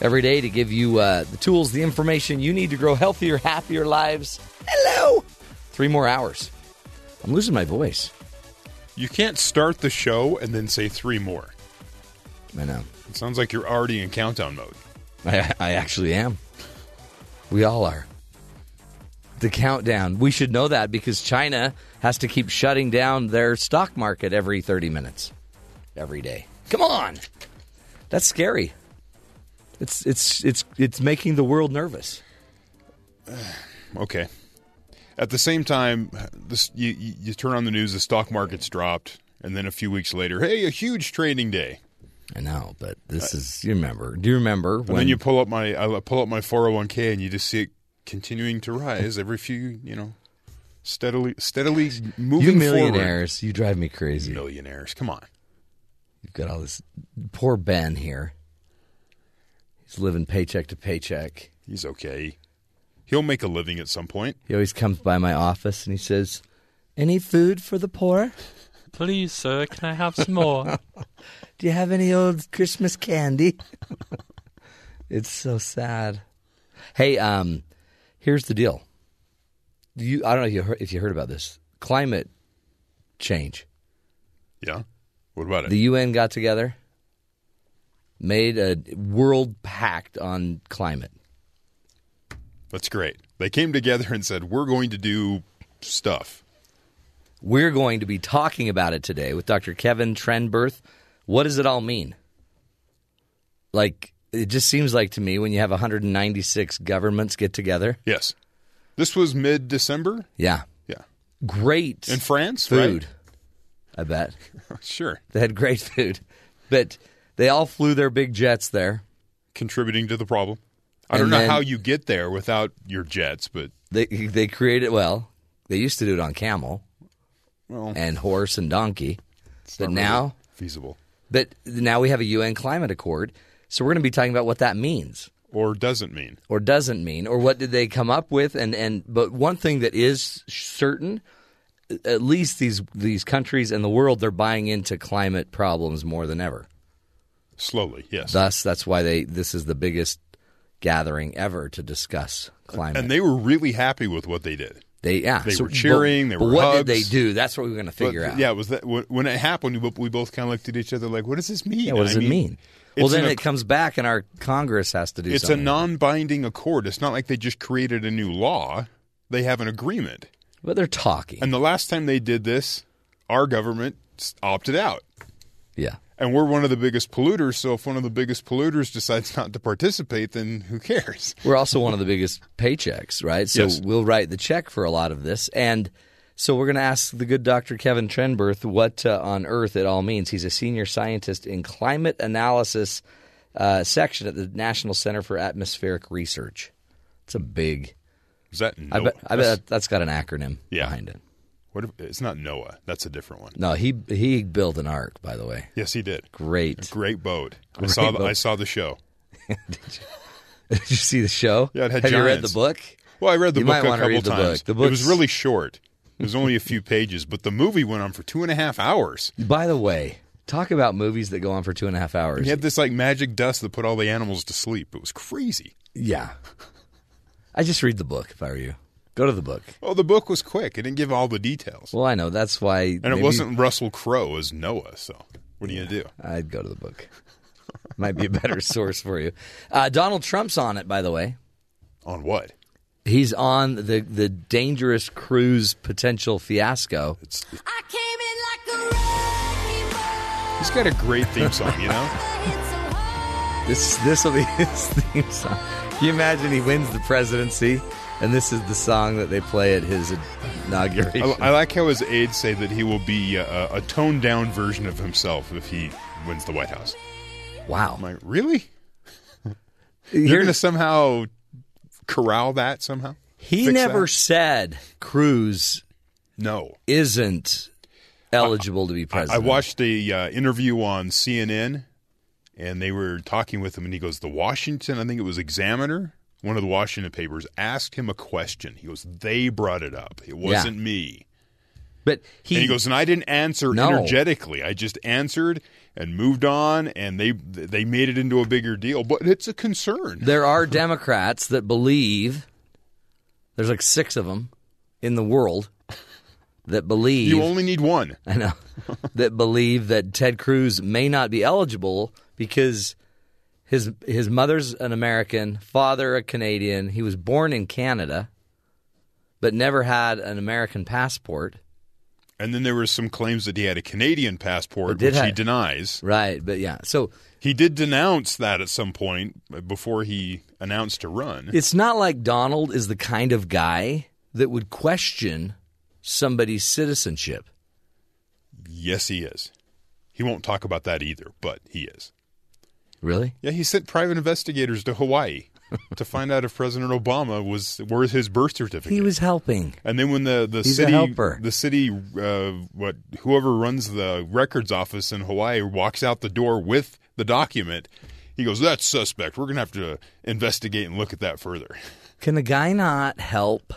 every day to give you uh, the tools, the information you need to grow healthier, happier lives. Hello. Three more hours. I'm losing my voice. You can't start the show and then say three more. I know. It sounds like you're already in countdown mode. I, I actually am. We all are. The countdown. We should know that because China has to keep shutting down their stock market every 30 minutes, every day. Come on. That's scary. It's it's it's it's making the world nervous. Okay. At the same time, this you, you you turn on the news, the stock market's dropped, and then a few weeks later, hey, a huge trading day. I know, but this uh, is you remember? Do you remember And when then you pull up my I pull up my 401k and you just see it continuing to rise every few, you know, steadily steadily moving. you moving millionaires? You drive me crazy. Millionaires. Come on. You've got all this poor Ben here. He's living paycheck to paycheck. He's okay. He'll make a living at some point. He always comes by my office and he says, "Any food for the poor? Please, sir, can I have some more? Do you have any old Christmas candy?" it's so sad. Hey, um, here's the deal. You, I don't know if you heard, if you heard about this climate change. Yeah. What about it? The UN got together, made a world pact on climate. That's great. They came together and said, "We're going to do stuff." We're going to be talking about it today with Dr. Kevin Trenberth. What does it all mean? Like, it just seems like to me when you have 196 governments get together. Yes. This was mid-December. Yeah. Yeah. Great In France, food. I bet. Sure. They had great food. But they all flew their big jets there. Contributing to the problem. I And don't know how you get there without your jets, but They they created well, they used to do it on camel well, and horse and donkey. But really now feasible. but now we have a UN climate accord. So we're going to be talking about what that means. Or doesn't mean. or doesn't mean or what did they come up with and and but one thing that is certain at least these these countries and the world they're buying into climate problems more than ever Slowly, yes. thus that's why they this is the biggest gathering ever to discuss climate and they were really happy with what they did. they yeah they so- were cheering, but, they were but what hugs. did they do that's what we're going to figure But, out Yeah, it was that when it happened? We, both kind of looked at each other like, "What does this mean?" yeah what does I it mean well then it comes back and our congress has to do It's a non-binding accord. It's not like they just created a new law. They have an agreement. but they're talking And the last time they did this, our government opted out. yeah And we're one of the biggest polluters, so if one of the biggest polluters decides not to participate, then who cares? We're also one of the biggest paychecks, right? So Yes. we'll write the check for a lot of this. And so we're going to ask the good Dr. Kevin Trenberth what uh, on earth it all means. He's a senior scientist in climate analysis uh, section at the National Center for Atmospheric Research. It's a big. Is that I bet, I bet that's got an acronym Yeah. behind it. What if, it's not Noah. That's a different one. No, he he built an ark, by the way. Yes, he did. Great. Great boat. I Great saw. The, boat. I saw the show. Did you see the show? Yeah, it had Have you read the book? Well, I read the You book a couple read the times. book. The it was really short. It was only a few pages, but the movie went on for two and a half hours. By the way, talk about movies that go on for two and a half hours. He had this like magic dust that put all the animals to sleep. It was crazy. Yeah. I just read the book if I were you. Go to the book. Well, the book was quick. It didn't give all the details, Well, I know. That's why. and it wasn't Russell Crowe as Noah. So, what are you gonna do? I'd go to the book. Might be a better source for you. Uh, Donald Trump's on it, by the way. On what? He's on the, the dangerous Cruz potential fiasco. It's I came in like a rainbow. he's got a great theme song, you know. It's so hard. This this will be his theme song. Can you imagine he wins the presidency, and this is the song that they play at his inauguration? I, I like how his aides say that he will be a, a toned down version of himself if he wins the White House. wow. I'm like, really? You're going to somehow corral that somehow? He never that? said Cruz No. isn't eligible to be president. I president. watched a uh, interview on CNN, and they were talking with him, and he goes, "The Washington, I think it was Examiner, one of the Washington papers, asked him a question. He goes, they brought it up. It wasn't me." but he, and he goes, and I didn't answer No. energetically. I just answered and moved on, and they they made it into a bigger deal. But it's a concern. there are Democrats that believe there's like six of them in the world that believe You only need one. I know that believe that Ted Cruz may not be eligible because his his mother's an American, father a Canadian. He was born in Canada, but never had an American passport. And then there were some claims that he had a Canadian passport, which he denies. Right, but yeah. So He did denounce that at some point before he announced to run. it's not like Donald is the kind of guy that would question somebody's citizenship. Yes, he is. He won't talk about that either, but he is. Really? Yeah, he sent private investigators to Hawaii to find out if President Obama was where's his birth certificate. He was helping. and then when the, the He's city the city uh, what whoever runs the records office in Hawaii walks out the door with the document, he goes, "That's suspect. We're gonna have to investigate and look at that further." Can a guy not help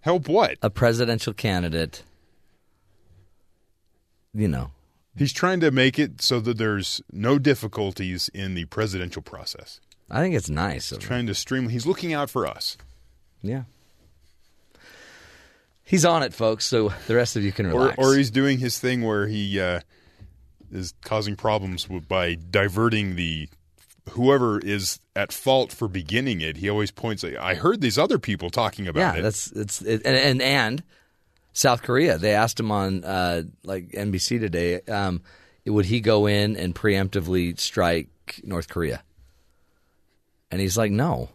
Help what? a presidential candidate? You know, He's trying to make it so that there's no difficulties in the presidential process. I think it's nice. Him. Trying to stream. He's looking out for us. Yeah. He's on it, folks. So the rest of you can Or, relax. or he's doing his thing where he uh, is causing problems with, by diverting the whoever is at fault for beginning it. He always points. I heard these other people talking about yeah, it. that's it's it, and, and and South Korea. They asked him on uh, like NBC today. Um, would he go in and preemptively strike North Korea? And he's like, no.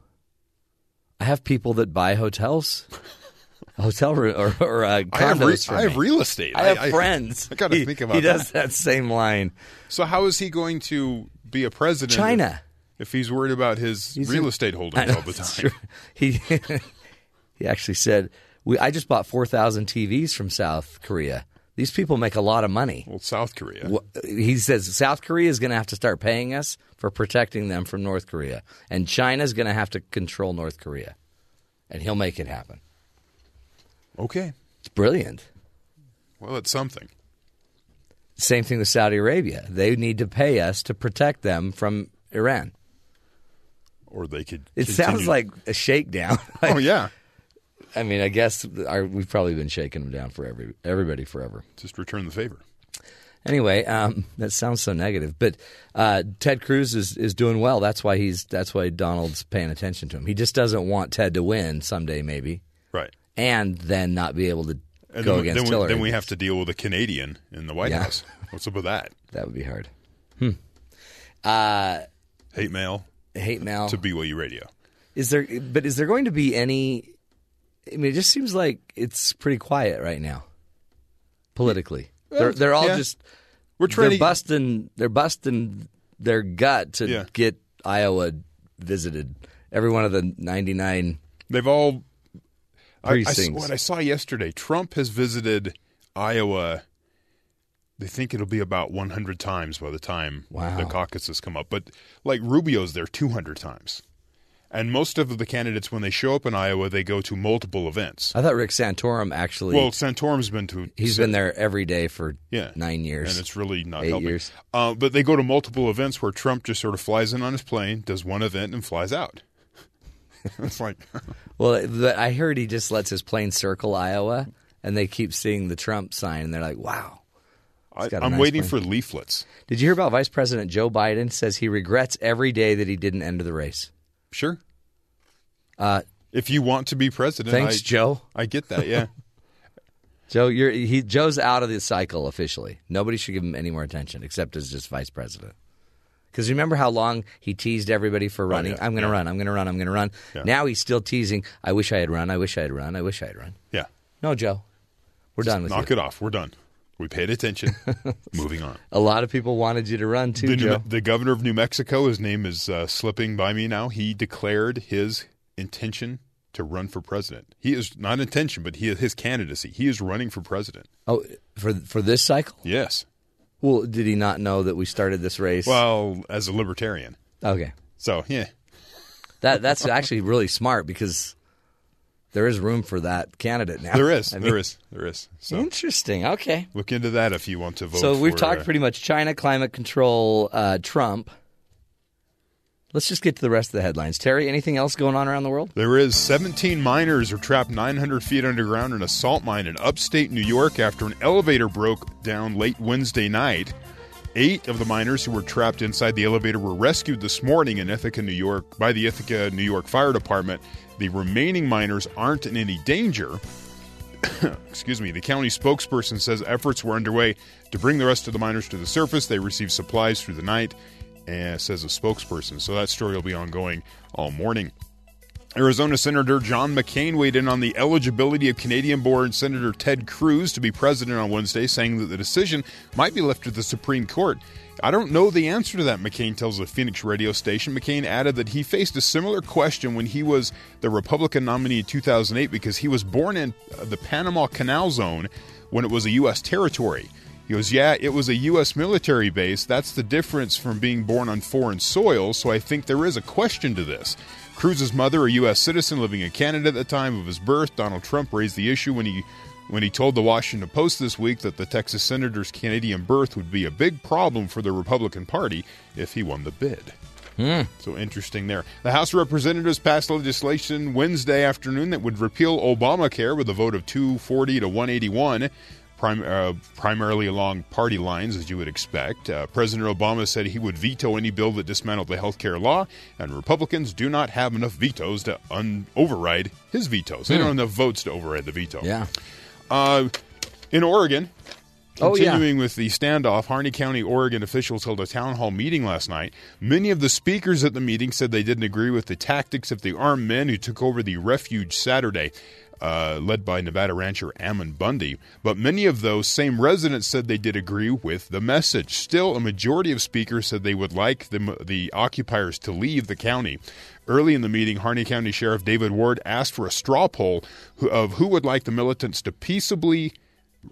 I have people that buy hotels, hotel room or, or uh, condos. I have, re- I have real estate. I have friends. I got to think about He does that. that same line. So how is he going to be a president? China. If, if he's worried about his He's real in- estate holdings all the time. He he actually said, "We I just bought four thousand TVs from South Korea. These people make a lot of money." Well, South Korea. He says South Korea is going to have to start paying us for protecting them from North Korea, and China's going to have to control North Korea, and he'll make it happen. Okay. It's brilliant. Well, it's something. Same thing with Saudi Arabia. They need to pay us to protect them from Iran. Or they could. It continue- sounds like a shakedown. Oh yeah. I mean, I guess our, we've probably been shaking them down for every everybody forever. Just return the favor. Anyway, um, that sounds so negative, but uh, Ted Cruz is, is doing well. That's why he's that's why Donald's paying attention to him. He just doesn't want Ted to win someday, maybe, Right. and then not be able to And go then, against then, we, Hillary. then we have to deal with a Canadian in the White Yeah. House. What's up with that? that would be hard. Hmm. Uh, Hate mail hate mail. to BYU Radio. Is there? But is there going to be any? I mean, it just seems like it's pretty quiet right now, politically. They're they're all yeah. just We're trying they're to busting they're busting their gut to Yeah. get Iowa visited. Every one of the ninety nine. They've all. I, I, Precincts. what I saw yesterday, Trump has visited Iowa. They think it'll be about 100 times by the time Wow. the caucuses come up. But like Rubio's there 200 times. And most of the candidates, when they show up in Iowa, they go to multiple events. I thought Rick Santorum actually. Well, Santorum's been to. he's been there every day for Yeah. nine years. and it's really not Eight helping. years. Uh, but they go to multiple events where Trump just sort of flies in on his plane, does one event, and flies out. it's like, well, the, I heard he just lets his plane circle Iowa, and they keep seeing the Trump sign, and they're like, "Wow." I, got a I'm nice waiting for leaflets. Did you hear about Vice President Joe Biden? Says he regrets every day that he didn't enter the race. Sure. Uh, If you want to be president, thanks, I, Joe. I get that. Yeah. Joe, you're he. Joe's out of the cycle officially. Nobody should give him any more attention except as just vice president. Because remember how long he teased everybody for running? Oh, yeah, I'm going to yeah. run. I'm going to run. I'm going to run. Yeah. Now he's still teasing. I wish I had run. I wish I had run. I wish I had run. yeah. No, Joe, we're done with Knock you. Knock it off. We're done. We paid attention. Moving on. A lot of people wanted you to run too, The, Joe. the governor of New Mexico, his name is uh, slipping by me now. He declared his intention to run for president. He is not intention, but he his candidacy. He is running for president. Oh, for for this cycle? Yes. Well, did he not know that we started this race? Well, as a libertarian. okay. So yeah, That that's actually really smart because there is room for that candidate now. there is, I there mean, is, there is. So Interesting. Okay. look into that if you want to vote. So we've for, talked uh, pretty much China, climate control, uh, Trump. Let's just get to the rest of the headlines. Terry, anything else going on around the world? There is 17 miners are trapped 900 feet underground in a salt mine in upstate New York after an elevator broke down late Wednesday night. Eight of the miners who were trapped inside the elevator were rescued this morning in Ithaca, New York, by the Ithaca, New York Fire Department. The remaining miners aren't in any danger. Excuse me. The county spokesperson says efforts were underway to bring the rest of the miners to the surface. They received supplies through the night, and says a spokesperson. So that story will be ongoing all morning. Arizona Senator John McCain weighed in on the eligibility of Canadian born Senator Ted Cruz to be president on Wednesday, saying that the decision might be left to the Supreme Court. I don't know the answer to that, McCain tells a Phoenix radio station. McCain added that he faced a similar question when he was the Republican nominee in 2008 because he was born in uh, the Panama Canal Zone when it was a U.S. territory. He goes, Yeah, it was a U.S. military base. That's the difference from being born on foreign soil, so I think there is a question to this. Cruz's mother, a U.S. citizen living in Canada at the time of his birth, Donald Trump raised the issue when he when he told the Washington Post this week that the Texas senator's Canadian birth would be a big problem for the Republican Party if he won the bid. So interesting there. The House of Representatives passed legislation Wednesday afternoon that would repeal Obamacare with a vote of 240 to 181. Prim- uh, primarily along party lines, as you would expect. Uh, President Obama said he would veto any bill that dismantled the health care law, and Republicans do not have enough vetoes to un- override his vetoes. They don't have enough votes to override the veto. Yeah. Uh, in Oregon, Oh, yeah. continuing with the standoff, Harney County, Oregon officials held a town hall meeting last night. Many of the speakers at the meeting said they didn't agree with the tactics of the armed men who took over the refuge Saturday. Uh, led by Nevada rancher Ammon Bundy. But many of those same residents said they did agree with the message. Still, a majority of speakers said they would like the, the occupiers to leave the county. Early in the meeting, Harney County Sheriff David Ward asked for a straw poll of who would like the militants to peaceably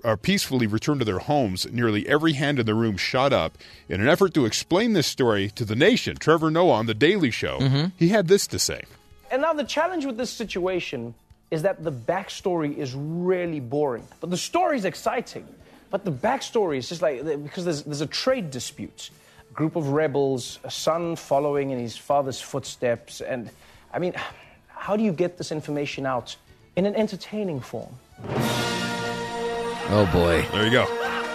uh, peacefully return to their homes. Nearly every hand in the room shot up. In an effort to explain this story to the nation, Trevor Noah on The Daily Show, he had this to say. And now the challenge with this situation is that the backstory is really boring. But the story is exciting. But the backstory is just like because there's, there's a trade dispute. A group of rebels, a son following in his father's footsteps. And I mean, how do you get this information out in an entertaining form? Oh boy. There you go.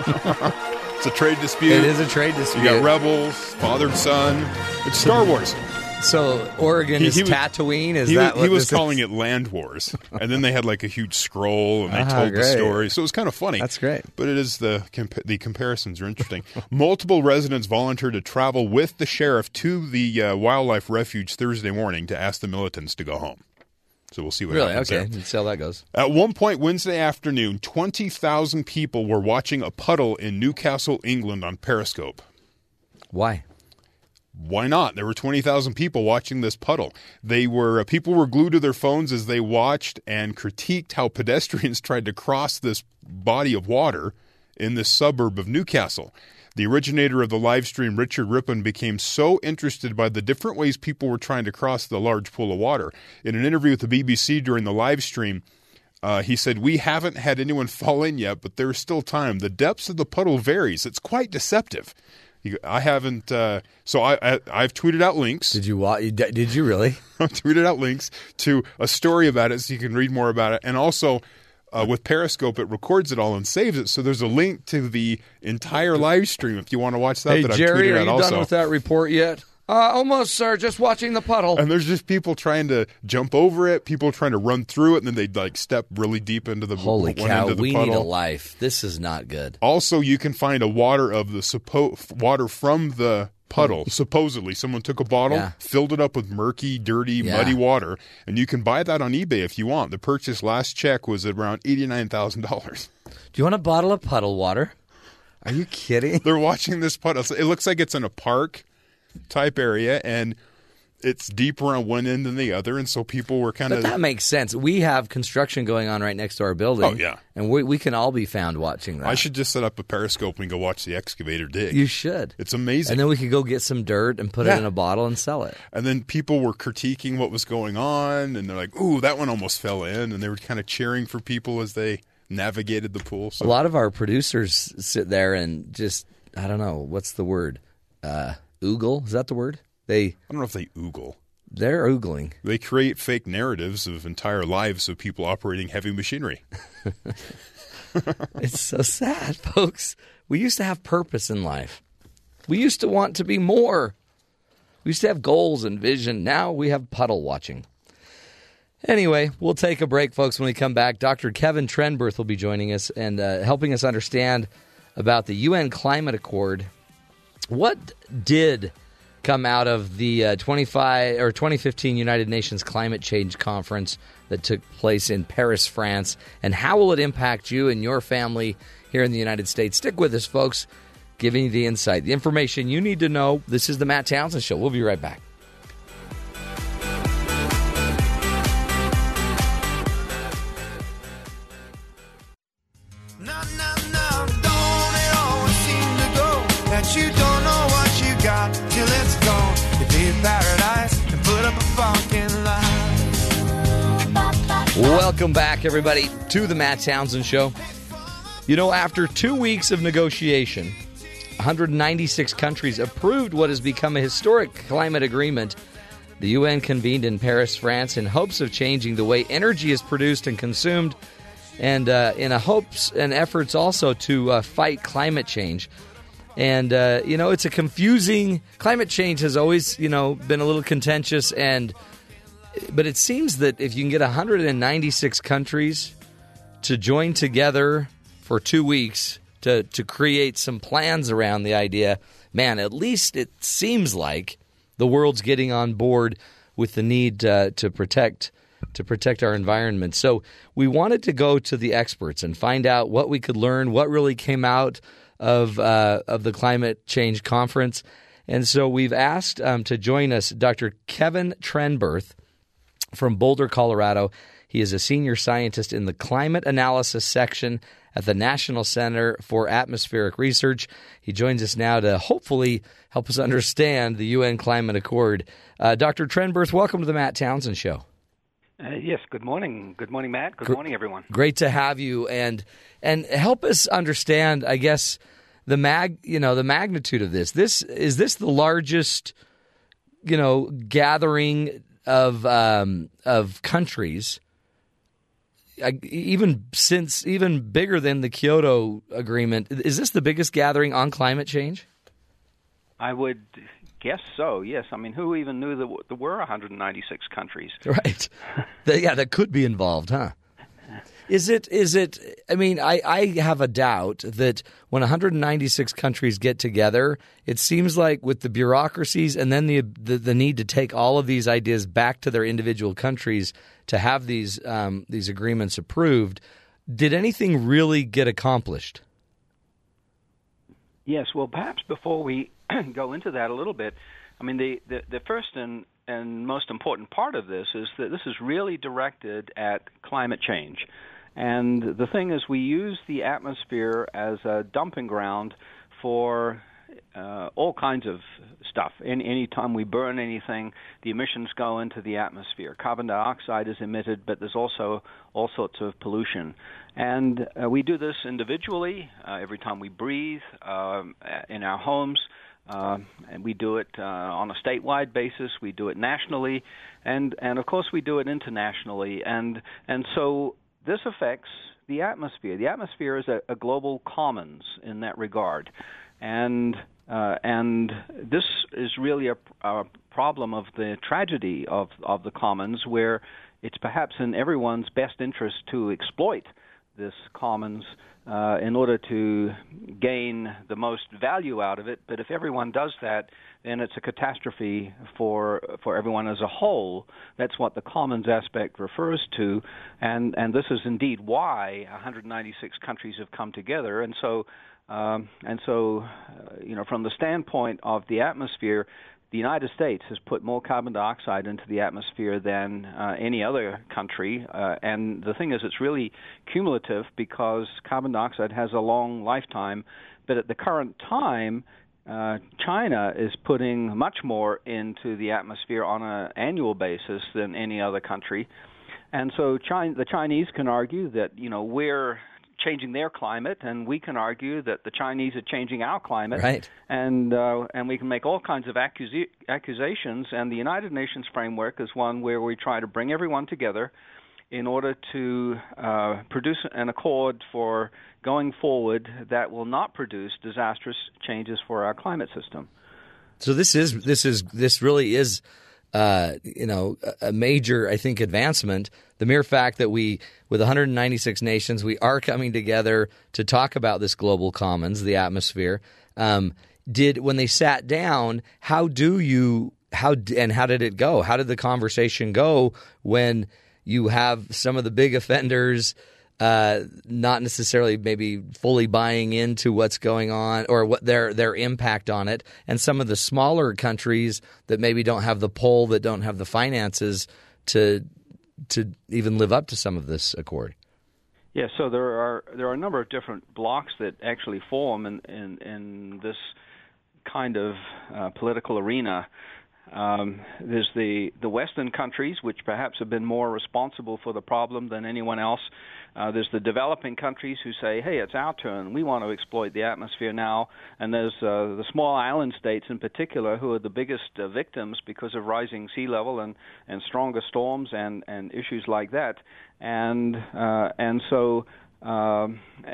it's a trade dispute. It is a trade dispute. You got rebels, father and son. It's Star Wars. So Oregon is was- Tatooine. Is he, that what he was this is? calling it Land Wars, and then they had like a huge scroll and they Ah, told the story. So it was kind of funny. That's great. But it is the the comparisons are interesting. Multiple residents volunteered to travel with the sheriff to the uh, wildlife refuge Thursday morning to ask the militants to go home. So we'll see what Really? happens Okay. there. See how that goes. At one point Wednesday afternoon, 20,000 people were watching a puddle in Newcastle, England on Periscope. Why? Why not? There were 20,000 people watching this puddle. They were uh, people were glued to their phones as they watched and critiqued how pedestrians tried to cross this body of water in this suburb of Newcastle. The originator of the live stream, Richard Rippon, became so interested by the different ways people were trying to cross the large pool of water. In an interview with the BBC during the live stream, uh, he said, "We haven't had anyone fall in yet, but there's still time. The depths of the puddle varies. It's quite deceptive." He- I haven't, uh, so I, I I've tweeted out links. Did you watch? Did you really? I tweeted out links to a story about it so you can read more about it. And also, uh, with Periscope, it records it all and saves it. So there's a link to the entire live stream if you want to watch that. hey that Jerry, are out you also. done with that report yet? Uh, almost, sir. Just watching the puddle. And there's just people trying to jump over it, people trying to run through it, and then they like step really deep into the Holy one cow! end of the We puddle. need a life. This is not good. Also, you can find a water of the suppo- water from the puddle. Supposedly, someone took a bottle, Yeah. filled it up with murky, dirty, Yeah. muddy water, and you can buy that on eBay if you want. The purchase last check was around eighty nine thousand dollars. Do you want a bottle of puddle water? Are you kidding? They're watching this puddle. It looks like it's in a park type area, and it's deeper on one end than the other, and so people were kind of that makes sense. We have construction going on right next to our building. Oh, yeah. and we we can all be found watching that. I should just set up a periscope and go watch the excavator dig. You should. It's amazing. And then we could go get some dirt and put it in a bottle and sell it. And then people were critiquing what was going on, and they're like, "Ooh, that one almost fell in," and they were kind of cheering for people as they navigated the pool. So A lot of our producers sit there and just I don't know what's the word. Uh, oogle is that the word? They I don't know if they oogle. they're oogling. They create fake narratives of entire lives of people operating heavy machinery. It's so sad, folks. We used to have purpose in life. We used to want to be more. We used to have goals and vision. Now we have puddle watching. Anyway, we'll take a break, folks. When we come back, Dr. Kevin Trenberth will be joining us and uh, helping us understand about the UN Climate Accord. What did come out of the uh, 25 or 2015 United Nations Climate Change Conference that took place in Paris, France, and how will it impact you and your family here in the United States? Stick with us, folks, giving you the insight, the information you need to know. This is the Matt Townsend Show. We'll be right back. Welcome back, everybody, to the Matt Townsend Show. You know, after two weeks of negotiation, 196 countries approved what has become a historic climate agreement. The UN convened in Paris, France, in hopes of changing the way energy is produced and consumed, and uh, in hopes and efforts also to uh, fight climate change. And uh, you know, it's a confusing. Climate change has always, you know, been a little contentious and but it seems that if you can get 196 countries to join together for two weeks to, to create some plans around the idea, man, at least it seems like the world's getting on board with the need uh, to protect to protect our environment. So we wanted to go to the experts and find out what we could learn, what really came out of uh, of the climate change conference. And so we've asked um, to join us Dr. Kevin Trenberth from Boulder, Colorado. He is a senior scientist in the climate analysis section at the National Center for Atmospheric Research. He joins us now to hopefully help us understand the UN Climate Accord. Uh, Dr. Trenberth, welcome to the Matt Townsend Show. Uh, yes. Good morning. Good morning, Matt. Good morning, everyone. Great to have you, and and help us understand. I guess the mag, you know, the magnitude of this. This is this the largest, you know, gathering of um, of countries, I- even since even bigger than the Kyoto Agreement. Is this the biggest gathering on climate change? I would guess so. Yes. I mean, who even knew that there were 196 countries? Right. Yeah, that could be involved, huh? Is it? Is it? I mean, I, I have a doubt that when 196 countries get together, it seems like with the bureaucracies and then the the, the need to take all of these ideas back to their individual countries to have these um, these agreements approved. Did anything really get accomplished? Yes. Well, perhaps before we go into that a little bit, I mean, the, the, the first and, and most important part of this is that this is really directed at climate change. And the thing is, we use the atmosphere as a dumping ground for uh, all kinds of stuff. In, Any anytime we burn anything, the emissions go into the atmosphere. Carbon dioxide is emitted, but there's also all sorts of pollution. And uh, we do this individually uh, every time we breathe um, in our homes. Uh, and we do it uh, on a statewide basis. We do it nationally, and and of course we do it internationally. And and so this affects the atmosphere. The atmosphere is a, a global commons in that regard, and uh, and this is really a, a problem of the tragedy of of the commons, where it's perhaps in everyone's best interest to exploit this commons uh, in order to gain the most value out of it. But if everyone does that, then it's a catastrophe for for everyone as a whole. That's what the commons aspect refers to, and and this is indeed why 196 countries have come together. And so, um, and so, uh, you know, from the standpoint of the atmosphere. the United States has put more carbon dioxide into the atmosphere than uh, any other country. Uh, and the thing is, it's really cumulative because carbon dioxide has a long lifetime. But at the current time, uh, China is putting much more into the atmosphere on an annual basis than any other country. And so China, the Chinese can argue that you know we're changing their climate, and we can argue that the Chinese are changing our climate, Right. and uh, and we can make all kinds of accusi- accusations. And the United Nations framework is one where we try to bring everyone together in order to uh, produce an accord for going forward that will not produce disastrous changes for our climate system. So this is this is this really is uh, you know a- major I think advancement. The mere fact that we with 196 nations we are coming together to talk about this global commons, the atmosphere. Um, did when they sat down, how do you how and how did it go? How did the conversation go when you have some of the big offenders? uh, not necessarily maybe fully buying into what's going on or what their their impact on it, and some of the smaller countries that maybe don't have the pull, that don't have the finances to to even live up to some of this accord. Yeah, so there are there are a number of different blocks that actually form in in, in this kind of uh, political arena. Um, there's the the Western countries, which perhaps have been more responsible for the problem than anyone else. Uh, there's the developing countries who say, "Hey, it's our turn. We want to exploit the atmosphere now." And there's uh, the small island states, in particular, who are the biggest uh, victims because of rising sea level and and stronger storms and and issues like that. And uh, and so um, uh,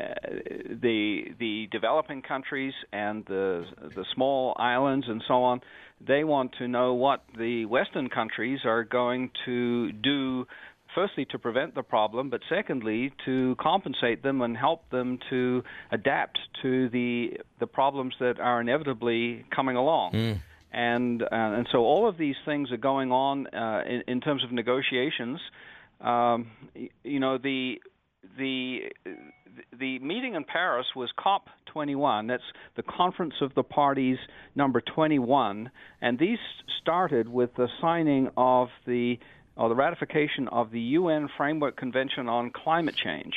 the the developing countries and the the small islands and so on, they want to know what the Western countries are going to do. Firstly, to prevent the problem, but secondly, to compensate them and help them to adapt to the the problems that are inevitably coming along. And uh, and so all of these things are going on uh, in, in terms of negotiations. Um, you know the the the meeting in Paris was COP 21. That's the Conference of the Parties number 21, and these started with the signing of the or the ratification of the UN Framework Convention on Climate Change.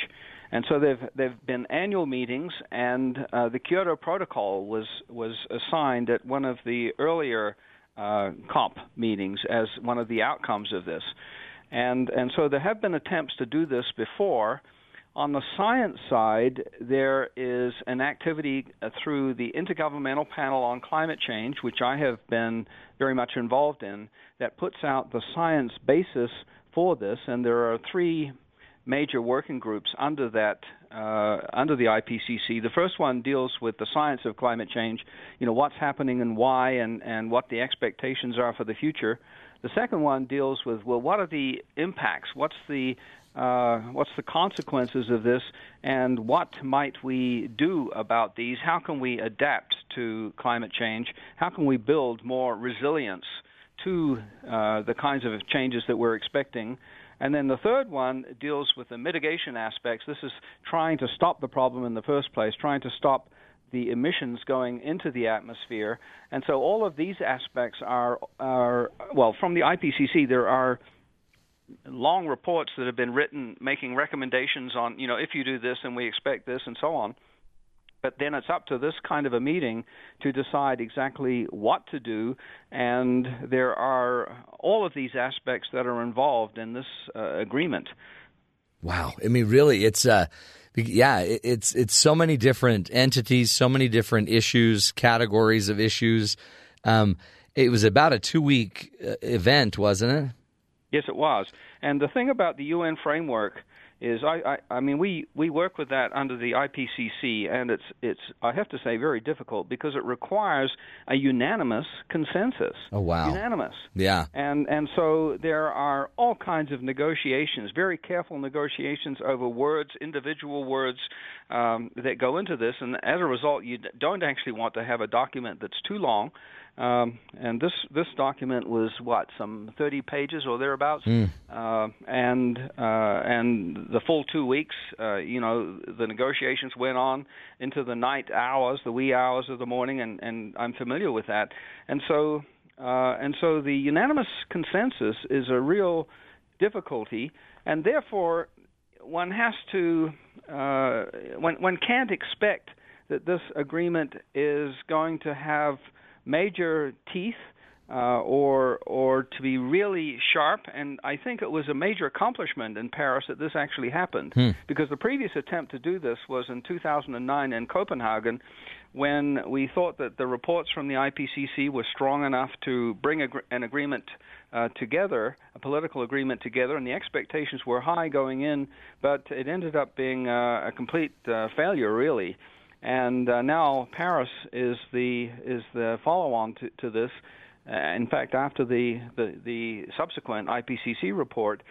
And so they've they've been annual meetings, and uh, the Kyoto Protocol was was assigned at one of the earlier uh, COP meetings as one of the outcomes of this. And and so there have been attempts to do this before. On the science side, there is an activity uh, through the Intergovernmental Panel on Climate Change, which I have been very much involved in, that puts out the science basis for this. And there are three major working groups under that uh, under the IPCC. The first one deals with the science of climate change, you know what's happening and why, and and what the expectations are for the future. The second one deals with well, what are the impacts? What's the uh, what's the consequences of this, and what might we do about these? How can we adapt to climate change? How can we build more resilience to uh, the kinds of changes that we're expecting? And then the third one deals with the mitigation aspects. This is trying to stop the problem in the first place, trying to stop the emissions going into the atmosphere. And so all of these aspects are, are well, from the IPCC, there are long reports that have been written making recommendations on, you know, if you do this and we expect this and so on. But then it's up to this kind of a meeting to decide exactly what to do, and there are all of these aspects that are involved in this uh, agreement. Wow. I mean, really, it's uh, yeah, it's it's so many different entities, so many different issues, categories of issues. Um, it was about a two week uh, event, wasn't it? Yes, it was. And the thing about the UN framework is, I, I, I mean, we, we work with that under the IPCC, and it's, it's, I have to say, very difficult because it requires a unanimous consensus. Oh, wow. Unanimous. Yeah. And and so there are all kinds of negotiations, very careful negotiations over words, individual words um, that go into this, and as a result, you don't actually want to have a document that's too long. Um, and this this document was what some 30 pages or thereabouts, uh, and uh, and the full two weeks. Uh, you know, the negotiations went on into the night hours, the wee hours of the morning, and and I'm familiar with that. And so Uh, and so the unanimous consensus is a real difficulty, and therefore one has to uh, one one can't expect that this agreement is going to have major teeth uh, or or to be really sharp. And I think it was a major accomplishment in Paris that this actually happened, because the previous attempt to do this was in 2009 in Copenhagen, when we thought that the reports from the IPCC were strong enough to bring a, an agreement uh, together, a political agreement together, and the expectations were high going in, but it ended up being uh, a complete uh, failure, really. And uh, now Paris is the is the follow-on to, to this. Uh, in fact, after the, the the subsequent IPCC report,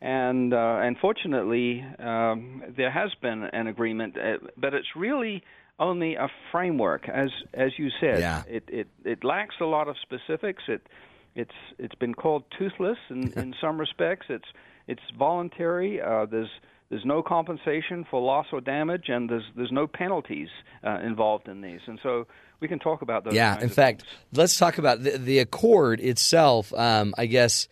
and uh, unfortunately, um, there has been an agreement, uh, but it's really only a framework, as as you said. Yeah. It it it lacks a lot of specifics. It it's it's been called toothless in, in some respects. It's it's voluntary. Uh, there's there's no compensation for loss or damage, and there's there's no penalties uh, involved in these. And so we can talk about those. Yeah, in fact, things. let's talk about the, the accord itself. Um, I guess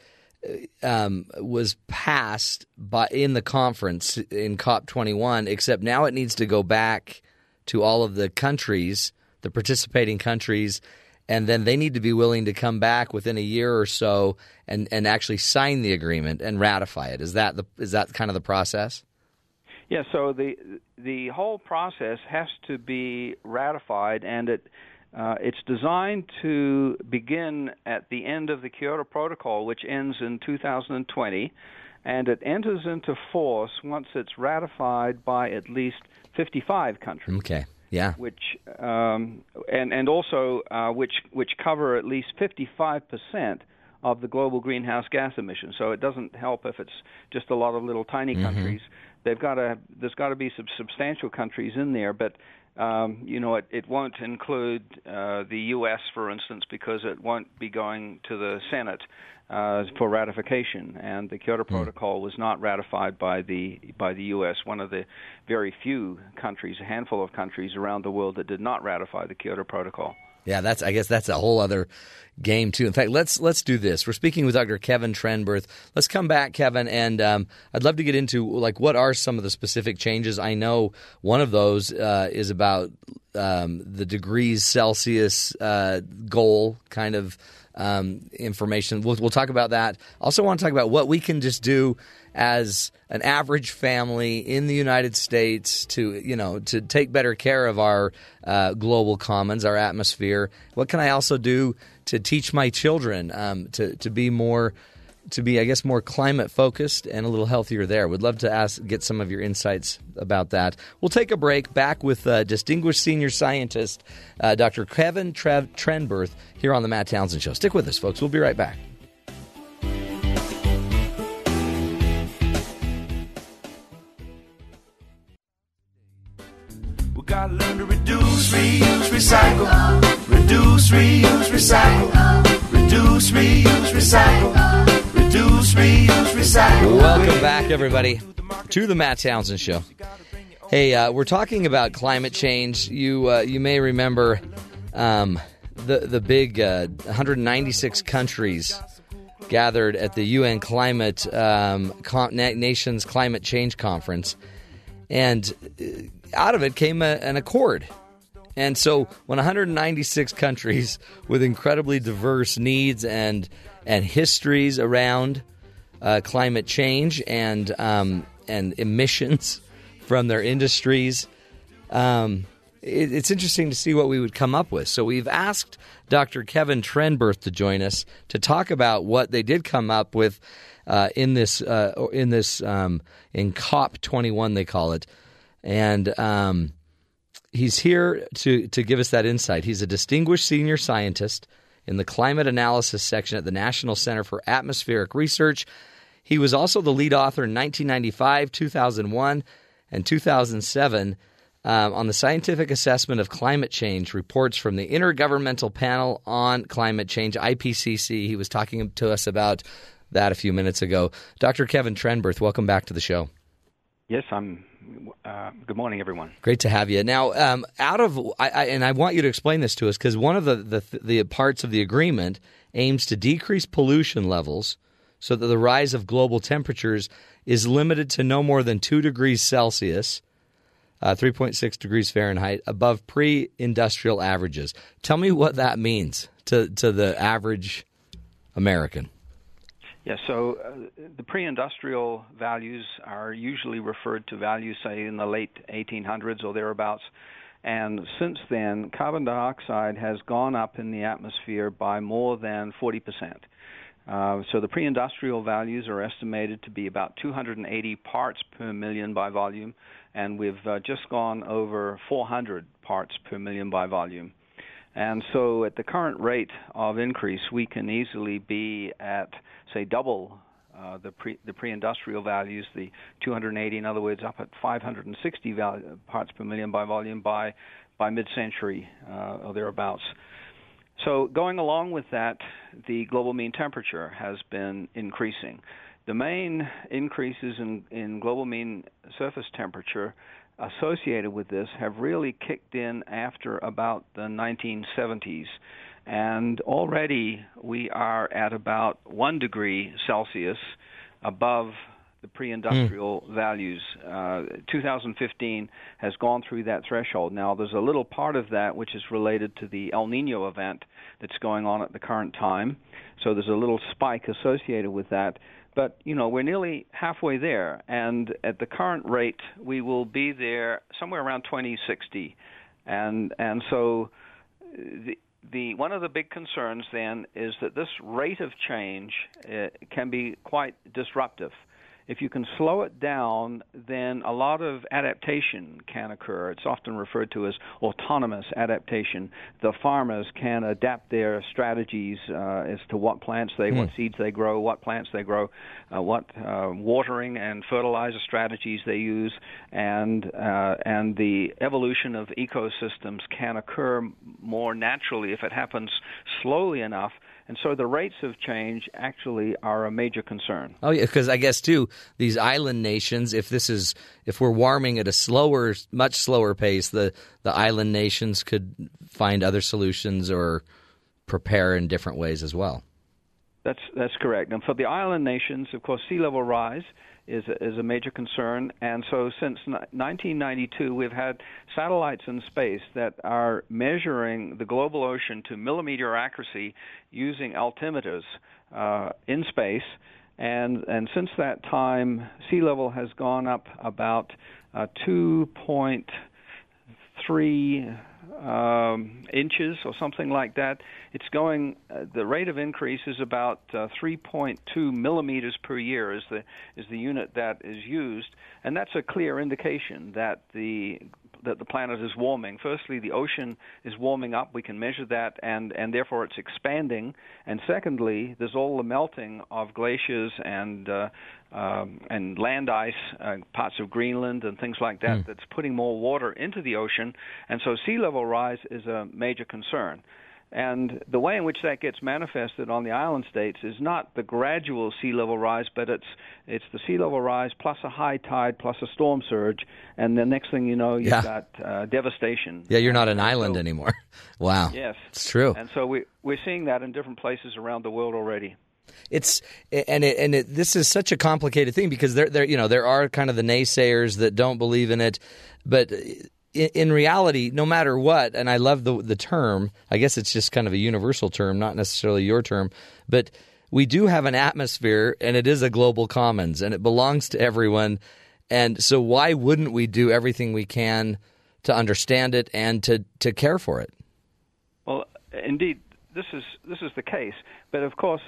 uh, um, was passed by in the conference in COP 21, except now it needs to go back to all of the countries, the participating countries, and then they need to be willing to come back within a year or so and, and actually sign the agreement and ratify it. Is that the is that kind of the process? Yeah, so the the whole process has to be ratified, and it uh, it's designed to begin at the end of the Kyoto Protocol, which ends in 2020, and it enters into force once it's ratified by at least 55 countries Okay. Yeah. which um, and and also uh, which which cover at least 55 percent of the global greenhouse gas emissions. So it doesn't help if it's just a lot of little tiny countries. They've got to there's got to be some substantial countries in there, but um, you know it, it won't include uh, the U.S. for instance because it won't be going to the Senate. Uh, for ratification, and the Kyoto Protocol was not ratified by the by the U.S. One of the very few countries, a handful of countries around the world that did not ratify the Kyoto Protocol. Yeah, that's. I guess that's a whole other game too. In fact, let's let's do this. We're speaking with Dr. Kevin Trenberth. Let's come back, Kevin, and um, I'd love to get into like what are some of the specific changes. I know one of those uh, is about um, the degrees Celsius uh, goal kind of um, information. We'll, we'll talk about that. Also, want to talk about what we can just do as an average family in the United States to you know to take better care of our uh, global commons, our atmosphere. What can I also do to teach my children um, to to be more to be, I guess, more climate focused and a little healthier there. Would love to ask, get some of your insights about that. We'll take a break. Back with uh, distinguished senior scientist uh, Dr. Kevin Trev- Trenberth here on the Matt Townsend Show. Stick with us, folks. We'll be right back. We gotta learn to reduce, reuse, recycle. Reduce, reuse, recycle. Reduce, reuse, recycle. Reduce, reuse, recycle. Welcome back, everybody, to the Matt Townsend Show. Hey, uh, we're talking about climate change. You uh, you may remember um, the the big uh, 196 countries gathered at the UN Climate um, Con- Nations Climate Change Conference, and uh, out of it came a, an accord. And so, when 196 countries with incredibly diverse needs and and histories around uh, climate change and um, and emissions from their industries, um, it, it's interesting to see what we would come up with. So we've asked Dr. Kevin Trenberth to join us to talk about what they did come up with uh, in this uh, in this um, in COP 21 they call it, and. Um, he's here to, to give us that insight. He's a distinguished senior scientist in the climate analysis section at the National Center for Atmospheric Research. He was also the lead author in 1995, 2001, and 2007 um, on the scientific assessment of climate change reports from the Intergovernmental Panel on Climate Change, IPCC. He was talking to us about that a few minutes ago. Dr. Kevin Trenberth, welcome back to the show. Yes, I'm. Uh, good morning, everyone. Great to have you. Now, um, out of I, I, and I want you to explain this to us because one of the, the the parts of the agreement aims to decrease pollution levels so that the rise of global temperatures is limited to no more than two degrees Celsius, uh, three point six degrees Fahrenheit, above pre-industrial averages. Tell me what that means to to the average American. Yeah, so uh, the pre-industrial values are usually referred to values, say, in the late 1800s or thereabouts. And since then, carbon dioxide has gone up in the atmosphere by more than 40%. Uh, so the pre-industrial values are estimated to be about 280 parts per million by volume, and we've uh, just gone over 400 parts per million by volume. And so at the current rate of increase, we can easily be at, say, double uh, the pre the pre-industrial values, the 280, in other words, up at 560 val- parts per million by volume by by mid-century uh, or thereabouts. So going along with that, the global mean temperature has been increasing. The main increases in, in global mean surface temperature associated with this have really kicked in after about the 1970s. And already we are at about one degree Celsius above the pre-industrial values. Uh, 2015 has gone through that threshold. Now, there's a little part of that which is related to the El Nino event that's going on at the current time. So there's a little spike associated with that. But you know, we're nearly halfway there, and at the current rate, we will be there somewhere around 2060, and and so the the one of the big concerns then is that this rate of change uh, can be quite disruptive. If you can slow it down, then a lot of adaptation can occur. It's often referred to as autonomous adaptation. The farmers can adapt their strategies uh, as to what plants they, what seeds they grow, what plants they grow, uh, what uh, watering and fertilizer strategies they use, and uh, and the evolution of ecosystems can occur more naturally if it happens slowly enough. And so the rates of change actually are a major concern. Oh yeah, because I guess too these island nations, if this is if we're warming at a slower, much slower pace, the the island nations could find other solutions or prepare in different ways as well. That's that's correct. And for the island nations, of course, sea level rise is a, is a major concern. And so, since 1992, we've had satellites in space that are measuring the global ocean to millimeter accuracy using altimeters uh, in space. And and since that time, sea level has gone up about uh, 2.3 um, inches or something like that. It's going. Uh, the rate of increase is about uh, 3.2 millimeters per year is the is the unit that is used, and that's a clear indication that the that the planet is warming. Firstly, the ocean is warming up. We can measure that, and and therefore it's expanding. And secondly, there's all the melting of glaciers and uh, um, and land ice, uh, parts of Greenland and things like that. That's putting more water into the ocean, and so sea level rise is a major concern. And the way in which that gets manifested on the island states is not the gradual sea level rise, but it's it's the sea level rise plus a high tide plus a storm surge, and the next thing you know, you've Yeah. got uh, devastation. Yeah, you're not an island so- anymore. Wow. Yes, It's true. And so we we're seeing that in different places around the world already. It's and it, and it, this is such a complicated thing because there there you know there are kind of the naysayers that don't believe in it, but in, reality, no matter what, and I love the the term. I guess it's just kind of a universal term, not necessarily your term, but we do have an atmosphere, and it is a global commons, and it belongs to everyone. And so, why wouldn't we do everything we can to understand it and to to care for it? Well, indeed, this is this is the case. But of course,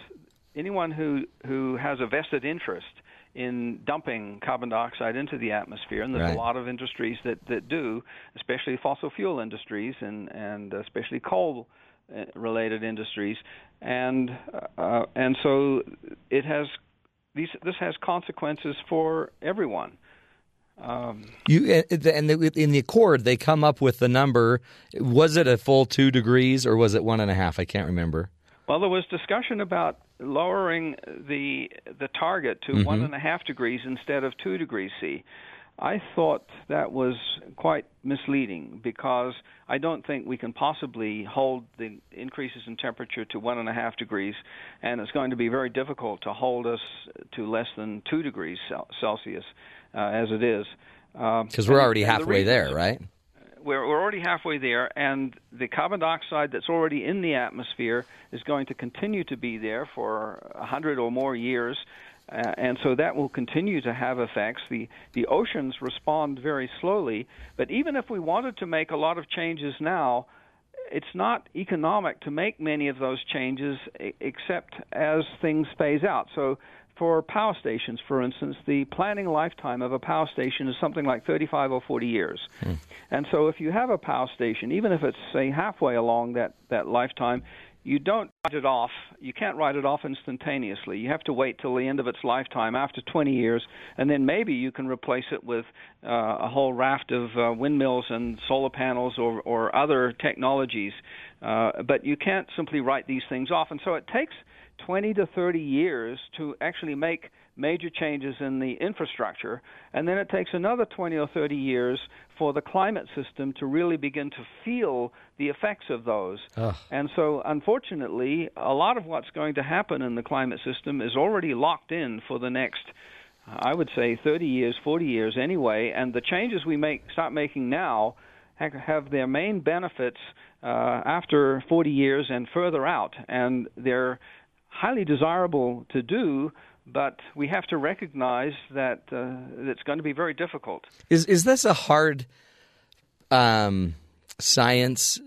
anyone who who has a vested interest in dumping carbon dioxide into the atmosphere, and there's Right. a lot of industries that that do, especially fossil fuel industries and and especially coal uh, related industries, and uh, and so it has these this has consequences for everyone. Um, You uh, and the, in the accord, they come up with the number. Was it a full two degrees or was it one and a half? I can't remember. Well, there was discussion about lowering the the target to one and a half degrees instead of two degrees C. I thought that was quite misleading because I don't think we can possibly hold the increases in temperature to one and a half degrees, and it's going to be very difficult to hold us to less than two degrees Celsius uh, as it is. Um, Because we're already the halfway reasons- there, right? We're, we're already halfway there, and the carbon dioxide that's already in the atmosphere is going to continue to be there for a hundred or more years, uh, and so that will continue to have effects. The the oceans respond very slowly, but even if we wanted to make a lot of changes now, it's not economic to make many of those changes except as things phase out. So for power stations, for instance, the planning lifetime of a power station is something like 35 or 40 years. And so if you have a power station, even if it's say halfway along that that lifetime, you don't write it off. You can't write it off instantaneously. You have to wait till the end of its lifetime, after 20 years, and then maybe you can replace it with uh, a whole raft of uh, windmills and solar panels or, or other technologies. Uh, but you can't simply write these things off, and so it takes 20 to 30 years to actually make major changes in the infrastructure, and then it takes another 20 or 30 years for the climate system to really begin to feel the effects of those. And so, unfortunately, a lot of what's going to happen in the climate system is already locked in for the next. I would say 30 years, 40 years anyway, and the changes we make start making now have their main benefits uh, after 40 years and further out, and they're highly desirable to do, but we have to recognize that uh, it's going to be very difficult. Is is this a hard um, science,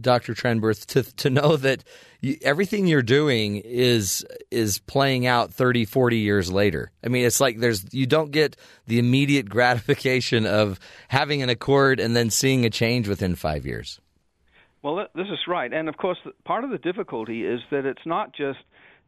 Doctor Trenberth, to to know that you, everything you're doing is is playing out 30, 40 years later? I mean, it's like there's you don't get the immediate gratification of having an accord and then seeing a change within five years. Well, this is right. And of course, part of the difficulty is that it's not just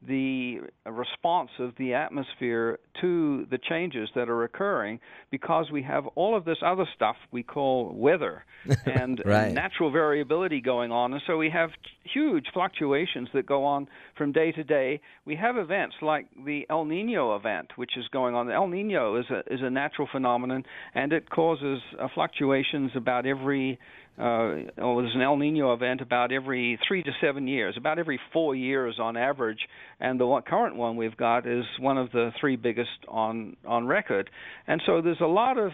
the response of the atmosphere to the changes that are occurring because we have all of this other stuff we call weather and, Right. natural variability going on. And so we have huge fluctuations that go on from day to day. We have events like the El Nino event, which is going on. The El Nino is a, is a natural phenomenon and it causes uh, fluctuations about every uh, well, there's an El Nino event about every three to seven years, about every four years on average, and the one, current one we've got is one of the three biggest on on record. And so there's a lot of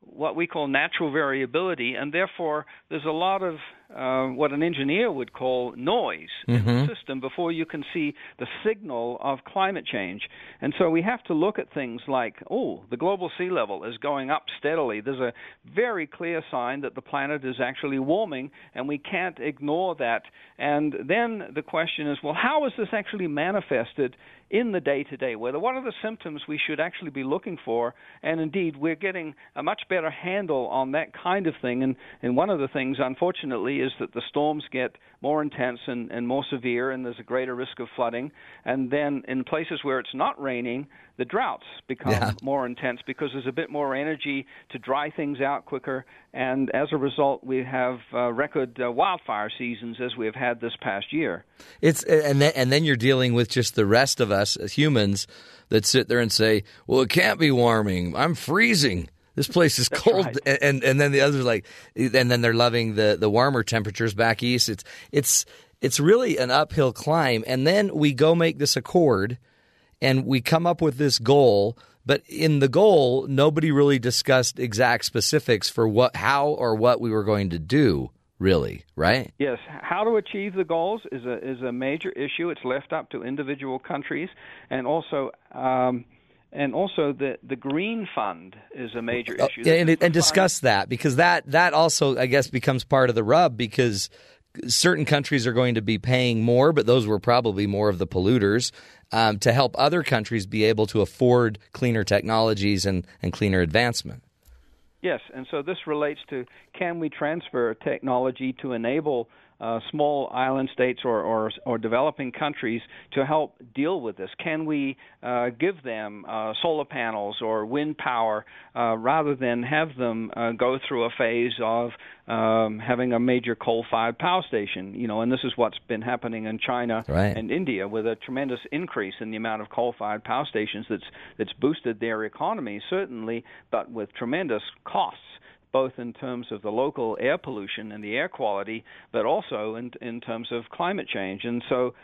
what we call natural variability, and therefore there's a lot of uh, what an engineer would call noise in the system before you can see the signal of climate change. And so we have to look at things like, oh, the global sea level is going up steadily. There's a very clear sign that the planet is actually warming, and we can't ignore that. And then the question is, well, how is this actually manifested in the day to day weather? What are the symptoms we should actually be looking for? And indeed, we're getting a much better handle on that kind of thing. And, and one of the things, unfortunately, is that the storms get more intense and, and more severe, and there's a greater risk of flooding. And then in places where it's not raining, the droughts become Yeah. more intense because there's a bit more energy to dry things out quicker. And as a result, we have uh, record uh, wildfire seasons as we have had this past year. It's and then and then you're dealing with just the rest of us as humans that sit there and say, "Well, it can't be warming. I'm freezing. This place is cold." right. And and then the others like, and then they're loving the the warmer temperatures back east. It's it's it's really an uphill climb. And then we go make this accord, and we come up with this goal. But in the goal, nobody really discussed exact specifics for what, how, or what we were going to do. Really, right? Yes, how to achieve the goals is a is a major issue. It's left up to individual countries, and also um, and also the the green fund is a major Oh, issue. yeah, and, and discuss that because that that also I guess becomes part of the rub because certain countries are going to be paying more, but those were probably more of the polluters um, to help other countries be able to afford cleaner technologies and, and cleaner advancement. Yes, and so this relates to can we transfer technology to enable uh, small island states or, or or developing countries to help deal with this? Can we uh, give them uh, solar panels or wind power uh, rather than have them uh, go through a phase of um, having a major coal-fired power station? You know, and this is what's been happening in China Right. and India with a tremendous increase in the amount of coal-fired power stations that's that's boosted their economy certainly, but with tremendous costs both in terms of the local air pollution and the air quality, but also in in terms of climate change. And so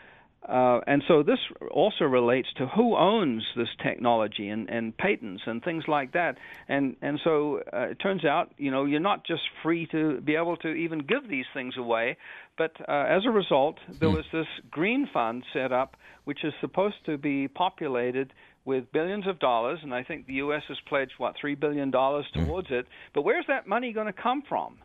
uh, and so this also relates to who owns this technology and, and patents and things like that. And and so uh, it turns out, you know, you're not just free to be able to even give these things away, but uh, as a result, there was this green fund set up, which is supposed to be populated with billions of dollars, and I think the U.S. has pledged what three billion dollars towards it. But where's that money going to come from?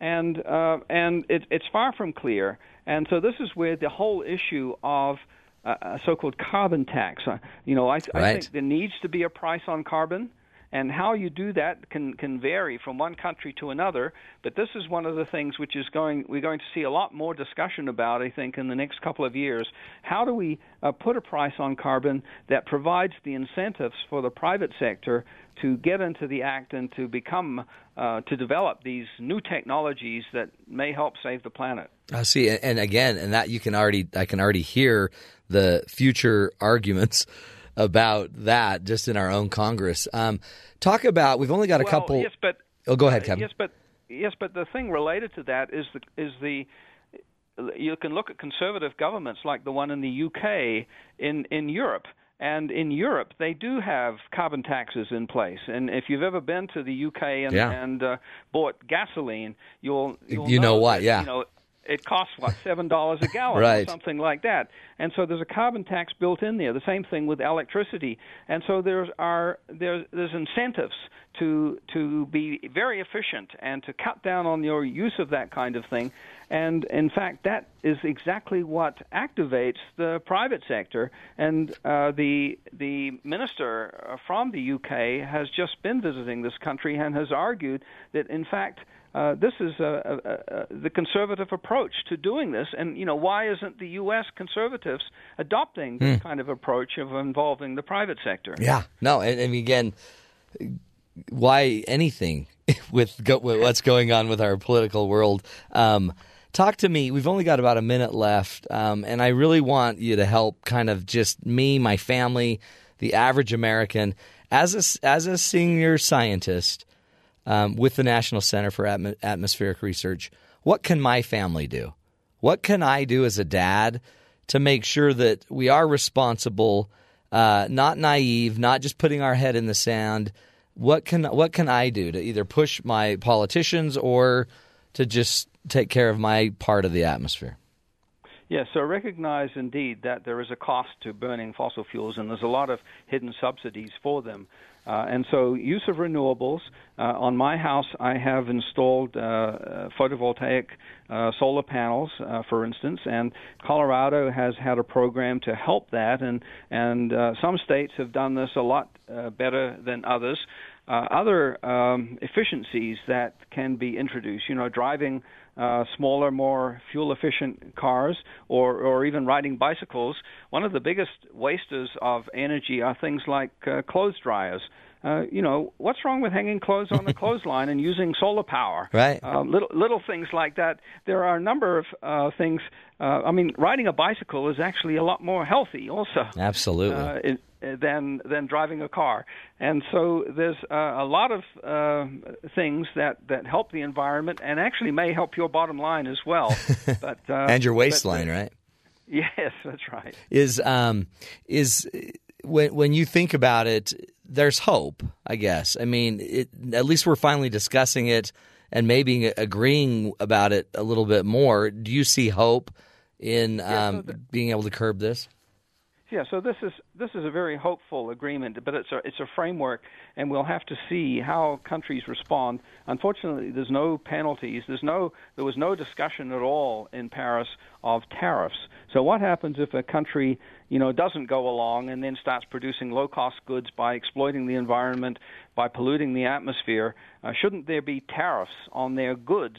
and uh, and it, it's far from clear. And so this is where the whole issue of uh, a so-called carbon tax. Uh, you know, I, I Right. think there needs to be a price on carbon. And how you do that can can vary from one country to another, but this is one of the things which is going we're going to see a lot more discussion about, I think, in the next couple of years. How do we uh, put a price on carbon that provides the incentives for the private sector to get into the act and to become uh, to develop these new technologies that may help save the planet? I see, and- again, and that you can already, I can already hear the future arguments about that just in our own Congress. Um, talk about, we've only got a well, couple. Yes, but Oh, go ahead, uh, Kevin. Yes, but yes, but the thing related to that is the is the you can look at conservative governments like the one in the UK in in Europe. And in Europe, they do have carbon taxes in place. And if you've ever been to the UK and, Yeah. and uh, bought gasoline, you'll, you'll You know what, that, yeah. You know, it costs what seven dollars a gallon Right. or something like that. And so there's a carbon tax built in there. The same thing with electricity. And so there's are there's there's incentives to to be very efficient and to cut down on your use of that kind of thing. And in fact, that is exactly what activates the private sector. And uh, the the minister from the UK has just been visiting this country and has argued that in fact uh, this is uh, uh, uh, the conservative approach to doing this. And you know, why isn't the U.S. conservatives adopting this kind of approach of involving the private sector? Yeah, no, and, and again, why anything with, go, with what's going on with our political world? Um, talk to me. We've only got about a minute left, um, and I really want you to help, kind of just me, my family, the average American, as a as a senior scientist um, with the National Center for Atmo- Atmospheric Research. What can my family do? What can I do as a dad to make sure that we are responsible, uh, not naive, not just putting our head in the sand? What can what can I do to either push my politicians or to just take care of my part of the atmosphere? Yes, so recognize indeed that there is a cost to burning fossil fuels, and there's a lot of hidden subsidies for them. Uh, and so, use of renewables. Uh, on my house, I have installed uh, uh, photovoltaic uh, solar panels, uh, for instance, and Colorado has had a program to help that, and and some states have done this a lot better than others. Other um, efficiencies that can be introduced, you know, driving uh, smaller, more fuel-efficient cars, or or even riding bicycles. One of the biggest wasters of energy are things like uh, clothes dryers. Uh, you know, what's wrong with hanging clothes on the clothesline and using solar power? Right. Uh, little little things like that. There are a number of uh, things. Uh, I mean, riding a bicycle is actually a lot more healthy, also Absolutely. uh, it, than than driving a car. And so there's uh, a lot of uh, things that, that help the environment and actually may help your bottom line as well. But uh, and your but- waistline, right? Yes, that's right. is um is when when you think about it there's hope i guess i mean it, at least we're finally discussing it and maybe agreeing about it a little bit more do you see hope in um, being able to curb this Yeah, so this is this is a very hopeful agreement, but it's a it's a framework, and we'll have to see how countries respond. Unfortunately, there's no penalties. There's no there was no discussion at all in Paris of tariffs. So what happens if a country you know doesn't go along and then starts producing low cost goods by exploiting the environment, by polluting the atmosphere? Uh, shouldn't there be tariffs on their goods?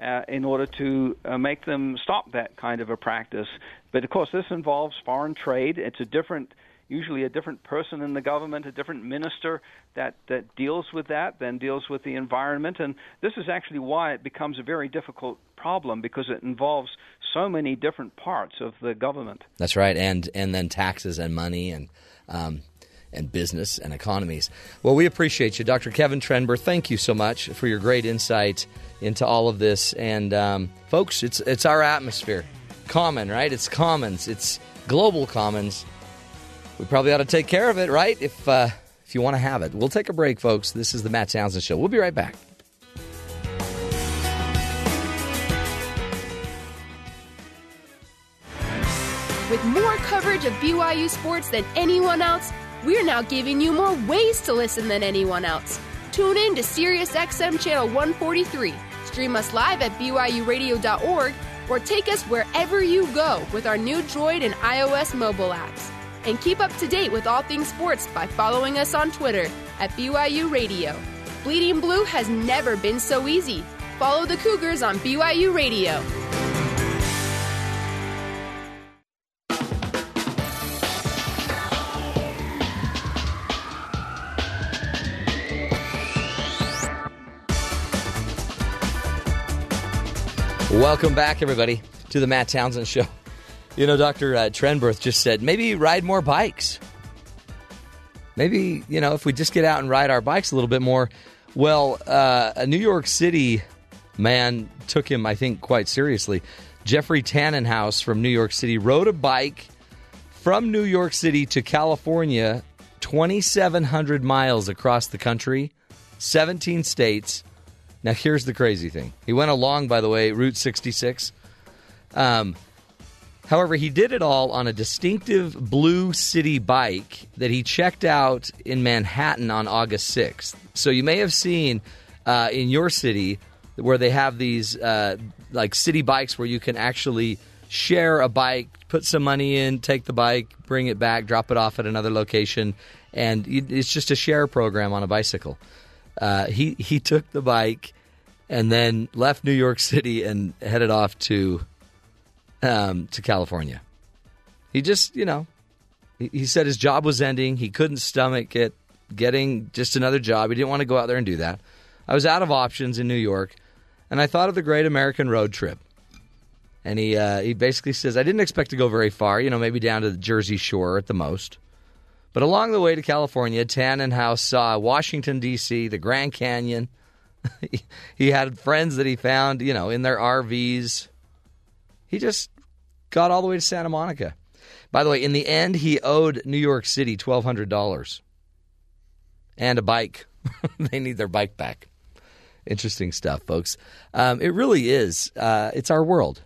uh, in order to uh, make them stop that kind of a practice. But of course, this involves foreign trade. It's a different, usually a different person in the government, a different minister that, that deals with that, then deals with the environment. And this is actually why it becomes a very difficult problem because it involves so many different parts of the government. That's right, and and then taxes and money and um, and business and economies. Well, we appreciate you, Dr. Kevin Trenberth. Thank you so much for your great insight into all of this. And um, folks, it's it's our atmosphere, common, right? It's commons. It's global commons. We probably ought to take care of it, right? If uh, if you want to have it, we'll take a break, folks. This is the Matt Townsend Show. We'll be right back. With more coverage of BYU sports than anyone else, we're now giving you more ways to listen than anyone else. Tune in to SiriusXM Channel 143, stream us live at BYURadio.org, or take us wherever you go with our new Droid and iOS mobile apps. And keep up to date with all things sports by following us on Twitter at BYU Radio. Bleeding Blue has never been so easy. Follow the Cougars on BYU Radio. Welcome back, everybody, to the Matt Townsend Show. You know, Dr. Uh, Trenberth just said maybe ride more bikes. Maybe, you know, if we just get out and ride our bikes a little bit more. Well, uh, a New York City man took him, I think, quite seriously. Jeffrey Tanenhaus from New York City rode a bike from New York City to California, 2,700 miles across the country, 17 states. Now, here's the crazy thing. He went along, by the way, Route 66. Um, however, he did it all on a distinctive blue city bike that he checked out in Manhattan on August 6th. So you may have seen uh, in your city where they have these uh, like city bikes where you can actually share a bike, put some money in, take the bike, bring it back, drop it off at another location, and it's just a share program on a bicycle. Uh, he he took the bike and then left New York City and headed off to um, to California. He just, you know, he, he said his job was ending. He couldn't stomach it, getting just another job. He didn't want to go out there and do that. I was out of options in New York, and I thought of the Great American Road Trip. And he uh, he basically says I didn't expect to go very far. You know, maybe down to the Jersey Shore at the most. But along the way to California, Tanenhaus saw Washington D.C., the Grand Canyon. he, had friends that he found, you know, in their RVs. He just got all the way to Santa Monica. By the way, in the end, he owed New York City twelve hundred dollars and a bike. they need their bike back. Interesting stuff, folks. Um, it really is. Uh, it's our world.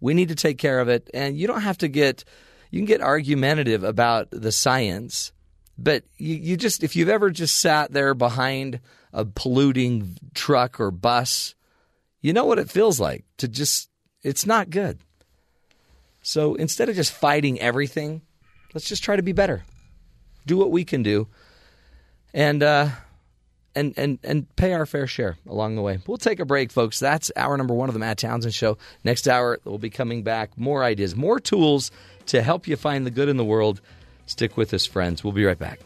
We need to take care of it, and you don't have to get. You can get argumentative about the science, but you, you just if you've ever just sat there behind a polluting truck or bus, you know what it feels like to just. It's not good. So instead of just fighting everything, let's just try to be better. Do what we can do, and uh, and and and pay our fair share along the way. We'll take a break, folks. That's hour number one of the Matt Townsend Show. Next hour, we'll be coming back. More ideas, more tools to help you find the good in the world. Stick with us, friends. We'll be right back.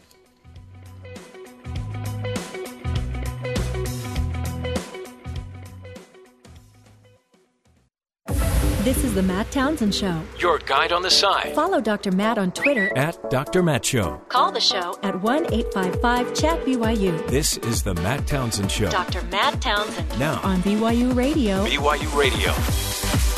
This is the Matt Townsend Show. Your guide on the side Follow Dr. Matt on Twitter at Dr. Matt Show. Call the show at 1 855 Chat BYU This is the Matt Townsend Show. Dr. Matt Townsend Now, on BYU Radio. BYU Radio.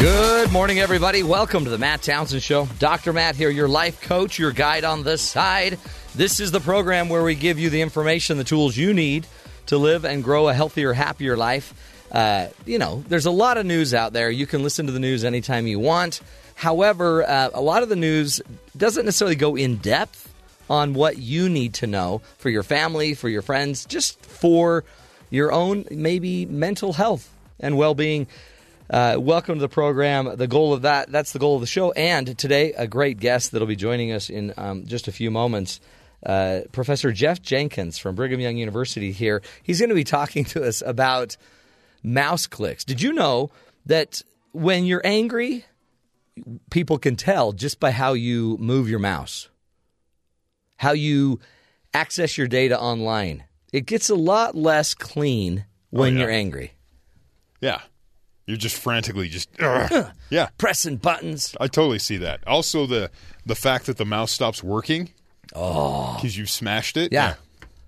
Good morning, everybody. Welcome to the Matt Townsend Show. Dr. Matt here, your life coach, your guide on the side. This is the program where we give you the information, the tools you need to live and grow a healthier, happier life. Uh, you know, there's a lot of news out there. You can listen to the news anytime you want. However, uh, a lot of the news doesn't necessarily go in depth on what you need to know for your family, for your friends, just for your own maybe mental health and well-being. Uh, welcome to the program. The goal of that, that's the goal of the show. And today, a great guest that'll be joining us in um, just a few moments. uh, Professor Jeff Jenkins from Brigham Young University here. He's going to be talking to us about mouse clicks. Did you know that when you're angry, people can tell just by how you move your mouse, how you access your data online? It gets a lot less clean when yeah. you're angry. Yeah. You're just frantically just ugh. yeah. Pressing buttons. I totally see that. Also the the fact that the mouse stops working Oh. because you smashed it. Yeah.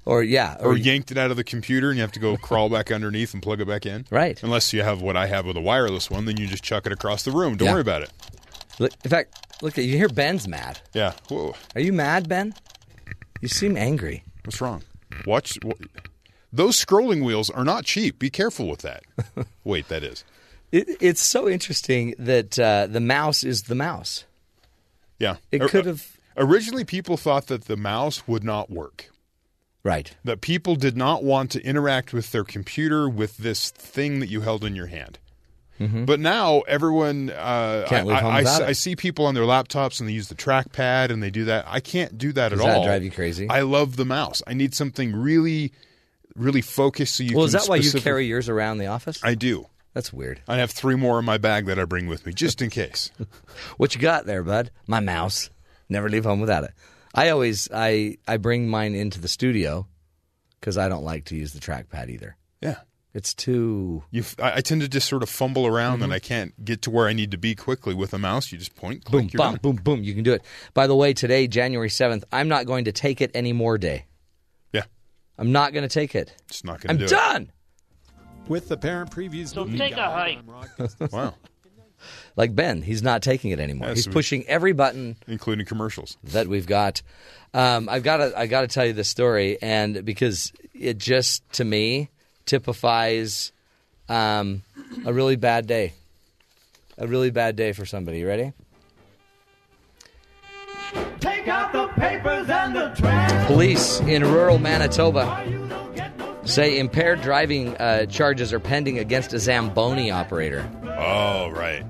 Or yeah, Or yanked it out of the computer and you have to go crawl back underneath and plug it back in. Right. Unless you have what I have with a wireless one, then you just chuck it across the room. Don't Yeah. worry about it. Look, in fact, look at you hear Ben's mad. Yeah. Whoa. Are you mad, Ben? You seem angry. What's wrong? Watch. wh- Those scrolling wheels are not cheap. Be careful with that. Wait, that is. It, it's so interesting that uh, the mouse is the mouse. Yeah. It Or- could have- Originally, people thought that the mouse would not work. Right. That people did not want to interact with their computer with this thing that you held in your hand. But now everyone, uh, Mm-hmm. I, I- I-. I see people on their laptops and they use the trackpad and they do that. I can't do that Does at that all. drive you crazy? I love the mouse. I need something really, really focused. So you well, is that why you carry yours around the office? I do. That's weird. I have three more in my bag that I bring with me just in case. What you got there, bud? My mouse. Never leave home without it. I always I I bring mine into the studio because I don't like to use the trackpad either. Yeah. It's too. You, I, I tend to just sort of fumble around Mm-hmm. and I can't get to where I need to be quickly with a mouse. You just point, Boom, click, you're bum, done. boom, boom. You can do it. By the way, today, January 7th, I'm not going to take it anymore day. Yeah, I'm not going to take it. It's not going to. I'm done. With the parent previews. So take a hike. Wow, Like Ben, he's not taking it anymore. Yeah, he's so we- pushing every button including commercials. that we've got. Um, I've got to I got to tell you this story, and because it just to me typifies um, a really bad day, a really bad day for somebody. You ready? Take out the papers and the trash. Police in rural Manitoba say impaired driving uh, charges are pending against a Zamboni operator. Oh, right.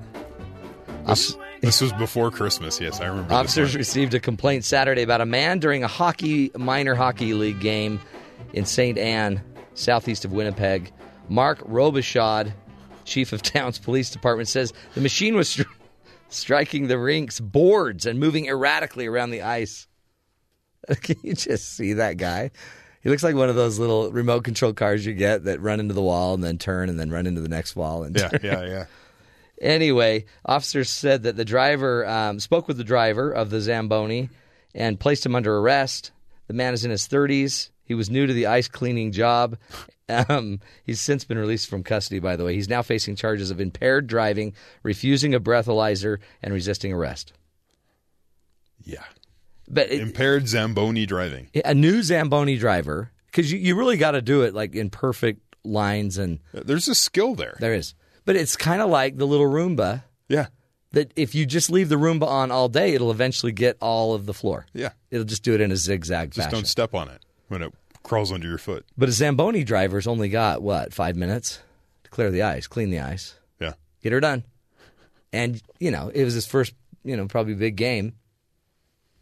This, this was before Christmas. Yes, I remember. Officers received a complaint Saturday about a man during a hockey minor hockey league game in St. Anne, southeast of Winnipeg. Mark Robichaud, chief of town's police department, says the machine was stri- striking the rink's boards and moving erratically around the ice. Can you just see that guy? He looks like one of those little remote control cars you get that run into the wall and then turn and then run into the next wall and Yeah, turn. yeah, yeah. Anyway, officers said that the driver um, spoke with the driver of the Zamboni and placed him under arrest. The man is in his 30s. He was new to the ice cleaning job. Um, he's since been released from custody, by the way. He's now facing charges of impaired driving, refusing a breathalyzer, and resisting arrest. Yeah. But it, Impaired Zamboni driving. a new Zamboni driver, because you, you really got to do it like in perfect lines, and There's a skill there. there is. But it's kind of like the little Roomba. Yeah, that if you just leave the Roomba on all day, it'll eventually get all of the floor. yeah. It'll just do it in a zigzag Just fashion. don't step on it when it crawls under your foot. But a Zamboni driver's only got what five minutes to clear the ice, clean the ice, Yeah. get her done. And you know, it was his first, you know, probably big game,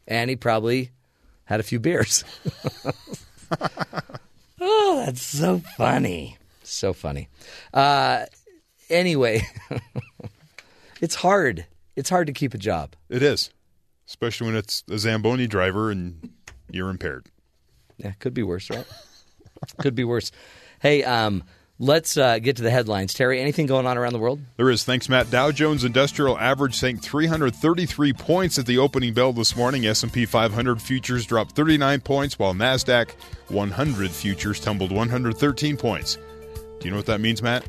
and he probably had a few beers. oh, that's so funny, so funny. Uh, anyway, it's hard. It's hard to keep a job. It is, especially when it's a Zamboni driver and you're impaired. Yeah, could be worse, right? could be worse. Hey, um, let's uh, get to the headlines. Terry, anything going on around the world? There is. Thanks, Matt. Dow Jones Industrial Average sank 333 points at the opening bell this morning. S&P 500 futures dropped 39 points, while Nasdaq 100 futures tumbled 113 points. Do you know what that means, Matt?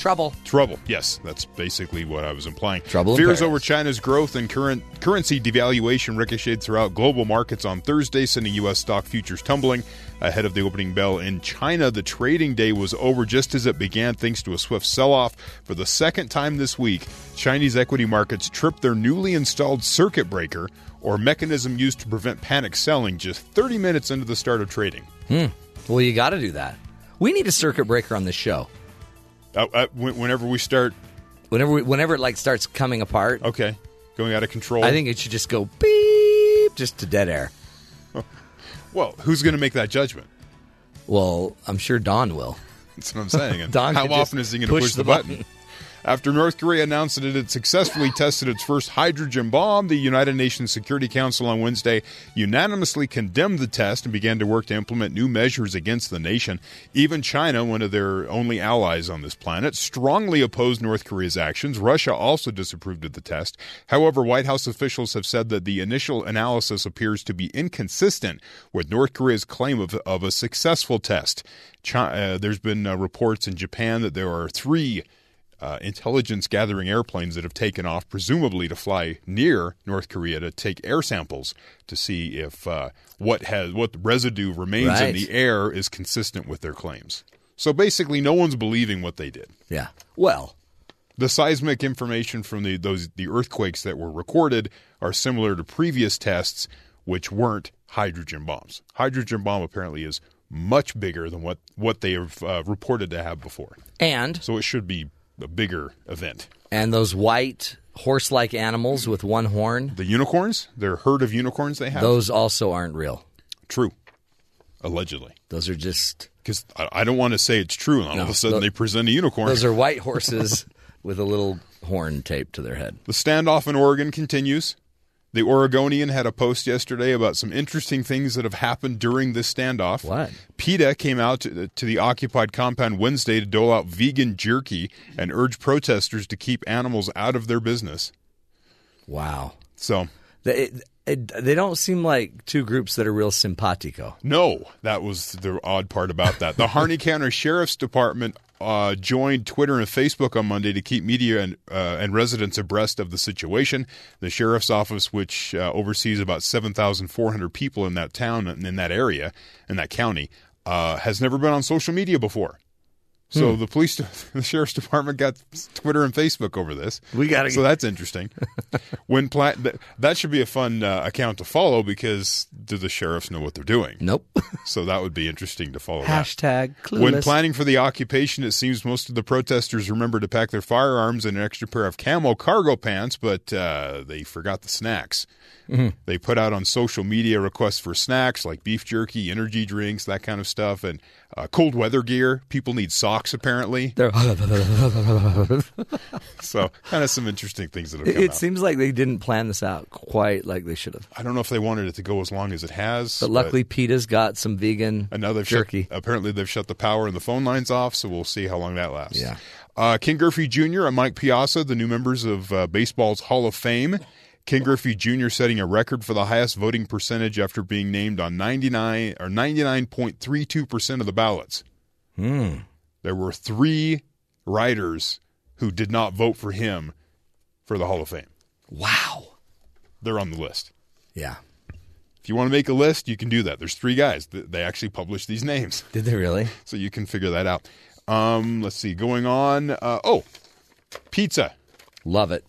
Trouble. Trouble. Yes, that's basically what I was implying. Trouble Fears over China's growth and current currency devaluation ricocheted throughout global markets on Thursday, sending U.S. stock futures tumbling ahead of the opening bell in China. The trading day was over just as it began, thanks to a swift sell-off. For the second time this week, Chinese equity markets tripped their newly installed circuit breaker, or mechanism used to prevent panic selling, just 30 minutes into the start of trading. Hmm. Well, you got to do that. We need a circuit breaker on this show. Uh, uh, when- whenever we start, Whenever, we, whenever it like starts coming apart, okay, going out of control. I think it should just go beep, just to dead air. Well, who's going to make that judgment? Well, I'm sure Don will. That's what I'm saying. Don how often is he going to push push, the the button? button. After North Korea announced that it had successfully tested its first hydrogen bomb, the United Nations Security Council on Wednesday unanimously condemned the test and began to work to implement new measures against the nation. Even China, one of their only allies on this planet, strongly opposed North Korea's actions. Russia also disapproved of the test. However, White House officials have said that the initial analysis appears to be inconsistent with North Korea's claim of, of a successful test. Chi- uh, there's been uh, reports in Japan that there are three uh, intelligence gathering airplanes that have taken off, presumably to fly near North Korea to take air samples to see if uh, what has what residue remains in the air is consistent with their claims. So basically, no one's believing what they did. Yeah. Well, The seismic information from the those the earthquakes that were recorded are similar to previous tests, which weren't hydrogen bombs. Hydrogen bomb apparently is much bigger than what what they have uh, reported to have before. and So it should be a bigger event. and those white horse-like animals with one horn, The unicorns, their herd of unicorns they have. those also aren't real. true, allegedly. Those are just Because I, don't want to say it's true, and all No, of a sudden they present a unicorn. those are white horses with a little horn taped to their head. The standoff in Oregon continues. The Oregonian had a post yesterday about some interesting things that have happened during this standoff. What? PETA came out to, to the occupied compound Wednesday to dole out vegan jerky and urge protesters to keep animals out of their business. Wow. So, They, they don't seem like two groups that are real simpatico. no, that was the odd part about that. The Harney County Sheriff's Department uh, joined Twitter and Facebook on Monday to keep media and, uh, and residents abreast of the situation. The sheriff's office, which uh, oversees about 7,400 people in that town and in that area, in that county, uh, has never been on social media before. So the police, the sheriff's department got Twitter and Facebook over this. We gotta So that's interesting. when pla- th- that should be a fun uh, account to follow because do the sheriffs know what they're doing? Nope. So that would be interesting to follow. that. Hashtag clueless. When planning for the occupation, it seems most of the protesters remembered to pack their firearms and an extra pair of camo cargo pants, but uh, they forgot the snacks. Mm-hmm. They put out on social media requests for snacks like beef jerky, energy drinks, that kind of stuff, and uh, cold weather gear. People need socks, apparently. So, kind of some interesting things that have come it out. seems like they didn't plan this out quite like they should have. I don't know if they wanted it to go as long as it has. But luckily, PETA's got some vegan And jerky. Shut, apparently, they've shut the power and the phone lines off, so we'll see how long that lasts. Yeah. Uh, Ken Griffey Jr. and Mike Piazza, the new members of uh, baseball's Hall of Fame. Ken Griffey Jr. setting a record for the highest voting percentage after being named on 99 or 99.32 percent of the ballots. Hmm. There were three writers who did not vote for him for the Hall of Fame. Wow. They're on the list. Yeah. If you want to make a list, you can do that. There's three guys. They actually published these names. Did they really? so you can figure that out. Um, let's see, going on. Uh, oh, pizza, Love it.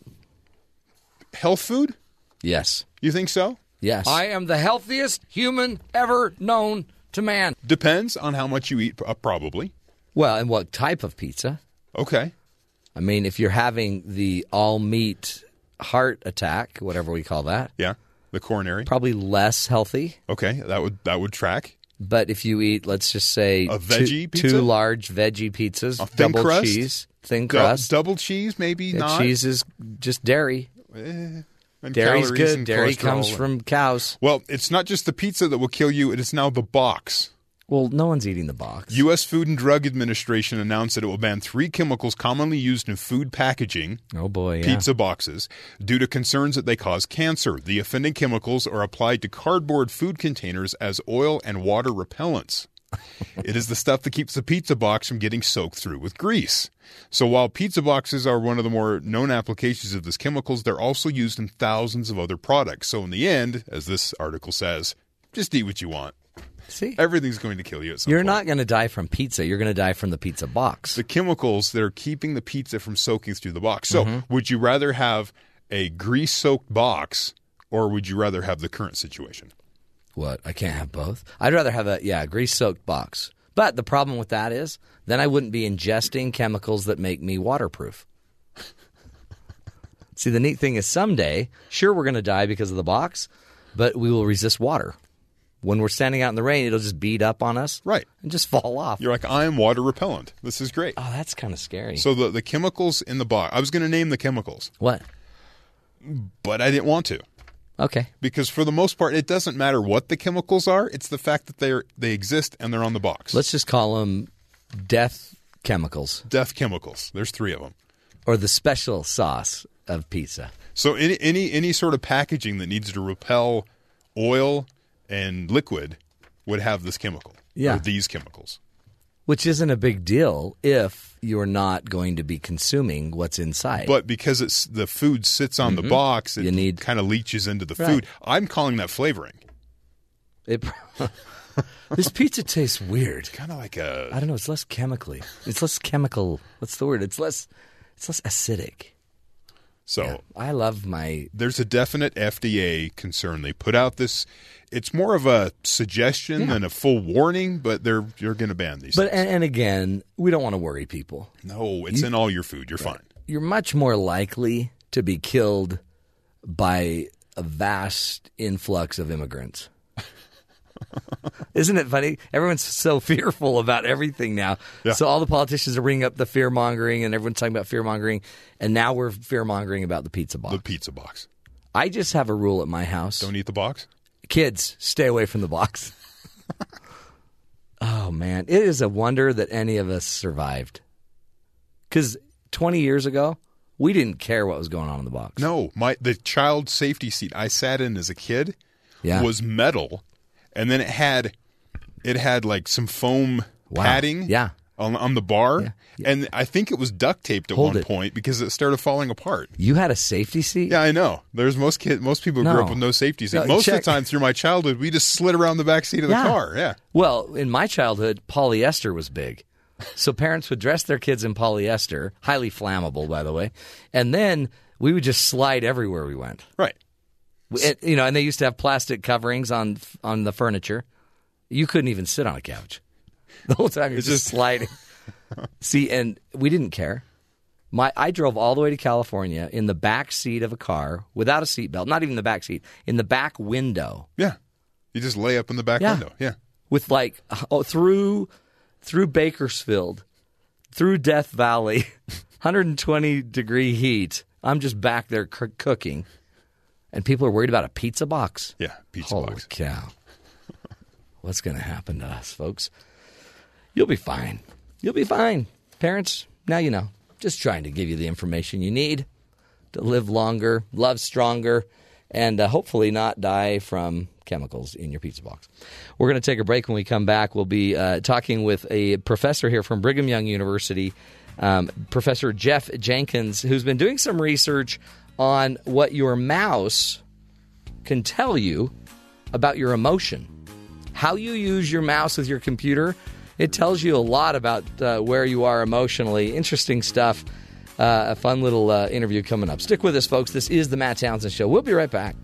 Health food. Yes. You think so? Yes. I am the healthiest human ever known to man. Depends on how much you eat, uh, probably. Well, and what type of pizza? Okay. I mean, if you're having the all meat heart attack, whatever we call that, Yeah, the coronary. probably less healthy. Okay, that would that would track. But if you eat, let's just say, A two- veggie pizza? two large veggie pizzas, A thin double crust? cheese, thin Du- crust. double cheese, maybe Yeah, not. cheese is just dairy. Eh, and Dairy's good. Dairy comes and- from cows. Well, it's not just the pizza that will kill you; it is now the box. Well, no one's eating the box. U.S. Food and Drug Administration announced that it will ban three chemicals commonly used in food packaging, oh boy, yeah. pizza boxes, due to concerns that they cause cancer. The offending chemicals are applied to cardboard food containers as oil and water repellents. It is the stuff that keeps the pizza box from getting soaked through with grease. So while pizza boxes are one of the more known applications of these chemicals, they're also used in thousands of other products. So in the end, as this article says, just eat what you want. See, Everything's going to kill you at some you're point. not going to die from pizza. You're going to die from the pizza box. the chemicals that are keeping the pizza from soaking through the box. So, Mm-hmm. would you rather have a grease soaked box or would you rather have the current situation? What? I can't have both. I'd rather have a yeah grease soaked box. But the problem with that is then I wouldn't be ingesting chemicals that make me waterproof. See, the neat thing is someday, sure, we're going to die because of the box, but we will resist water. When we're standing out in the rain, it'll just beat up on us, Right. and just fall off. You're like, I am water repellent. This is great. oh, that's kind of scary. So the the chemicals in the box. I was going to name the chemicals, what? but I didn't want to Okay. because for the most part, it doesn't matter what the chemicals are. It's the fact that they are they exist and they're on the box. Let's just call them death chemicals Death chemicals. There's three of them. or the special sauce of pizza. So any any any sort of packaging that needs to repel oil and liquid would have this chemical. Yeah. Or these chemicals. Which isn't a big deal if you're not going to be consuming what's inside. But because it's the food sits on the box, it Mm-hmm. You need- kind of leaches into the Right. food. I'm calling that flavoring. It, this pizza tastes weird. Kind of like a I don't know. It's less chemically. It's less chemical. What's the word? It's less. It's less acidic. So I love my. there's a definite FDA concern. They put out this. It's more of a suggestion than a full warning, but they're you're going to ban these. But things. and, and again, we don't want to worry people. no, it's in all your food. You're fine. You're much more likely to be killed by a vast influx of immigrants. Isn't it funny? Everyone's so fearful about everything now. Yeah. So all the politicians are bringing up the fear mongering, and everyone's talking about fear mongering, and now we're fear mongering about the pizza box. The pizza box. I just have a rule at my house: Don't eat the box. kids, stay away from the box. oh man, it is a wonder that any of us survived. Because 20 years ago, we didn't care what was going on in the box. No, my the child safety seat I sat in as a kid Yeah. was metal, and then it had it had like some foam Wow. padding. Yeah. On, on the bar, Yeah. and I think it was duct taped at Hold one it. point because it started falling apart. You had a safety seat? Yeah, I know. There's most kid, most people grew up with no safety seat. No, most of the time through my childhood, we just slid around the back seat of the Yeah. car. Yeah, Well, in my childhood, polyester was big. So parents would dress their kids in polyester, highly flammable, by the way, and then we would just slide everywhere we went. right. It- you know, and they used to have plastic coverings on on the furniture. You couldn't even sit on a couch. The whole time you're It's just, just- sliding. See, and we didn't care. My I drove all the way to California in the back seat of a car without a seatbelt, not even the back seat, in the back window Yeah, you just lay up in the back Yeah. window. Yeah, with like oh, through through Bakersfield, through Death Valley, 120 degree heat. I'm just back there c- cooking, and people are worried about a pizza box. yeah. Pizza Holy box. cow! What's going to happen to us, folks? You'll be fine. You'll be fine, parents. Now you know. Just trying to give you the information you need to live longer, love stronger, and uh, hopefully not die from chemicals in your pizza box. We're going to take a break. When we come back, we'll be uh, talking with a professor here from Brigham Young University, um, Professor Jeff Jenkins, who's been doing some research on what your mouse can tell you about your emotion. How you use your mouse with your computer, it tells you a lot about uh, where you are emotionally. Interesting stuff. Uh, a fun little uh, interview coming up. Stick with us, folks. This is the Matt Townsend Show. We'll be right back.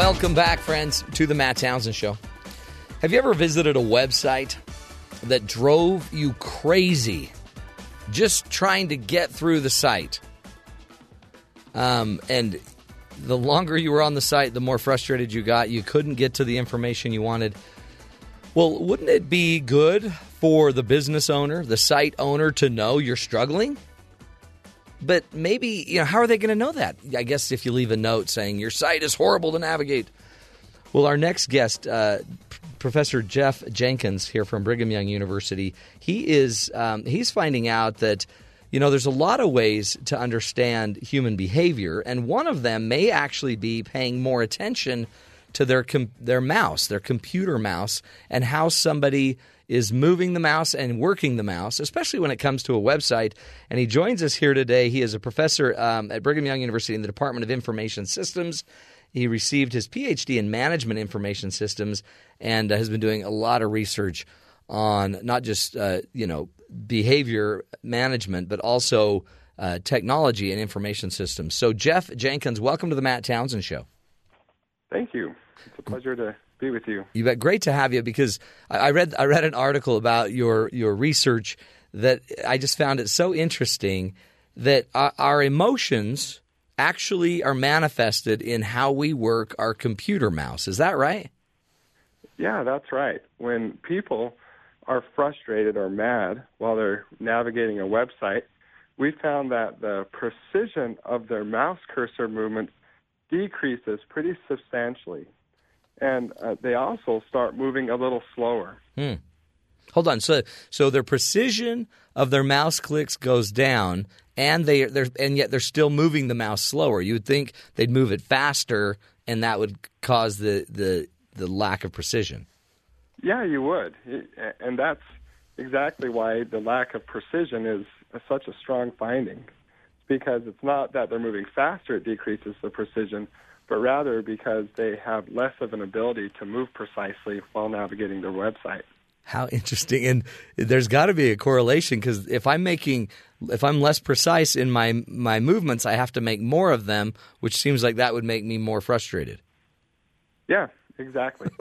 Welcome back, friends, to the Matt Townsend Show. Have you ever visited a website that drove you crazy just trying to get through the site? Um, and the longer you were on the site, the more frustrated you got. You couldn't get to the information you wanted. Well, wouldn't it be good for the business owner, the site owner, to know you're struggling? But maybe, you know, how are they going to know that? I guess if you leave a note saying your site is horrible to navigate. Well, our next guest, uh, Professor Jeff Jenkins here from Brigham Young University, he is um, he's finding out that you know there's a lot of ways to understand human behavior, and one of them may actually be paying more attention to their com- their mouse, their computer mouse, and how somebody is moving the mouse and working the mouse, especially when it comes to a website. And he joins us here today. He is a professor um, at Brigham Young University in the Department of Information Systems. He received his PhD in Management Information Systems and uh, has been doing a lot of research on not just uh, you know behavior management, but also uh, technology and information systems. So, Jeff Jenkins, welcome to the Matt Townsend Show. Thank you. It's a pleasure to be with you. You bet. Great to have you because I read I read an article about your your research that I just found it so interesting that our, our emotions actually are manifested in how we work our computer mouse. Is that right? Yeah, that's right. When people are frustrated or mad while they're navigating a website, we found that the precision of their mouse cursor movements decreases pretty substantially. And uh, they also start moving a little slower. Hmm. Hold on. So so their precision of their mouse clicks goes down, and they they're and yet they're still moving the mouse slower. You would think they'd move it faster, and that would cause the the the lack of precision. Yeah, you would. And that's exactly why the lack of precision is such a strong finding. It's because it's not that they're moving faster, it decreases the precision, but rather because they have less of an ability to move precisely while navigating their website. How interesting! And there's got to be a correlation because if I'm making, if I'm less precise in my my movements, I have to make more of them, which seems like that would make me more frustrated. Yeah, exactly.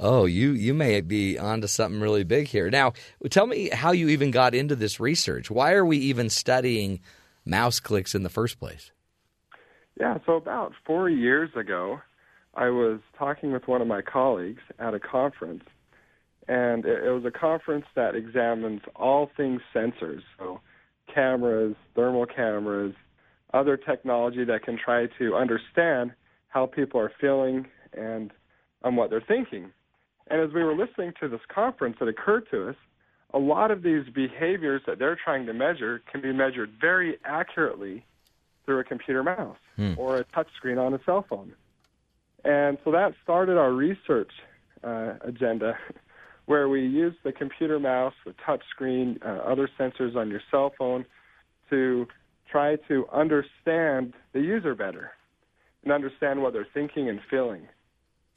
Oh, you you may be onto something really big here. Now, tell me how you even got into this research. Why are we even studying mouse clicks in the first place? Yeah, so about four years ago, I was talking with one of my colleagues at a conference, and it, was a conference that examines all things sensors, so cameras, thermal cameras, other technology that can try to understand how people are feeling and on what they're thinking. And as we were listening to this conference, it occurred to us a lot of these behaviors that they're trying to measure can be measured very accurately through a computer mouse Hmm. or a touch screen on a cell phone. And so that started our research uh, agenda, where we used the computer mouse, the touch screen, uh, other sensors on your cell phone to try to understand the user better and understand what they're thinking and feeling.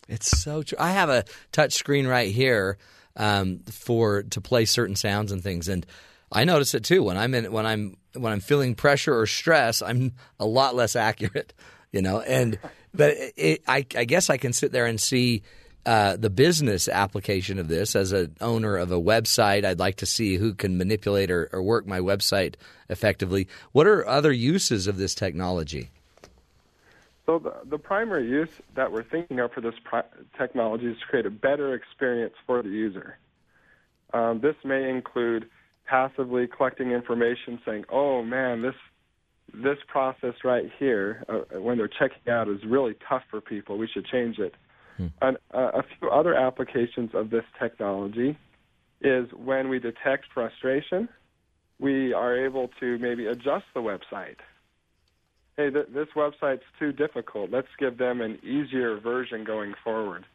It's so true. I have a touch screen right here um, for to play certain sounds and things, and I notice it too when I'm in when I'm when I'm feeling pressure or stress. I'm a lot less accurate, you know. And but it, I, I guess I can sit there and see uh, the business application of this as an owner of a website. I'd like to see who can manipulate or, or work my website effectively. What are other uses of this technology? So the, the primary use that we're thinking of for this technology is to create a better experience for the user. Um, this may include passively collecting information, saying, "Oh man, this this process right here, uh, when they're checking out, is really tough for people. We should change it." And uh, a few other applications of this technology is when we detect frustration, we are able to maybe adjust the website hey, th- this website's too difficult. Let's give them an easier version going forward.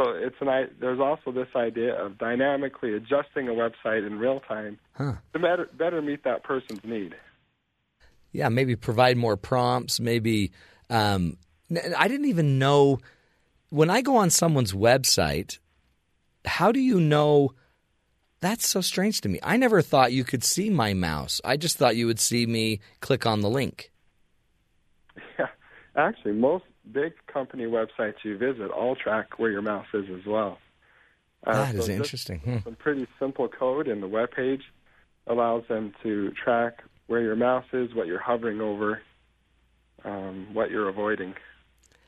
So it's an I- there's also this idea of dynamically adjusting a website in real time Huh. to better better meet that person's need. yeah, maybe provide more prompts. Maybe um, I didn't even know when I go on someone's website. How do you know? That's so strange to me. I never thought you could see my mouse. I just thought you would see me click on the link. Yeah, actually, most big company websites you visit all track where your mouse is as well. That is so just interesting. Hmm. Some pretty simple code in the web page allows them to track where your mouse is, what you're hovering over, um, what you're avoiding.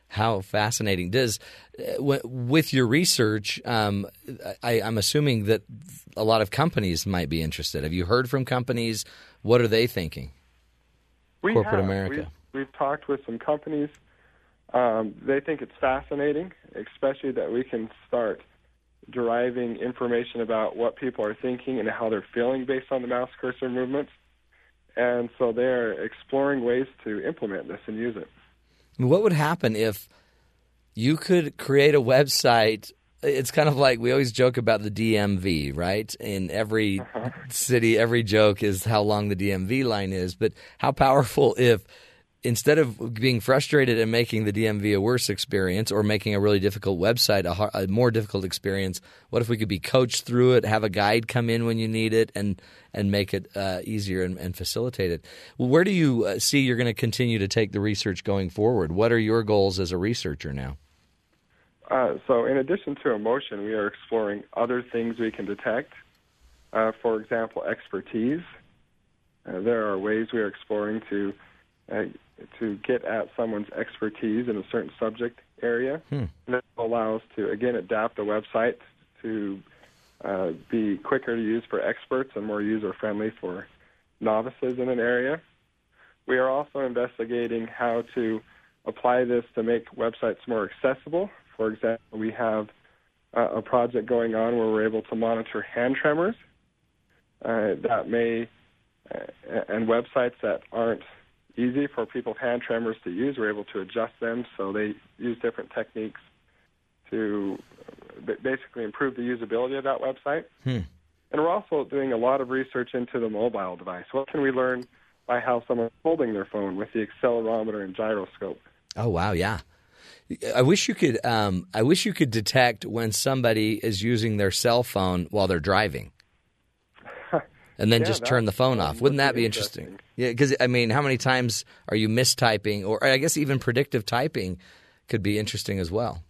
How fascinating! Does uh, with your research, um, I, I'm assuming that a lot of companies might be interested. Have you heard from companies? What are they thinking? We Corporate have. America. We've, we've talked with some companies. Um, they think it's fascinating, especially that we can start deriving information about what people are thinking and how they're feeling based on the mouse cursor movements. And so they're exploring ways to implement this and use it. What would happen if you could create a website? It's kind of like we always joke about the DMV, right? In every city, every joke is how long the DMV line is. But how powerful if instead of being frustrated and making the DMV a worse experience or making a really difficult website a, a more difficult experience, what if we could be coached through it, have a guide come in when you need it, and and make it uh, easier and, and facilitate it? Well, where do you uh, see you're going to continue to take the research going forward? What are your goals as a researcher now? Uh, so, in addition to emotion, we are exploring other things we can detect. Uh, for example, expertise. Uh, there are ways we are exploring to uh, to get at someone's expertise in a certain subject area. Hmm. And that will allow us to again adapt the website to uh, be quicker to use for experts and more user friendly for novices in an area. We are also investigating how to apply this to make websites more accessible. For example, we have uh, a project going on where we're able to monitor hand tremors uh, that may uh, and websites that aren't easy for people with hand tremors to use. We're able to adjust them so they use different techniques to uh, basically improve the usability of that website. Hmm. And we're also doing a lot of research into the mobile device. What can we learn by how someone's holding their phone with the accelerometer and gyroscope? Oh wow, yeah. I wish you could. Um, I wish you could detect when somebody is using their cell phone while they're driving, and then Yeah, just turn the phone off. Wouldn't that be interesting. interesting? Yeah, because I mean, how many times are you mistyping, or I guess even predictive typing could be interesting as well.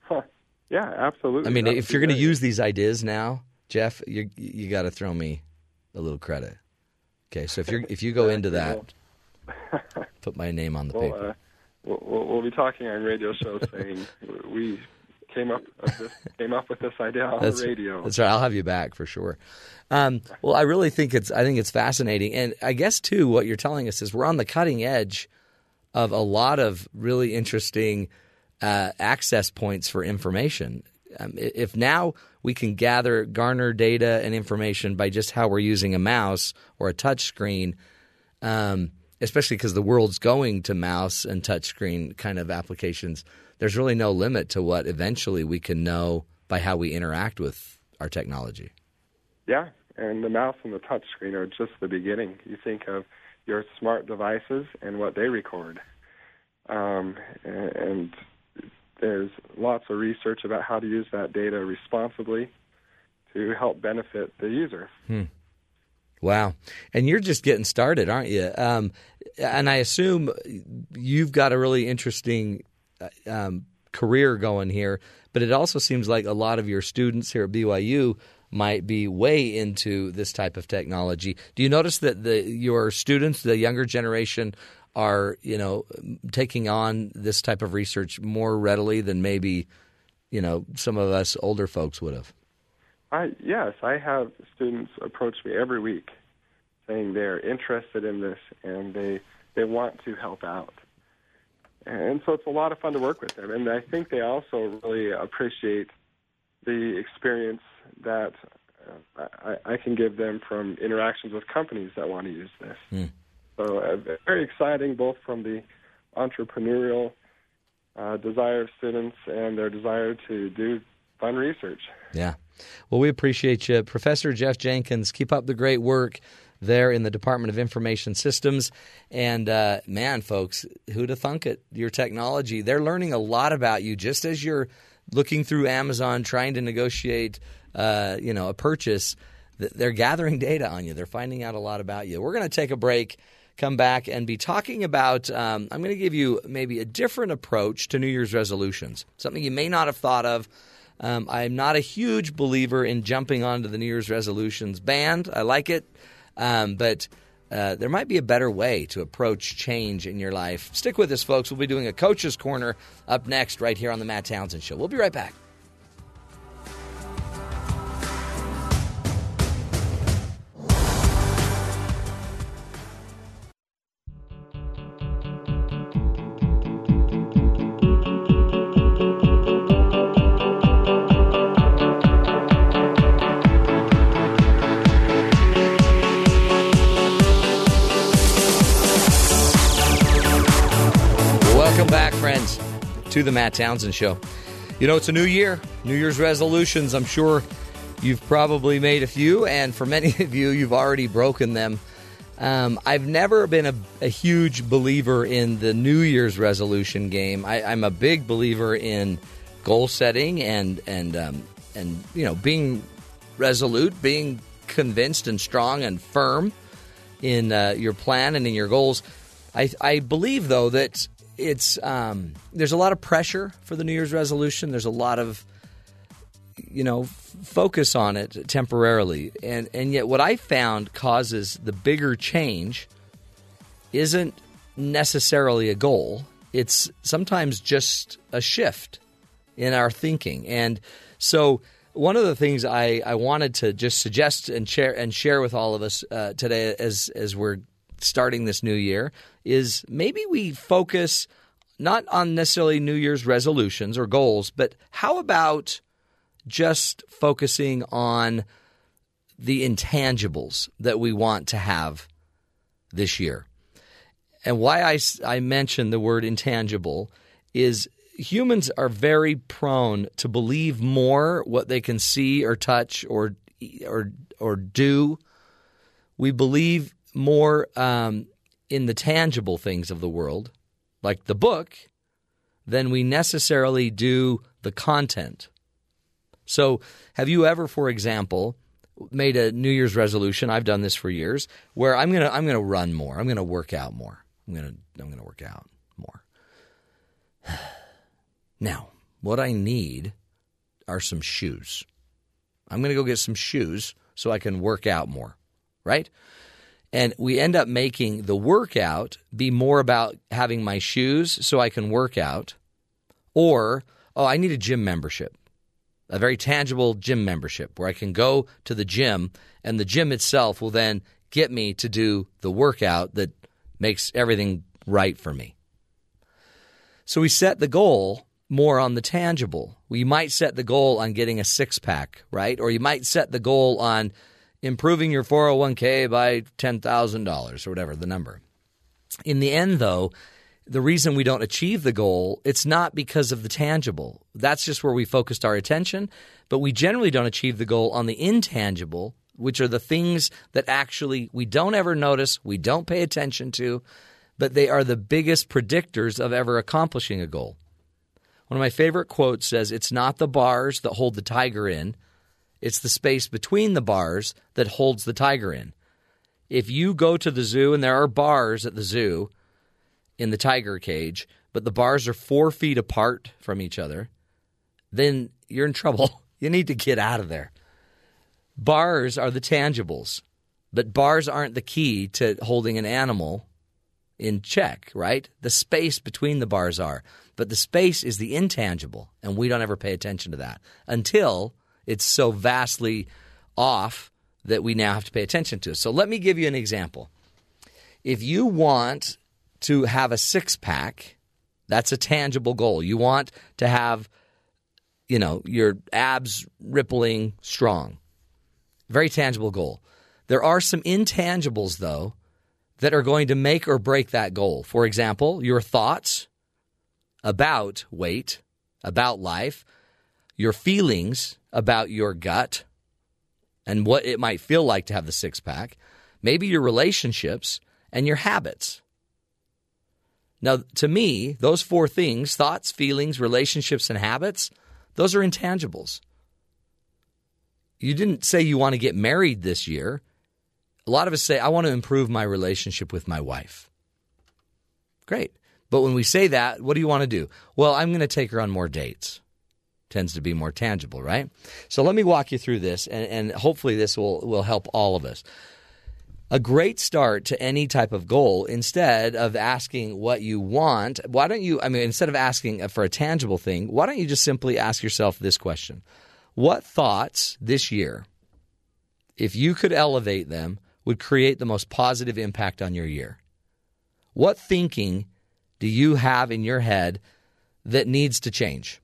Huh. Yeah, absolutely. I mean, if you're going to use these ideas now, Jeff, you you got to throw me a little credit. Okay, so if you if you go into that, put my name on the Well, paper. uh, we'll, we'll be talking on radio shows saying we came up with this, came up with this idea on That's, the radio. That's right. I'll have you back for sure. Um, well, I really think it's I think it's fascinating, and I guess too what you're telling us is we're on the cutting edge of a lot of really interesting uh, access points for information. Um, if now we can gather garner data and information by just how we're using a mouse or a touch screen, um, especially because the world's going to mouse and touch screen kind of applications, there's really no limit to what eventually we can know by how we interact with our technology. Yeah, and the mouse and the touch screen are just the beginning. You think of your smart devices and what they record. Um, and, there's lots of research about how to use that data responsibly to help benefit the user. Hmm. Wow. And you're just getting started, aren't you? Um, and I assume you've got a really interesting um, career going here, but it also seems like a lot of your students here at BYU might be way into this type of technology. Do you notice that the your students, the younger generation, are you know taking on this type of research more readily than maybe you know some of us older folks would have? I yes, I have students approach me every week saying they're interested in this and they they want to help out. And so it's a lot of fun to work with them. And I think they also really appreciate the experience that uh, I, I can give them from interactions with companies that want to use this. Hmm. So uh, very exciting, both from the entrepreneurial uh, desire of students and their desire to do fun research. Yeah. Well, we appreciate you. Professor Jeff Jenkins, keep up the great work there in the Department of Information Systems. And uh, man, folks, who'd have thunk it? Your technology, they're learning a lot about you just as you're looking through Amazon trying to negotiate, uh, you know, a purchase. They're gathering data on you. They're finding out a lot about you. We're going to take a break, come back, and be talking about. Um, I'm going to give you maybe a different approach to New Year's resolutions, something you may not have thought of. Um, I'm not a huge believer in jumping onto the New Year's resolutions band. I like it, um, but uh, there might be a better way to approach change in your life. Stick with us, folks. We'll be doing a coach's corner up next, right here on the Matt Townsend Show. We'll be right back. To the Matt Townsend Show. You know, it's a new year, New Year's resolutions. I'm sure you've probably made a few, and for many of you, you've already broken them. Um, I've never been a, a huge believer in the New Year's resolution game. I, I'm a big believer in goal setting and and um, and you know being resolute, being convinced and strong and firm in uh, your plan and in your goals. I, I believe, though, that it's um, there's a lot of pressure for the New Year's resolution. There's a lot of you know f- focus on it temporarily, and and yet what I found causes the bigger change isn't necessarily a goal. It's sometimes just a shift in our thinking, and so one of the things I, I wanted to just suggest and share and share with all of us uh, today as as we're starting this new year is maybe we focus not on necessarily New Year's resolutions or goals, but how about just focusing on the intangibles that we want to have this year? And why I, I mention the word intangible is humans are very prone to believe more what they can see or touch or or or do. We believe more um, in the tangible things of the world, like the book, than we necessarily do the content. So, have you ever, for example, made a New Year's resolution? I've done this for years, where I'm gonna I'm gonna run more. I'm gonna work out more. I'm gonna I'm gonna work out more. Now, what I need are some shoes. I'm to go get some shoes so I can work out more, right? And we end up making the workout be more about having my shoes so I can work out, or, oh, I need a gym membership, a very tangible gym membership where I can go to the gym and the gym itself will then get me to do the workout that makes everything right for me. So we set the goal more on the tangible. We might set the goal on getting a six pack, right? Or you might set the goal on improving your 401k by $10,000 or whatever the number. In the end, though, the reason we don't achieve the goal, it's not because of the tangible. That's just where we focused our attention, but we generally don't achieve the goal on the intangible, which are the things that actually we don't ever notice, we don't pay attention to, but they are the biggest predictors of ever accomplishing a goal. One of my favorite quotes says, It's not the bars that hold the tiger in, it's the space between the bars that holds the tiger in. If you go to the zoo and there are bars at the zoo in the tiger cage, but the bars are four feet apart from each other, then you're in trouble. You need to get out of there. Bars are the tangibles, but bars aren't the key to holding an animal in check, right? The space between the bars are. But the space is the intangible, and we don't ever pay attention to that until it's so vastly off that we now have to pay attention to it. So let me give you an example. If you want to have a six pack, that's a tangible goal. You want to have, you know, your abs rippling strong. Very tangible goal. There are some intangibles, though, that are going to make or break that goal. For example, your thoughts about weight, about life, your feelings about your gut and what it might feel like to have the six pack, maybe your relationships and your habits. Now, to me, those four things thoughts, feelings, relationships, and habits those are intangibles. You didn't say you want to get married this year. A lot of us say, I want to improve my relationship with my wife. Great. But when we say that, what do you want to do? Well, I'm going to take her on more dates. Tends to be more tangible, right? So let me walk you through this, and, and hopefully this will, will help all of us. A great start to any type of goal, instead of asking what you want, why don't you, I mean, instead of asking for a tangible thing, why don't you just simply ask yourself this question What thoughts this year, if you could elevate them, would create the most positive impact on your year? What thinking do you have in your head that needs to change?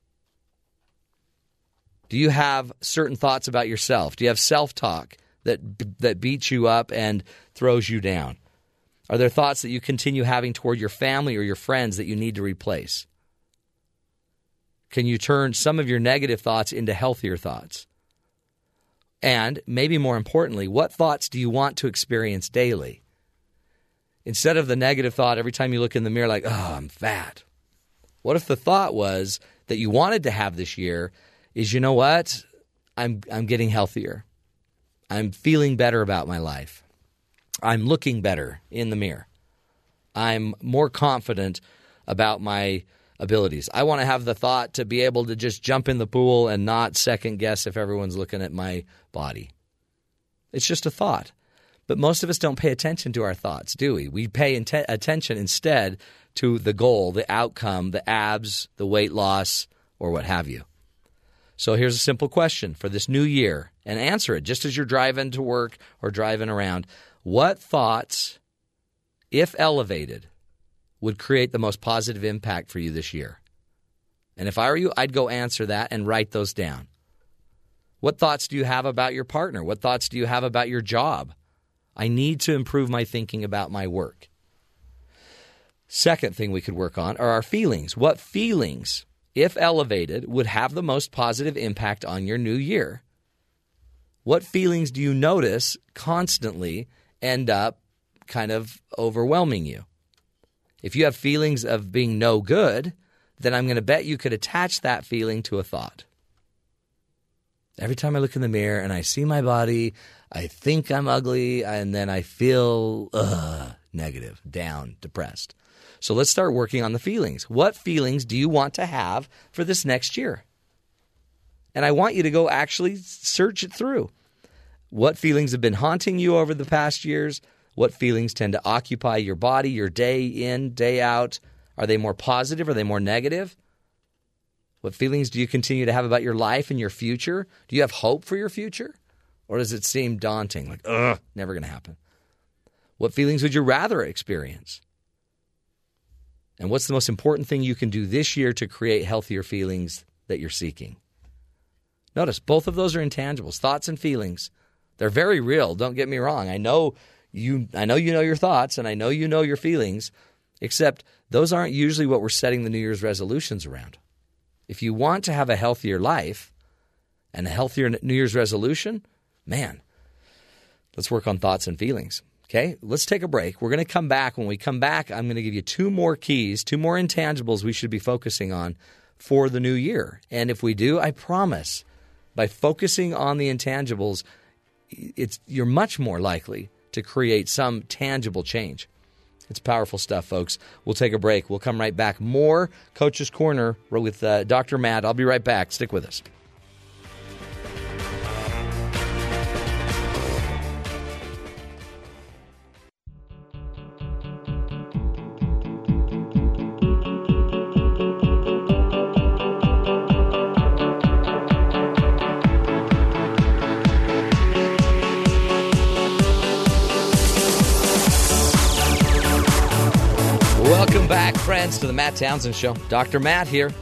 Do you have certain thoughts about yourself? Do you have self talk that, that beats you up and throws you down? Are there thoughts that you continue having toward your family or your friends that you need to replace? Can you turn some of your negative thoughts into healthier thoughts? And maybe more importantly, what thoughts do you want to experience daily? Instead of the negative thought every time you look in the mirror, like, oh, I'm fat. What if the thought was that you wanted to have this year is, you know what? I'm, I'm getting healthier. I'm feeling better about my life. I'm looking better in the mirror. I'm more confident about my abilities. I want to have the thought to be able to just jump in the pool and not second guess if everyone's looking at my body. It's just a thought. But most of us don't pay attention to our thoughts, do we? We pay inte- attention instead to the goal, the outcome, the abs, the weight loss, or what have you. So here's a simple question for this new year and answer it just as you're driving to work or driving around. What thoughts, if elevated, would create the most positive impact for you this year? And if I were you, I'd go answer that and write those down. What thoughts do you have about your partner? What thoughts do you have about your job? I need to improve my thinking about my work. Second thing we could work on are our feelings. What feelings, if elevated, would have the most positive impact on your new year? What feelings do you notice constantly end up kind of overwhelming you? If you have feelings of being no good, then I'm going to bet you could attach that feeling to a thought. Every time I look in the mirror and I see my body, I think I'm ugly, and then I feel ugh, negative, down, depressed. So let's start working on the feelings. What feelings do you want to have for this next year? And I want you to go actually search it through. What feelings have been haunting you over the past years? What feelings tend to occupy your body, your day in, day out? Are they more positive? Are they more negative? What feelings do you continue to have about your life and your future? Do you have hope for your future? Or does it seem daunting? Like, ugh, never going to happen. What feelings would you rather experience? And what's the most important thing you can do this year to create healthier feelings that you're seeking? Notice both of those are intangibles, thoughts and feelings. They're very real, don't get me wrong. I know you I know you know your thoughts and I know you know your feelings, except those aren't usually what we're setting the New Year's resolutions around. If you want to have a healthier life and a healthier New Year's resolution, man, let's work on thoughts and feelings. Okay, let's take a break. We're going to come back. When we come back, I'm going to give you two more keys, two more intangibles we should be focusing on for the new year. And if we do, I promise, by focusing on the intangibles, it's you're much more likely to create some tangible change. It's powerful stuff, folks. We'll take a break. We'll come right back. More Coach's Corner with uh, Dr. Matt. I'll be right back. Stick with us. Welcome back, friends, to the Matt Townsend Show. Dr. Matt here.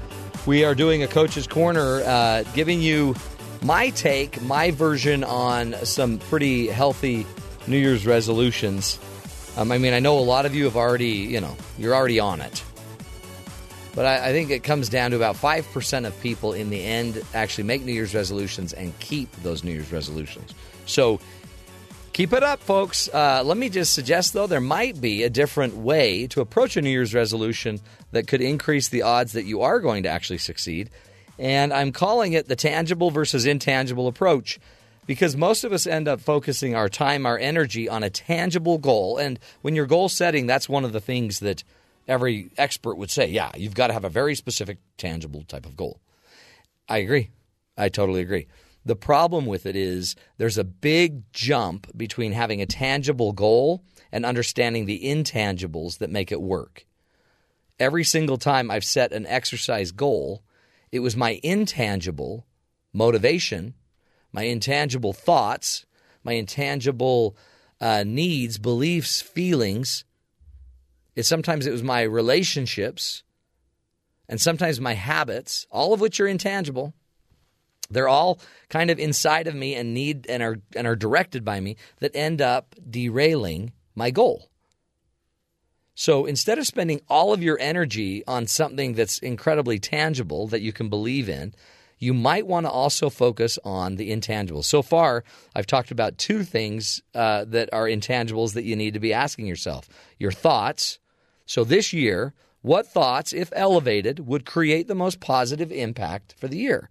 We are doing a Coach's Corner, uh, giving you my take, my version on some pretty healthy New Year's resolutions. Um, I mean, I know a lot of you have already, you know, you're already on it. But I, I think it comes down to about 5% of people in the end actually make New Year's resolutions and keep those New Year's resolutions. So Keep it up, folks. Uh, let me just suggest, though, there might be a different way to approach a New Year's resolution that could increase the odds that you are going to actually succeed. And I'm calling it the tangible versus intangible approach because most of us end up focusing our time, our energy on a tangible goal. And when you're goal setting, that's one of the things that every expert would say yeah, you've got to have a very specific, tangible type of goal. I agree. I totally agree. The problem with it is there's a big jump between having a tangible goal and understanding the intangibles that make it work. Every single time I've set an exercise goal, it was my intangible motivation, my intangible thoughts, my intangible uh, needs, beliefs, feelings. It sometimes it was my relationships, and sometimes my habits, all of which are intangible. They're all kind of inside of me and need and are and are directed by me that end up derailing my goal. So instead of spending all of your energy on something that's incredibly tangible that you can believe in, you might want to also focus on the intangibles. So far, I've talked about two things uh, that are intangibles that you need to be asking yourself your thoughts. So this year, what thoughts, if elevated, would create the most positive impact for the year?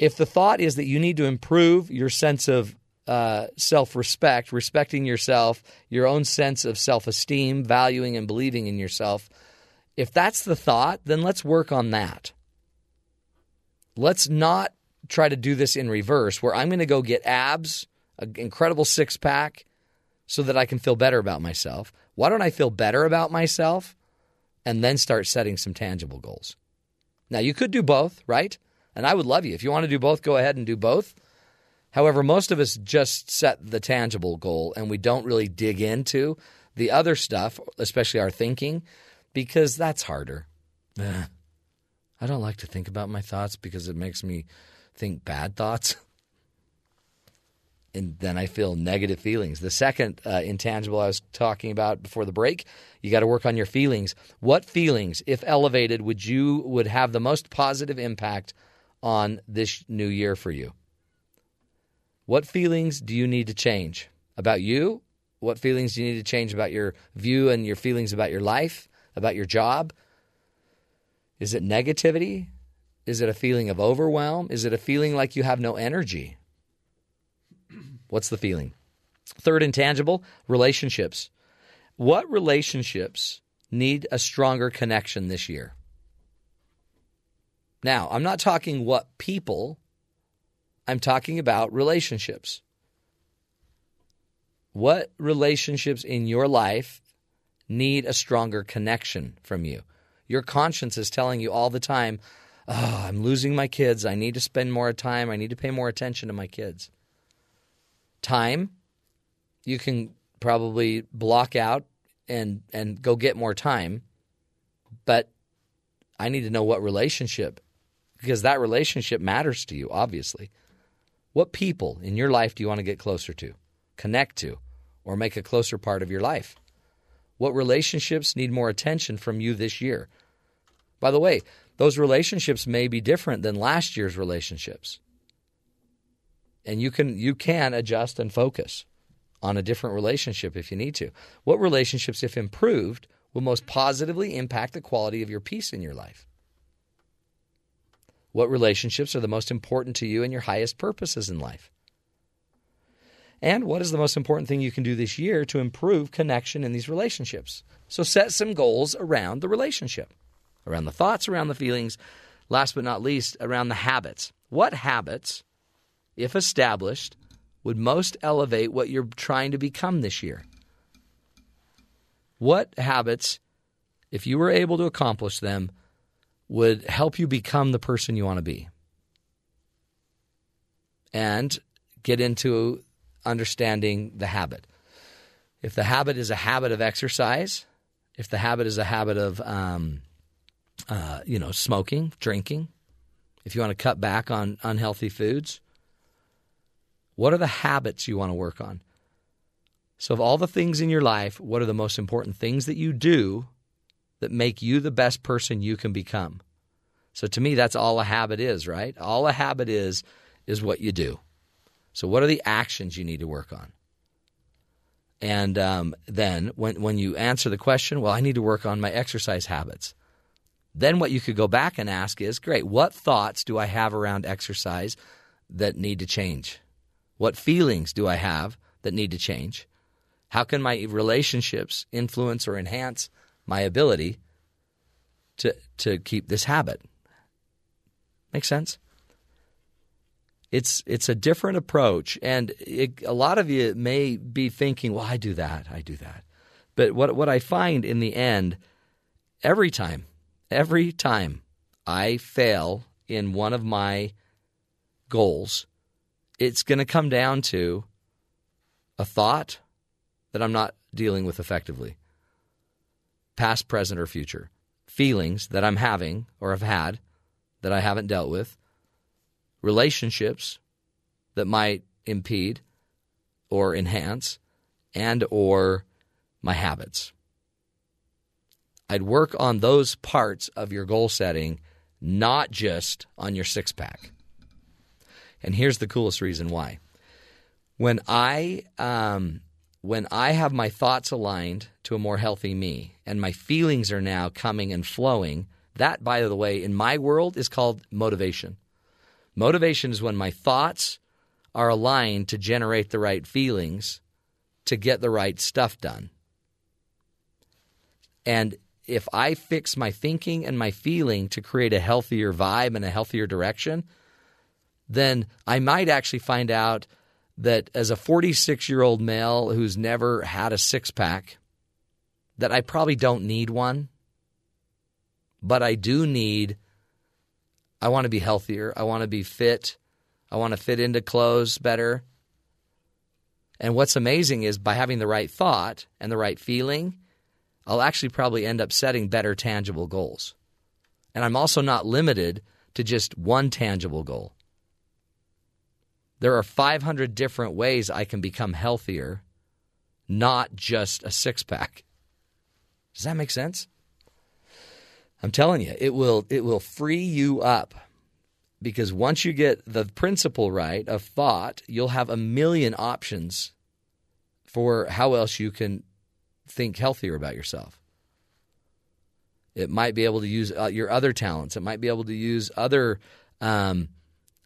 If the thought is that you need to improve your sense of uh, self respect, respecting yourself, your own sense of self esteem, valuing and believing in yourself, if that's the thought, then let's work on that. Let's not try to do this in reverse where I'm going to go get abs, an incredible six pack, so that I can feel better about myself. Why don't I feel better about myself and then start setting some tangible goals? Now, you could do both, right? And I would love you. If you want to do both, go ahead and do both. However, most of us just set the tangible goal and we don't really dig into the other stuff, especially our thinking, because that's harder. I don't like to think about my thoughts because it makes me think bad thoughts. and then I feel negative feelings. The second uh, intangible I was talking about before the break, you got to work on your feelings. What feelings, if elevated, would you would have the most positive impact on this new year for you? What feelings do you need to change about you? What feelings do you need to change about your view and your feelings about your life, about your job? Is it negativity? Is it a feeling of overwhelm? Is it a feeling like you have no energy? What's the feeling? Third intangible, relationships. What relationships need a stronger connection this year? Now, I'm not talking what people, I'm talking about relationships. What relationships in your life need a stronger connection from you? Your conscience is telling you all the time, oh, I'm losing my kids. I need to spend more time. I need to pay more attention to my kids. Time, you can probably block out and, and go get more time. But I need to know what relationship, because that relationship matters to you, obviously. What people in your life do you want to get closer to, connect to, or make a closer part of your life? What relationships need more attention from you this year? By the way, those relationships may be different than last year's relationships. And you can you can adjust and focus on a different relationship if you need to. What relationships if improved will most positively impact the quality of your peace in your life? What relationships are the most important to you and your highest purposes in life? And what is the most important thing you can do this year to improve connection in these relationships? So set some goals around the relationship, around the thoughts, around the feelings, last but not least, around the habits. What habits, if established, would most elevate what you're trying to become this year? What habits, if you were able to accomplish them, would help you become the person you want to be? And get into understanding the habit. If the habit is a habit of exercise, if the habit is a habit of, um, uh, you know, smoking, drinking, if you want to cut back on unhealthy foods, what are the habits you want to work on? So, of all the things in your life, what are the most important things that you do that make you the best person you can become? So, to me, that's all a habit is, right? All a habit is, is what you do. So, what are the actions you need to work on? And um, then, when, when you answer the question, well, I need to work on my exercise habits. Then, what you could go back and ask is great, what thoughts do I have around exercise that need to change? What feelings do I have that need to change? How can my relationships influence or enhance my ability to, to keep this habit? Make sense? It's it's a different approach, and it, a lot of you may be thinking, "Well, I do that, I do that," but what what I find in the end, every time, every time I fail in one of my goals, it's going to come down to a thought that I'm not dealing with effectively, past, present, or future, feelings that I'm having or have had that I haven't dealt with relationships that might impede or enhance and or my habits. I'd work on those parts of your goal setting, not just on your six pack. And here's the coolest reason why. When I um, when I have my thoughts aligned to a more healthy me, and my feelings are now coming and flowing, that, by the way, in my world is called motivation. Motivation is when my thoughts are aligned to generate the right feelings to get the right stuff done. And if I fix my thinking and my feeling to create a healthier vibe and a healthier direction, then I might actually find out that as a 46 year old male who's never had a six pack, that I probably don't need one, but I do need, I want to be healthier. I want to be fit. I want to fit into clothes better. And what's amazing is by having the right thought and the right feeling, I'll actually probably end up setting better tangible goals. And I'm also not limited to just one tangible goal. There are 500 different ways I can become healthier, not just a six pack. Does that make sense? I'm telling you, it will it will free you up because once you get the principle right of thought, you'll have a million options for how else you can think healthier about yourself. It might be able to use uh, your other talents. It might be able to use other um,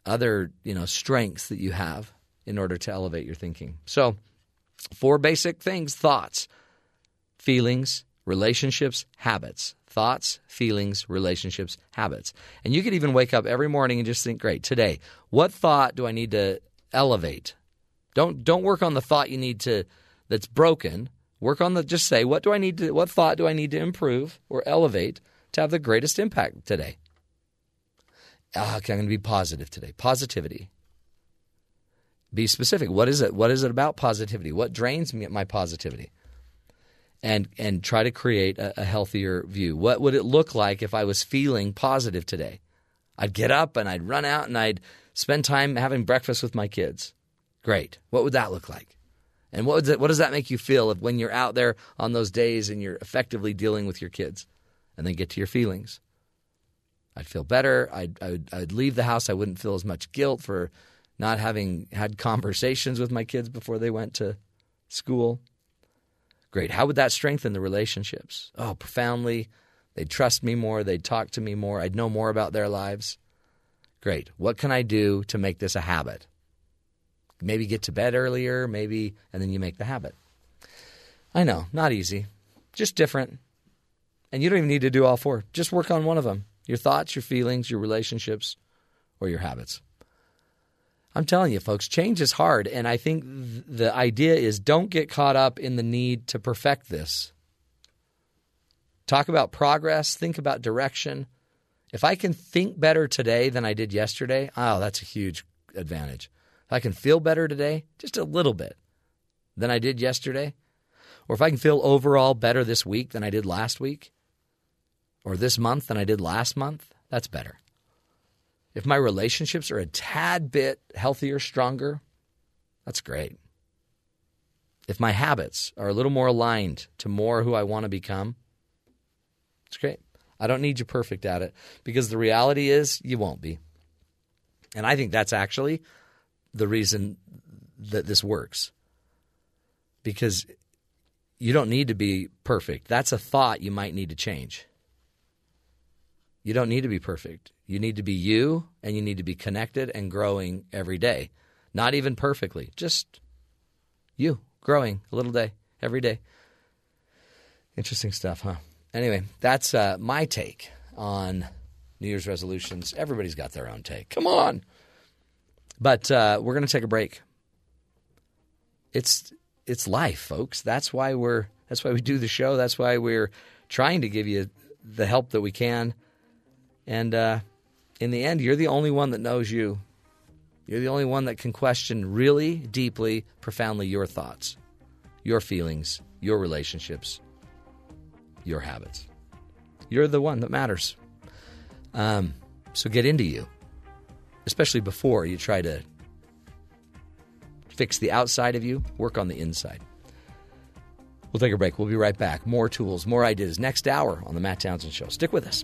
other you know strengths that you have in order to elevate your thinking. So, four basic things: thoughts, feelings, relationships, habits. Thoughts, feelings, relationships, habits. And you could even wake up every morning and just think, great, today, what thought do I need to elevate? Don't don't work on the thought you need to that's broken. Work on the just say, what do I need to what thought do I need to improve or elevate to have the greatest impact today? Ah, okay, I'm going to be positive today. Positivity. Be specific. What is it? What is it about positivity? What drains me at my positivity? And and try to create a, a, healthier view. What would it look like if I was feeling positive today? I'd get up and I'd run out and I'd spend time having breakfast with my kids. Great. What would that look like? And what, that, what does that make you feel if when you're out there on those days and you're effectively dealing with your kids? And then get to your feelings. I'd feel better. I'd, I'd, I'd leave the house. I wouldn't feel as much guilt for not having had conversations with my kids before they went to school. Great. How would that strengthen the relationships? Oh, profoundly. They'd trust me more. They'd talk to me more. I'd know more about their lives. Great. What can I do to make this a habit? Maybe get to bed earlier, maybe, and then you make the habit. I know, not easy, just different. And you don't even need to do all four. Just work on one of them your thoughts, your feelings, your relationships, or your habits. I'm telling you, folks, change is hard. And I think th- the idea is don't get caught up in the need to perfect this. Talk about progress, think about direction. If I can think better today than I did yesterday, oh, that's a huge advantage. If I can feel better today, just a little bit, than I did yesterday, or if I can feel overall better this week than I did last week, or this month than I did last month, that's better. If my relationships are a tad bit healthier, stronger, that's great. If my habits are a little more aligned to more who I want to become, it's great. I don't need you perfect at it because the reality is you won't be. And I think that's actually the reason that this works. Because you don't need to be perfect. That's a thought you might need to change. You don't need to be perfect. You need to be you and you need to be connected and growing every day. Not even perfectly, just you growing a little day every day. Interesting stuff, huh? Anyway, that's uh, my take on New Year's resolutions. Everybody's got their own take. Come on. But uh, we're going to take a break. It's it's life, folks. That's why we're that's why we do the show. That's why we're trying to give you the help that we can. And uh, in the end, you're the only one that knows you. You're the only one that can question really deeply, profoundly your thoughts, your feelings, your relationships, your habits. You're the one that matters. Um, so get into you, especially before you try to fix the outside of you, work on the inside. We'll take a break. We'll be right back. More tools, more ideas next hour on The Matt Townsend Show. Stick with us.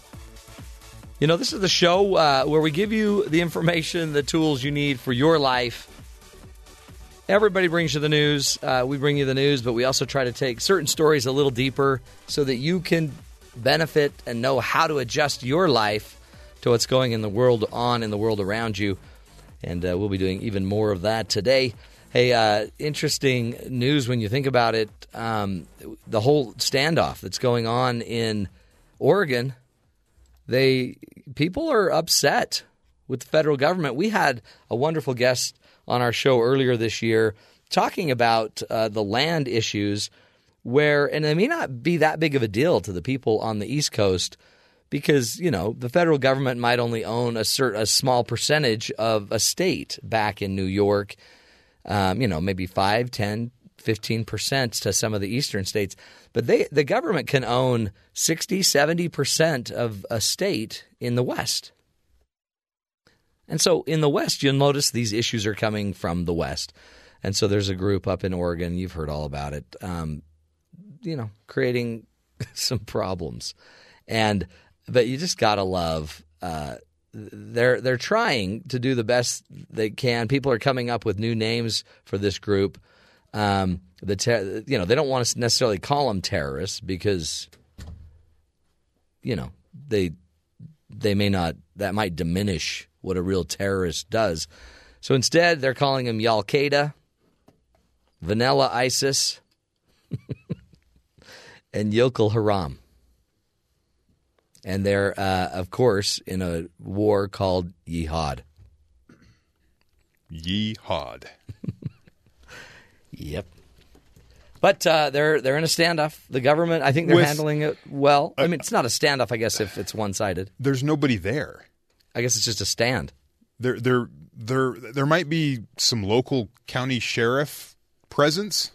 You know, this is the show uh, where we give you the information, the tools you need for your life. Everybody brings you the news. Uh, we bring you the news, but we also try to take certain stories a little deeper so that you can benefit and know how to adjust your life to what's going in the world on in the world around you. And uh, we'll be doing even more of that today. Hey, uh, interesting news when you think about it. Um, the whole standoff that's going on in Oregon, they people are upset with the federal government. We had a wonderful guest on our show earlier this year talking about uh, the land issues, where and it may not be that big of a deal to the people on the East Coast because you know the federal government might only own a cert, a small percentage of a state back in New York. Um, you know, maybe 5, 10, 15 percent to some of the eastern states, but they the government can own 60, 70 percent of a state in the West. And so in the West, you'll notice these issues are coming from the West. And so there's a group up in Oregon, you've heard all about it, um, you know, creating some problems. And but you just gotta love. Uh, they're they're trying to do the best they can. People are coming up with new names for this group. Um, the ter- you know they don't want to necessarily call them terrorists because you know they they may not that might diminish what a real terrorist does. So instead, they're calling them Y'all Qaeda, Vanilla ISIS, and Yokel Haram. And they're, uh, of course, in a war called Jihad. Yeehawed. Yep. But uh, they're they're in a standoff. The government, I think they're With- handling it well. I mean, it's not a standoff, I guess, if it's one sided. There's nobody there. I guess it's just a stand. There, there, there, there might be some local county sheriff presence,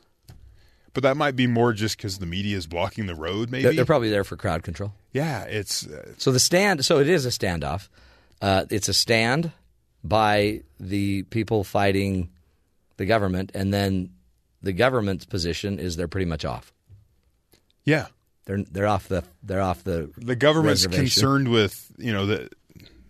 but that might be more just because the media is blocking the road. Maybe They're, they're probably there for crowd control. yeah. It's uh, So the stand, so it is a standoff. Uh, it's a stand by the people fighting the government, and then the government's position is they're pretty much off. yeah. They're they're off the they're off the The government's concerned with you know the.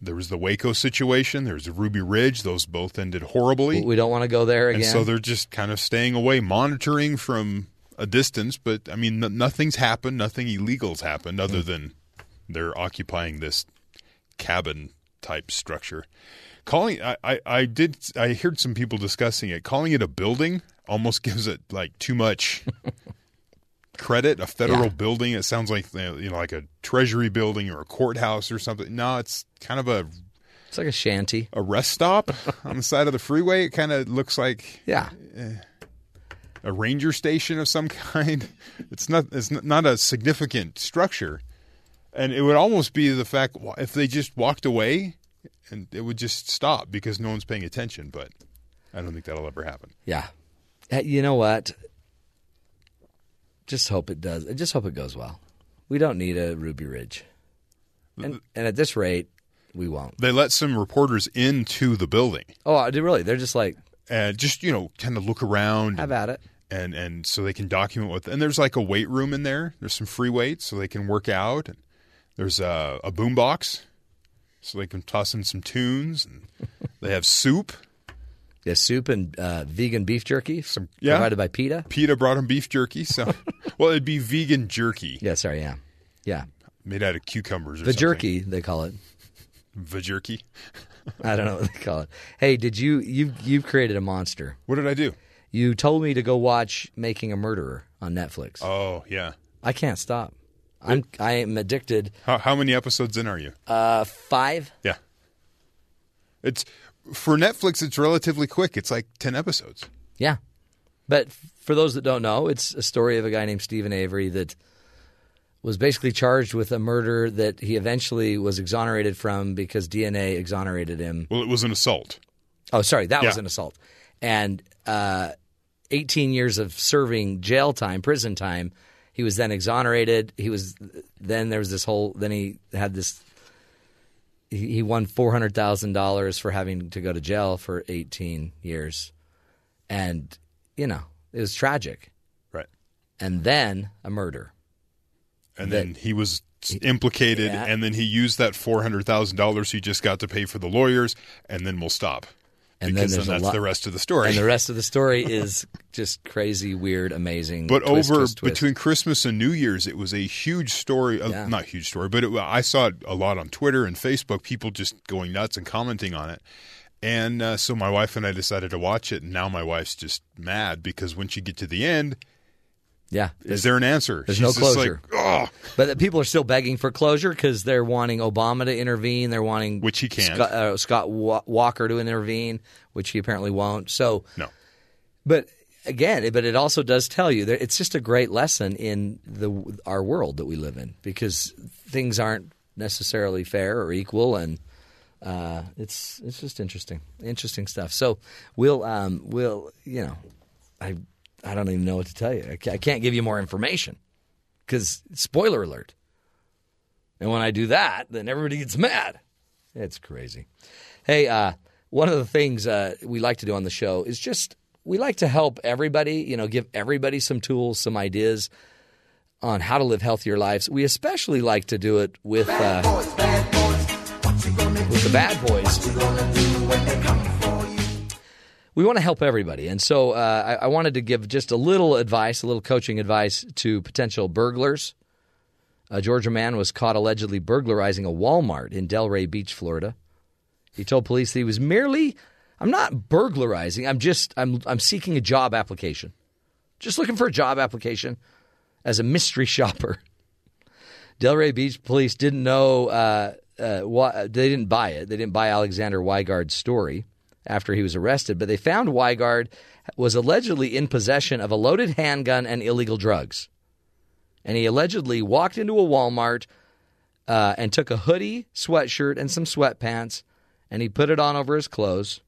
There was the Waco situation. There was the Ruby Ridge. Those both ended horribly. We don't want to go there again. And so they're just kind of staying away, monitoring from a distance. But I mean, n- nothing's happened. Nothing illegal's happened other mm. than they're occupying this cabin type structure. Calling, I, I, I did, I heard some people discussing it. Calling it a building almost gives it like too much credit. A federal Yeah. building. It sounds like you know, like a treasury building or a courthouse or something. No, it's kind of a it's like a shanty. a rest stop on the side of the freeway. It kind of looks like Yeah, eh, a ranger station of some kind. It's not it's not a significant structure, and it would almost be the fact if they just walked away, and it would just stop because no one's paying attention. But I don't think that'll ever happen. yeah. You know what? Just hope it does. Just hope it goes well. We don't need a Ruby Ridge, and and at this rate, we won't. They let some reporters into the building Oh, really? They're just like and just you know kind of look around have at it. and and so they can document what and there's like a weight room in there there's some free weights so they can work out and there's a, a boom box so they can toss in some tunes and they have soup Yeah, soup and uh, vegan beef jerky Some- yeah. provided by PETA. PETA brought him beef jerky so well it'd be vegan jerky Yeah, sorry, yeah, yeah. made out of cucumbers or The something. jerky they call it. the jerky I don't know what they call it. Hey, did you you you've created a monster? what did I do You told me to go watch Making a Murderer on Netflix. oh yeah I can't stop. I'm I am addicted. how, how many episodes in are you Uh, five. yeah it's for Netflix it's relatively quick it's like 10 episodes Yeah, but for those that don't know, it's a story of a guy named Steven Avery that was basically charged with a murder that he eventually was exonerated from because DNA exonerated him. well it was an assault Oh, sorry, that was an assault. And uh, 18 years of serving jail time, prison time. He was then exonerated. He was then there was this whole. Then he had this. He, he won four hundred thousand dollars for having to go to jail for 18 years, and you know it was tragic. Right. And then a murder. And That- then he was implicated, Yeah. and then he used that four hundred thousand dollars he just got to pay for the lawyers, and then we'll stop. And because then a that's lot- the rest of the story. And the rest of the story is just crazy, weird, amazing. But twist, over twist, twist. between Christmas and New Year's, it was a huge story. Uh, Yeah. Not huge story, but it, I saw it a lot on Twitter and Facebook. People just going nuts and commenting on it. And uh, so my wife and I decided to watch it. And now my wife's just mad because when she get to the end, yeah, is there an answer? There's She's no closure. Like, oh, But the people are still begging for closure because they're wanting Obama to intervene. They're wanting Which he can't. Scott, uh, Scott Walker to intervene, which he apparently won't. So no. But again, but it also does tell you that it's just a great lesson in the our world that we live in because things aren't necessarily fair or equal, and uh, it's it's just interesting, interesting stuff. So we'll um, we'll you know, I I don't even know what to tell you. I can't give you more information because spoiler alert. And when I do that, then everybody gets mad. It's crazy. Hey, uh, one of the things uh, we like to do on the show is just we like to help everybody, you know, give everybody some tools, some ideas on how to live healthier lives. We especially like to do it with uh, with the bad boys. We want to help everybody, and so uh, I, I wanted to give just a little advice, a little coaching advice to potential burglars. A Georgia man was caught allegedly burglarizing a Walmart in Delray Beach, Florida. He told police that he was merely I'm not burglarizing. I'm just I'm I'm seeking a job application. Just looking for a job application as a mystery shopper. Delray Beach police didn't know uh, uh, why, they didn't buy it. They didn't buy Alexander Weigard's story after he was arrested, but they found Weigard was allegedly in possession of a loaded handgun and illegal drugs. And he allegedly walked into a Walmart uh, and took a hoodie, sweatshirt, and some sweatpants, and he put it on over his clothes.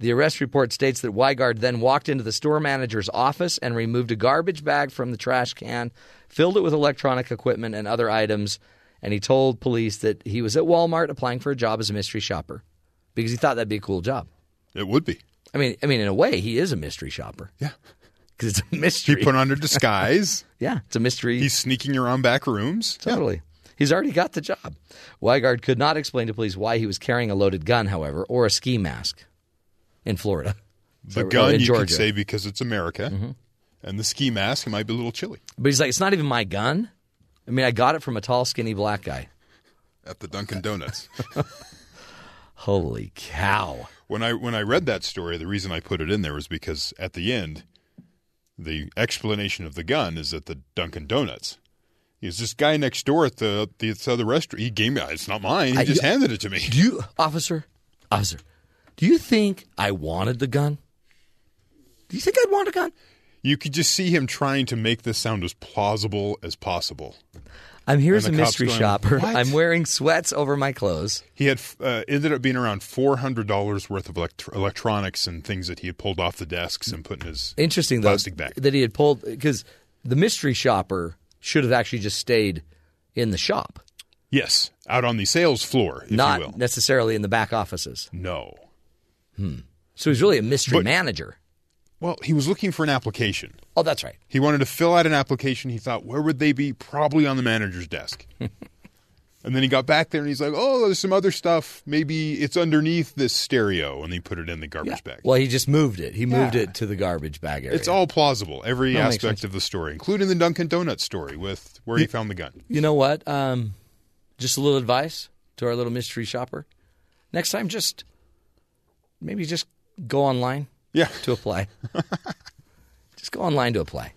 The arrest report states that Weigard then walked into the store manager's office and removed a garbage bag from the trash can, filled it with electronic equipment and other items, and he told police that he was at Walmart applying for a job as a mystery shopper because he thought that'd be a cool job. It would be. I mean, I mean, in a way, he is a mystery shopper. Yeah, because it's a mystery. He put on a disguise. yeah, it's a mystery. He's sneaking around back rooms. Totally. He's already got the job. Weigard could not explain to police why he was carrying a loaded gun, however, or a ski mask in Florida. The or gun in you Georgia. could say because it's America, Mm-hmm. and the ski mask it might be a little chilly But he's like, it's not even my gun. I mean, I got it from a tall, skinny black guy. at the Dunkin' Donuts. Holy cow! When I when I read that story, the reason I put it in there was because at the end, the explanation of the gun is at the Dunkin' Donuts. He's this guy next door at the the other restaurant. He gave me it's not mine. He I- just you- handed it to me. Do you, officer, officer, do you think I wanted the gun? Do you think I'd want a gun? You could just see him trying to make this sound as plausible as possible. I'm here as a And the cop's mystery going, shopper. "What?" I'm wearing sweats over my clothes. He had uh, ended up being around four hundred dollars worth of elect- electronics and things that he had pulled off the desks and put in his Interesting though plastic bag. that he had pulled because the mystery shopper should have actually just stayed in the shop, Yes, out on the sales floor, if not you will. necessarily in the back offices. No. Hmm. So he's really a mystery But- manager. Well, he was looking for an application. Oh, that's right. He wanted to fill out an application. He thought, where would they be? Probably on the manager's desk. and then he got back there and he's like, oh, there's some other stuff. Maybe it's underneath this stereo. And he put it in the garbage bag. Well, he just moved it. He moved Yeah. it to the garbage bag area. It's all plausible, every No, aspect of the story, including the Dunkin' Donuts story with where he found the gun. You know what? Um, just a little advice to our little mystery shopper. Next time, just maybe just go online. Yeah. To apply. just go online to apply.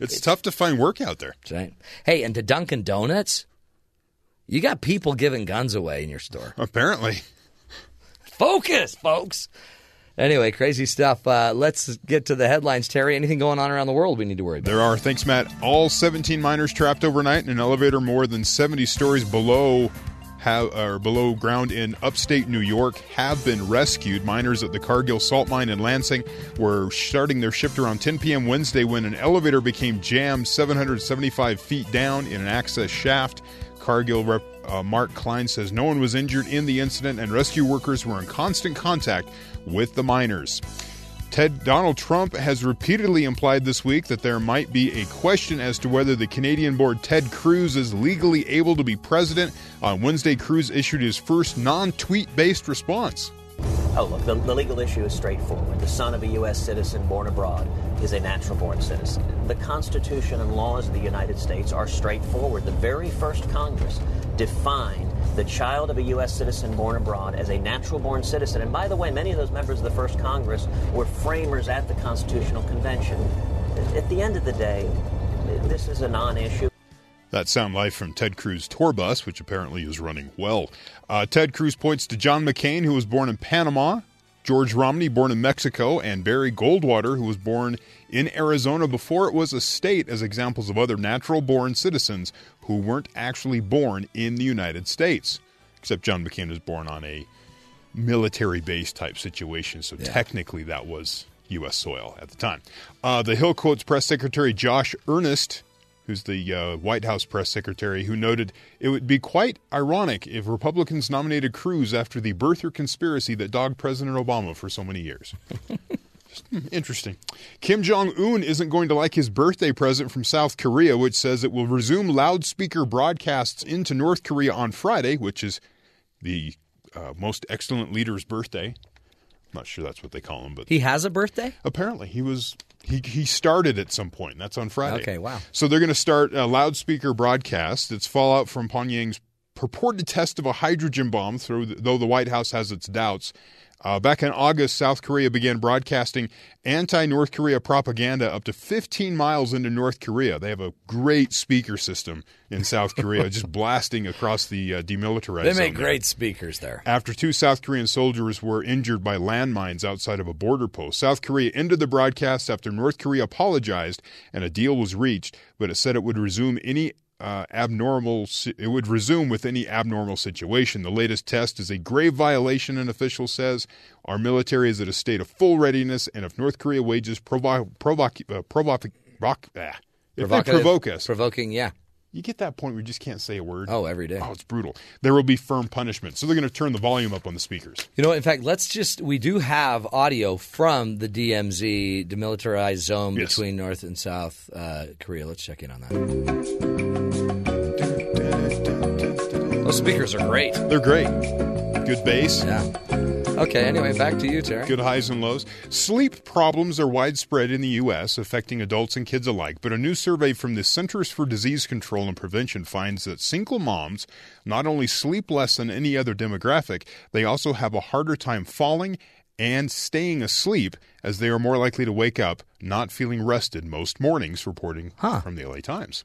It's, tough to find work out there. Right. Hey, and to Dunkin' Donuts, you got people giving guns away in your store. Apparently. Focus, folks. Anyway, crazy stuff. Uh, let's get to the headlines, Terry. Anything going on around the world we need to worry about? There are, thanks, Matt, all 17 miners trapped overnight in an elevator more than 70 stories below have, below ground in upstate New York have been rescued. Miners at the Cargill salt mine in Lansing were starting their shift around 10 p.m. Wednesday when an elevator became jammed 775 feet down in an access shaft. Cargill rep uh, Mark Klein says no one was injured in the incident and rescue workers were in constant contact with the miners. Ted Donald Trump has repeatedly implied this week that there might be a question as to whether the Canadian board Ted Cruz is legally able to be president. On Wednesday, Cruz issued his first non-tweet based response. Oh, look, the, the legal issue is straightforward. The son of a U.S. citizen born abroad is a natural born citizen. The Constitution and laws of the United States are straightforward. The very first Congress defined the child of a U.S. citizen born abroad as a natural born citizen. And by the way, many of those members of the first Congress were framers at the Constitutional Convention. At the end of the day, this is a non issue. That sound live from Ted Cruz tour bus, which apparently is running well. Uh, Ted Cruz points to John McCain, who was born in Panama, George Romney, born in Mexico, and Barry Goldwater, who was born in Arizona before it was a state, as examples of other natural born citizens who weren't actually born in the United States. Except John McCain was born on a military base type situation, so technically that was U.S. soil at the time. Uh, the Hill quotes Press Secretary Josh Earnest who's the uh, White House press secretary, who noted it would be quite ironic if Republicans nominated Cruz after the birther conspiracy that dogged President Obama for so many years. Just, hmm, Interesting. Kim Jong un isn't going to like his birthday present from South Korea, which says it will resume loudspeaker broadcasts into North Korea on Friday, which is the uh, most excellent leader's birthday. I'm Not sure that's what they call him, but He has a birthday? Apparently, he was he he started at some point. That's on Friday. Okay, wow. So they're going to start a loudspeaker broadcast. It's fallout from Pyongyang's purported test of a hydrogen bomb, though though the White House has its doubts. Uh, back in August, South Korea began broadcasting anti North Korea propaganda up to 15 miles into North Korea. They have a great speaker system in South Korea, just blasting across the uh, demilitarized They zone make there. great speakers there. After two South Korean soldiers were injured by landmines outside of a border post, South Korea ended the broadcast after North Korea apologized and a deal was reached, but it said it would resume any uh, abnormal. It would resume with any abnormal situation. The latest test is a grave violation, an official says. Our military is at a state of full readiness, and if North Korea wages provo- provoc- uh, provoc- rock, ah, if they provoke us, Provoking, yeah. you get that point where you just can't say a word. Oh, every day. Oh, it's brutal. There will be firm punishment. So they're going to turn the volume up on the speakers. You know, in fact, let's just, we do have audio from the DMZ, demilitarized zone Yes. between North and South uh, Korea. Let's check in on that. Those speakers are great. They're great. Good bass. Yeah. Okay, anyway, back to you, Terry. Good highs and lows. Sleep problems are widespread in the U.S., affecting adults and kids alike. But a new survey from the Centers for Disease Control and Prevention finds that single moms not only sleep less than any other demographic, they also have a harder time falling and staying asleep as they are more likely to wake up not feeling rested most mornings, reporting from the LA Times.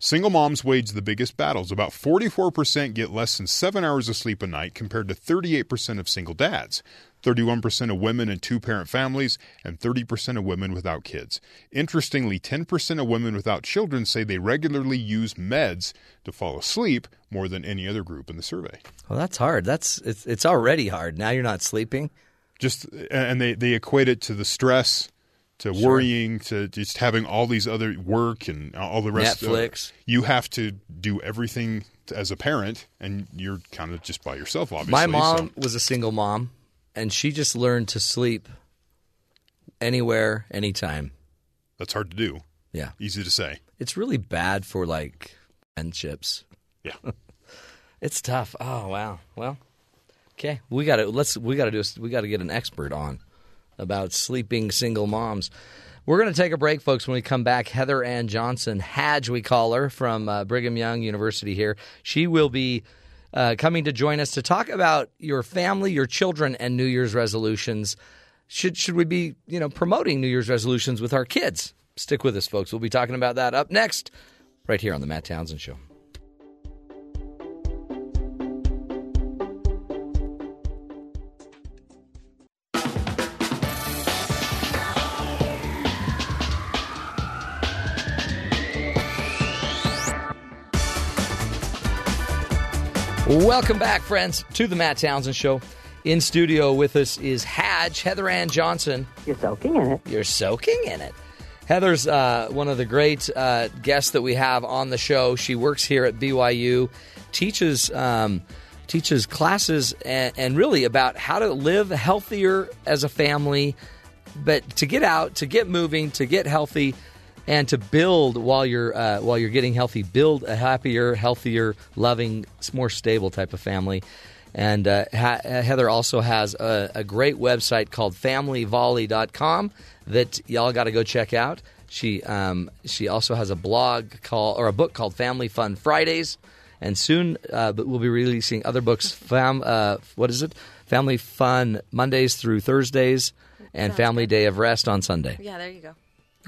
Single moms wage the biggest battles. About 44% get less than seven hours of sleep a night compared to 38% of single dads, 31% of women in two parent families, and 30% of women without kids. Interestingly, 10% of women without children say they regularly use meds to fall asleep more than any other group in the survey. Well, that's hard. That's it's, it's already hard. Now you're not sleeping. Just and they, they equate it to the stress, to Sure. worrying, to just having all these other work and all the rest. of- Netflix. you have to do everything as a parent, and you're kind of just by yourself. Obviously, My so- mom was a single mom, and she just learned to sleep anywhere, anytime. That's hard to do. Yeah. Easy to say. It's really bad for like friendships. Yeah. it's tough. Oh wow. Well, okay. We got to let's we got to do a, we got to get an expert on about sleeping single moms. We're going to take a break, folks. When we come back, Heather Ann Johnson, Hadge, we call her from uh, Brigham Young University here. She will be uh, coming to join us to talk about your family, your children, and New Year's resolutions. Should should we be you know promoting New Year's resolutions with our kids? Stick with us, folks. We'll be talking about that up next, right here on the Matt Townsend Show. Welcome back, friends, to the Matt Townsend Show. In studio with us is Hadge, Heather Ann Johnson. You're soaking in it. You're soaking in it. Heather's uh, one of the great uh, guests that we have on the show. She works here at BYU, teaches um, teaches classes and, and really about how to live healthier as a family, but to get out, to get moving, to get healthy, and to build while you're uh, while you're getting healthy. Build a happier, healthier, loving, more stable type of family. And uh, ha- Heather also has a, a great website called FamilyVolley.com that y'all got to go check out. She um, she also has a blog called or a book called Family Fun Fridays, and soon uh, but we'll be releasing other books. Fam, uh, what is it? Family Fun Mondays through Thursdays, and Family Day of Rest on Sunday. Yeah, there you go.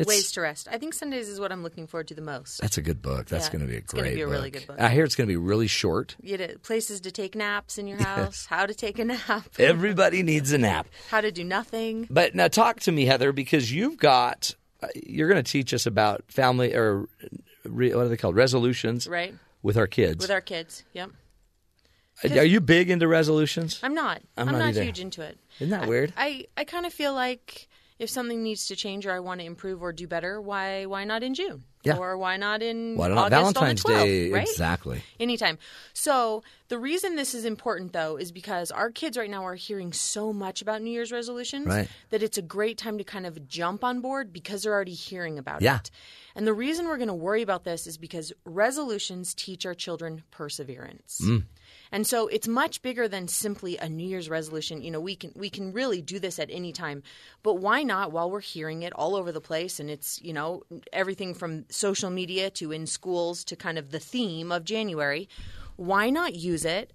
It's- Ways to rest. I think Sundays is what I'm looking forward to the most. That's a good book. That's Yeah, going to be a it's gonna great be a book. really good book. I hear it's going to be really short. You know, places to take naps in your house, how to take a nap, Everybody needs a nap. how to do nothing. But now talk to me, Heather, because you've got uh, you're going to teach us about family or re, what are they called resolutions, Right. With our kids. With our kids. Yep. are you big into resolutions? I'm not. I'm I'm, not not, huge into it. Isn't that weird? I, I kind of feel like if something needs to change or I want to improve or do better, why why not in June? Yeah. Or why not in Why not August Valentine's on the 12th, Day? Right? Exactly. Anytime. So the reason this is important, though, is because our kids right now are hearing so much about New Year's resolutions Right. that it's a great time to kind of jump on board because they're already hearing about Yeah. it. And the reason we're going to worry about this is because resolutions teach our children perseverance. Mm. And so it's much bigger than simply a New Year's resolution. You know, we can we can really do this at any time. But why not while we're hearing it all over the place and it's, you know, everything from social media to in schools to kind of the theme of January, why not use it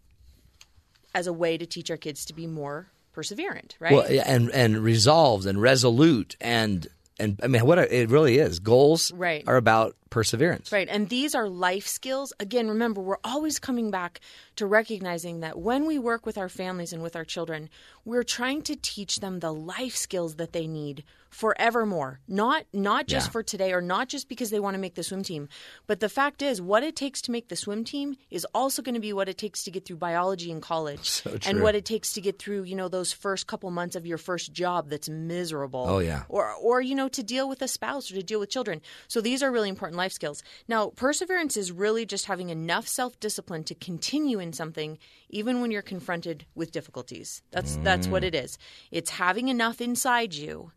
as a way to teach our kids to be more perseverant, right? Well, and and resolved and resolute and and I mean what it really is. Goals Right. are about perseverance. Right. And these are life skills. Again, remember, we're always coming back to recognizing that when we work with our families and with our children, we're trying to teach them the life skills that they need forevermore. Not not just Yeah. for today or not just because they want to make the swim team. But the fact is what it takes to make the swim team is also going to be what it takes to get through biology in college. So And what it takes to get through, you know, those first couple months of your first job that's miserable Oh, yeah. or or you know to deal with a spouse or to deal with children. So these are really important life skills. Now, perseverance is really just having enough self-discipline to continue in something even when you're confronted with difficulties. That's that's what Mm. it is. It's having enough inside you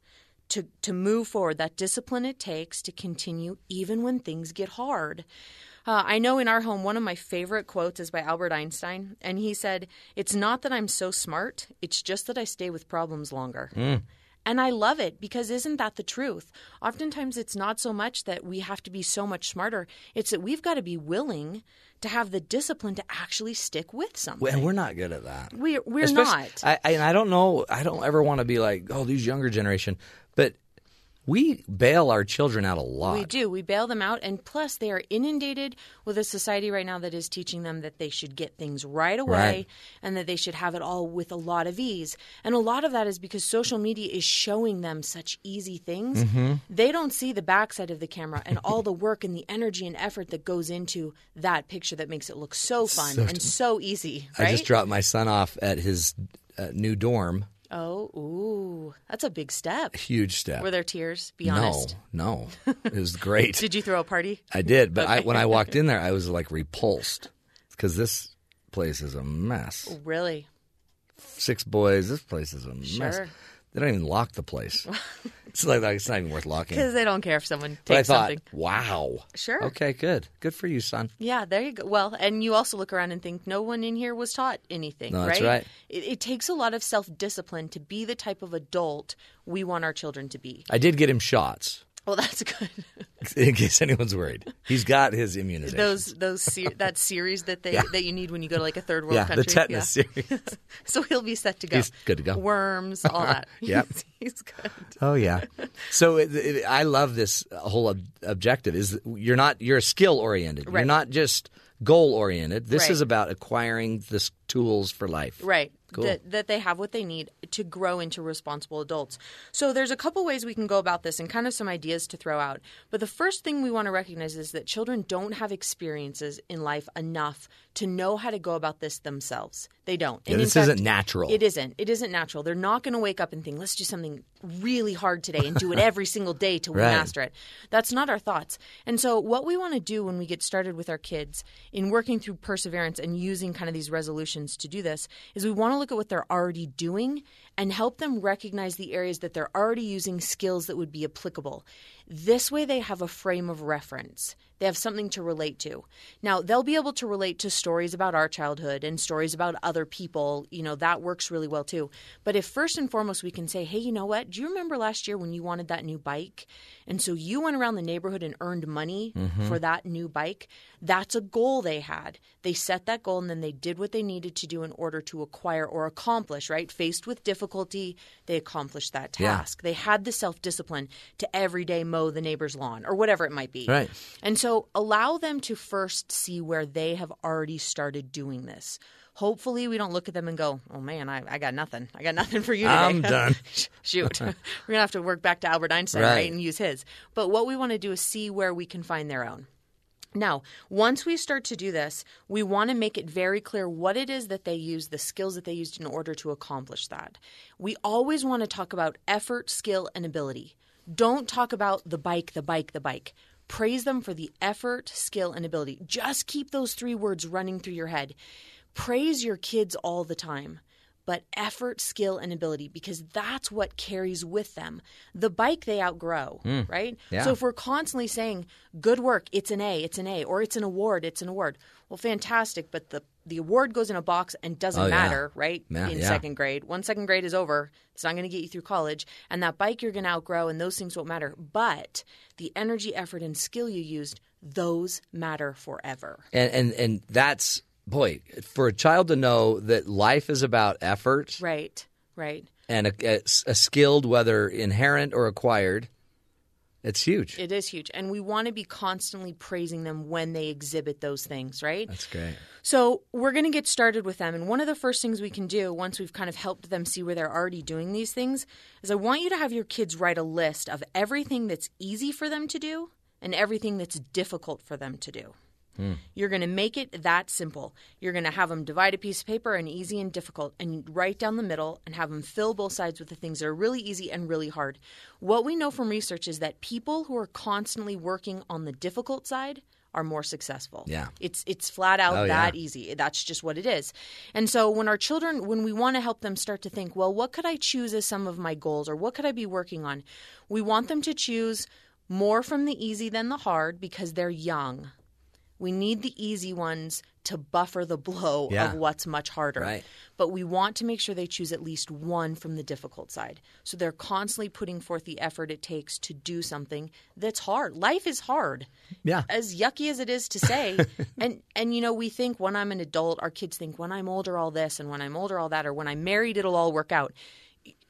to to move forward that discipline it takes to continue even when things get hard. Uh, I know in our home, one of my favorite quotes is by Albert Einstein, and he said, It's not that I'm so smart, it's just that I stay with problems longer. Mm. And I love it because isn't that the truth? Oftentimes it's not so much that we have to be so much smarter, it's that we've got to be willing to have the discipline to actually stick with something. And we're not good at that. We're, we're Especially- not. I, I, and I don't know. I don't ever want to be like, oh, these younger generation. But we bail our children out a lot. We do. We bail them out. And plus, they are inundated with a society right now that is teaching them that they should get things right away Right. and that they should have it all with a lot of ease. And a lot of that is because social media is showing them such easy things. Mhm. They don't see the backside of the camera and all the work and the energy and effort that goes into that picture that makes it look so fun So- and so easy. Right? I just dropped my son off at his uh, new dorm. Oh, ooh. That's a big step. Huge step. Were there tears? Be no, honest. no, no, it was great. Did you throw a party? I did, but I, when I walked in there, I was like repulsed because this place is a mess. Really? Six boys. This place is a mess. They don't even lock the place. it's like, like it's not even worth locking. Because they don't care if someone takes But I thought, something. wow. Sure. Okay, good. Good for you, son. Yeah, there you go. Well, and you also look around and think no one in here was taught anything, No, right? that's right. It, it takes a lot of self discipline to be the type of adult we want our children to be. I did get him shots, Well, that's good. in case anyone's worried. He's got his immunization. Those those ser- that series that they Yeah. that you need when you go to like a third world Yeah, country. the tetanus series. so he'll be set to go. He's good to go. Worms, all that. Yep. He's, he's good. Oh yeah. So it, it, I love this whole ob- objective. Is you're not you're skill oriented. You're not just goal oriented. This Right. is about acquiring the tools for life. Right. Cool. that that they have what they need to grow into responsible adults. So there's a couple ways we can go about this and kind of some ideas to throw out. But the first thing we want to recognize is that children don't have experiences in life enough to know how to go about this themselves. They don't. Yeah, this isn't natural. It isn't. It isn't natural. They're not going to wake up and think, "Let's do something really hard today and do it every single day till we Right. master it." That's not our thoughts. And so what we want to do when we get started with our kids in working through perseverance and using kind of these resolutions to do this is we want to look at what they're already doing and help them recognize the areas that they're already using skills that would be applicable. This way they have a frame of reference. They have something to relate to. Now, they'll be able to relate to stories about our childhood and stories about other people. You know, that works really well too. But if first and foremost we can say, hey, you know what? Do you remember last year when you wanted that new bike? And so you went around the neighborhood and earned money Mm-hmm. Mhm. for that new bike. That's a goal they had. They set that goal and then they did what they needed to do in order to acquire or accomplish, right? Faced with difficulty, they accomplished that Yeah. task. They had the self discipline to every day mow the neighbor's lawn or whatever it might be. Right. And so allow them to first see where they have already started doing this. Hopefully, we don't look at them and go, "Oh man, I, I got nothing. I got nothing for you today." I'm done. Shoot, we're gonna have to work back to Albert Einstein, Right. right, and use his. But what we want to do is see where we can find their own. Now, once we start to do this, we want to make it very clear what it is that they use, the skills that they used in order to accomplish that. We always want to talk about effort, skill, and ability. Don't talk about the bike, the bike, the bike. Praise them for the effort, skill, and ability. Just keep those three words running through your head. Praise your kids all the time but effort, skill, and ability because that's what carries with them. The bike they outgrow, Mm. right? Yeah. So if we're constantly saying, good work, it's an A, it's an A, or it's an award, it's an award, well, fantastic, but the, the award goes in a box and doesn't Oh, yeah. matter, right? Yeah, in yeah. second grade. Once second grade is over, it's not going to get you through college. And that bike you're going to outgrow, and those things won't matter. But the energy, effort, and skill you used, those matter forever. And and and that's boy for a child to know that life is about effort Right, right. and a, a, a skilled, whether inherent or acquired. It's huge. It is huge. And we want to be constantly praising them when they exhibit those things, right? That's great. So we're going to get started with them. And one of the first things we can do once we've kind of helped them see where they're already doing these things is I want you to have your kids write a list of everything that's easy for them to do and everything that's difficult for them to do. You're going to make it that simple. You're going to have them divide a piece of paper and easy and difficult and write down the middle and have them fill both sides with the things that are really easy and really hard. What we know from research is that people who are constantly working on the difficult side are more successful. Yeah. It's it's flat out Oh, yeah. that easy. That's just what it is. And so when our children when we want to help them start to think, well, what could I choose as some of my goals or what could I be working on? We want them to choose more from the easy than the hard because they're young. We need the easy ones to buffer the blow Yeah. of what's much harder. Right. But we want to make sure they choose at least one from the difficult side. So they're constantly putting forth the effort it takes to do something that's hard. Life is hard. Yeah. As yucky as it is to say. and and you know, we think when I'm an adult, our kids think when I'm older all this and when I'm older all that or when I'm married it'll all work out.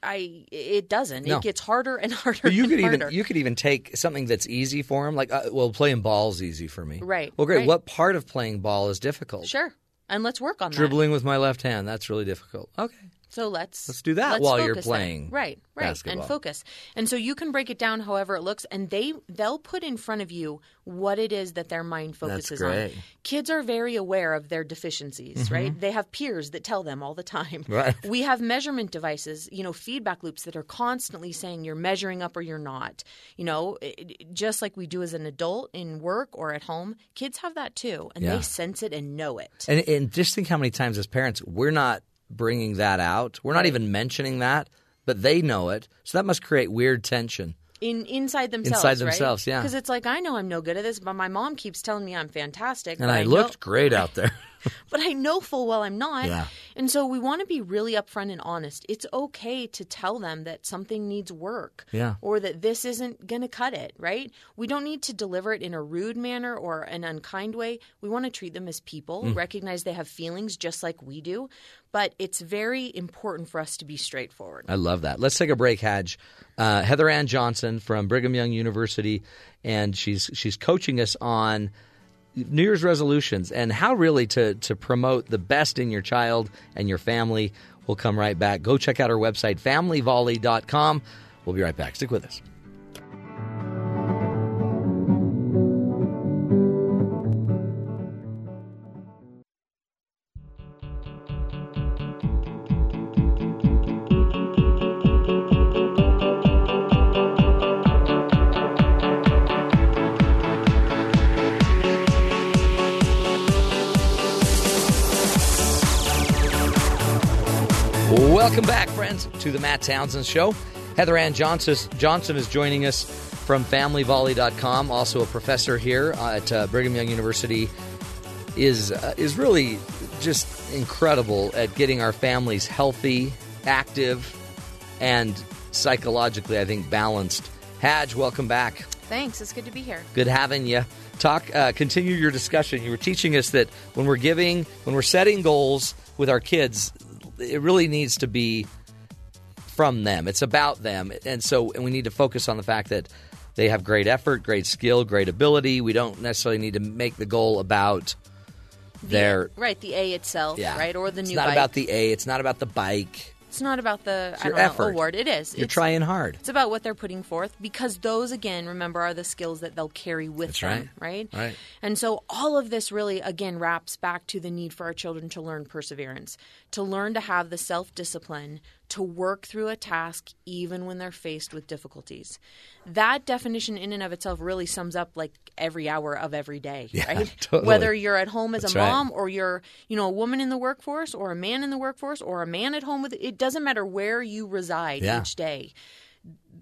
I it doesn't. No. It gets harder and harder But you and could harder. even you could even take something that's easy for him, like uh, well, playing ball is easy for me. Right, Well, great. right. What part of playing ball is difficult? Sure. And let's work on that. Dribbling with my left hand. That's really difficult. Okay. So let's Let's do that let's while you're focus then. playing right, right, basketball. and focus. And so you can break it down however it looks, and they they'll put in front of you what it is that their mind focuses on. Kids are very aware of their deficiencies, Mhm. right? They have peers that tell them all the time. Right. We have measurement devices, you know, feedback loops that are constantly saying you're measuring up or you're not. You know, it- just like we do as an adult in work or at home, kids have that too, and Yeah. they sense it and know it. And, and just think how many times as parents we're not bringing that out. We're not even mentioning that, but they know it. So that must create weird tension. in inside themselves, Inside themselves, yeah. Because it's like I know I'm no good at this, but my mom keeps telling me I'm fantastic. And I know- looked great out there. but I know full well I'm not. Yeah. And so we want to be really upfront and honest. It's okay to tell them that something needs work. Yeah. Or that this isn't going to cut it, right? We don't need to deliver it in a rude manner or an unkind way. We want to treat them as people, Mm. recognize they have feelings just like we do. But it's very important for us to be straightforward. I love that. Let's take a break, Hadge. Uh, Heather Ann Johnson from Brigham Young University, and she's she's coaching us on New Year's resolutions and how really to to promote the best in your child and your family. We'll come right back. Go check out our website, familyvolley.com. We'll be right back. Stick with us. Welcome back, friends, to the Matt Townsend Show. Heather Ann Johnson, Johnson is joining us from FamilyVolley.com, also a professor here at uh, Brigham Young University. Is uh, is really just incredible at getting our families healthy, active, and psychologically, I think, balanced. Hadge, welcome back. Thanks. It's good to be here. Good having you. Talk. Uh, continue your discussion. You were teaching us that when we're giving, when we're setting goals with our kids, it really needs to be from them. It's about them, and so and we need to focus on the fact that they have great effort, great skill, great ability. We don't necessarily need to make the goal about their. Right, the A itself, Yeah. right, or the It's new It's not bike. about the A. It's not about the bike. It's not about the It's I don't know, effort. award. It is. You're It's- trying hard. It's about what they're putting forth because those, again, remember, are the skills that they'll carry with That's them, right? Right. And so all of this really, again, wraps back to the need for our children to learn perseverance, to learn to have the self discipline to work through a task even when they're faced with difficulties. That definition, in and of itself, really sums up like every hour of every day, Yeah, right? totally. Whether you're at home as That's a right. mom or you're, you know, a woman in the workforce or a man in the workforce or a man at home with it doesn't matter where you reside Yeah. each day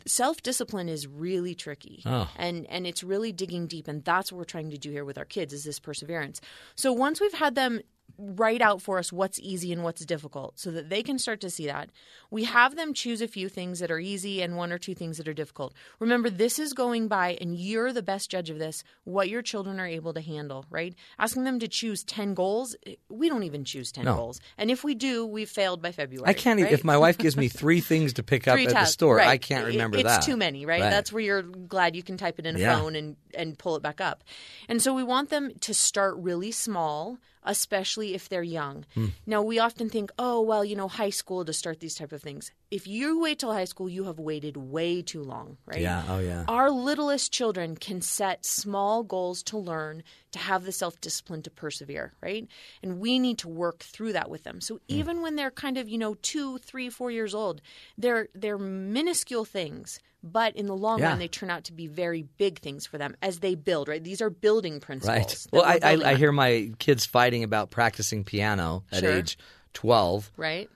self discipline is really tricky Oh. and and it's really digging deep and that's what we're trying to do here with our kids is this perseverance so once we've had them write out for us what's easy and what's difficult so that they can start to see that we have them choose a few things that are easy and one or two things that are difficult remember this is going by and you're the best judge of this what your children are able to handle right asking them to choose 10 goals we don't even choose 10 No. goals and if we do we've failed by february I can't. even right? If my wife gives me three things to pick up Three at the tasks, store, right. I can't It- remember it's that. too many, right? Right. That's where you're glad you can type it in a Yeah. phone and and pull it back up. And so we want them to start really small, especially if they're young. Hmm. Now we often think, oh well, you know, high school to start these type of things. If you wait till high school, you have waited way too long, right? Yeah. Oh, yeah. Our littlest children can set small goals to learn, to have the self discipline to persevere, right? And we need to work through that with them. Hmm. So even when they're kind of, you know, two, three, four years old, they're they're minuscule things, but in the long Yeah. run they turn out to be very big things for them as they build, right? These are building principles. Right. Well, I, I, I hear my kids fighting about practicing piano at Sure. age 12, right?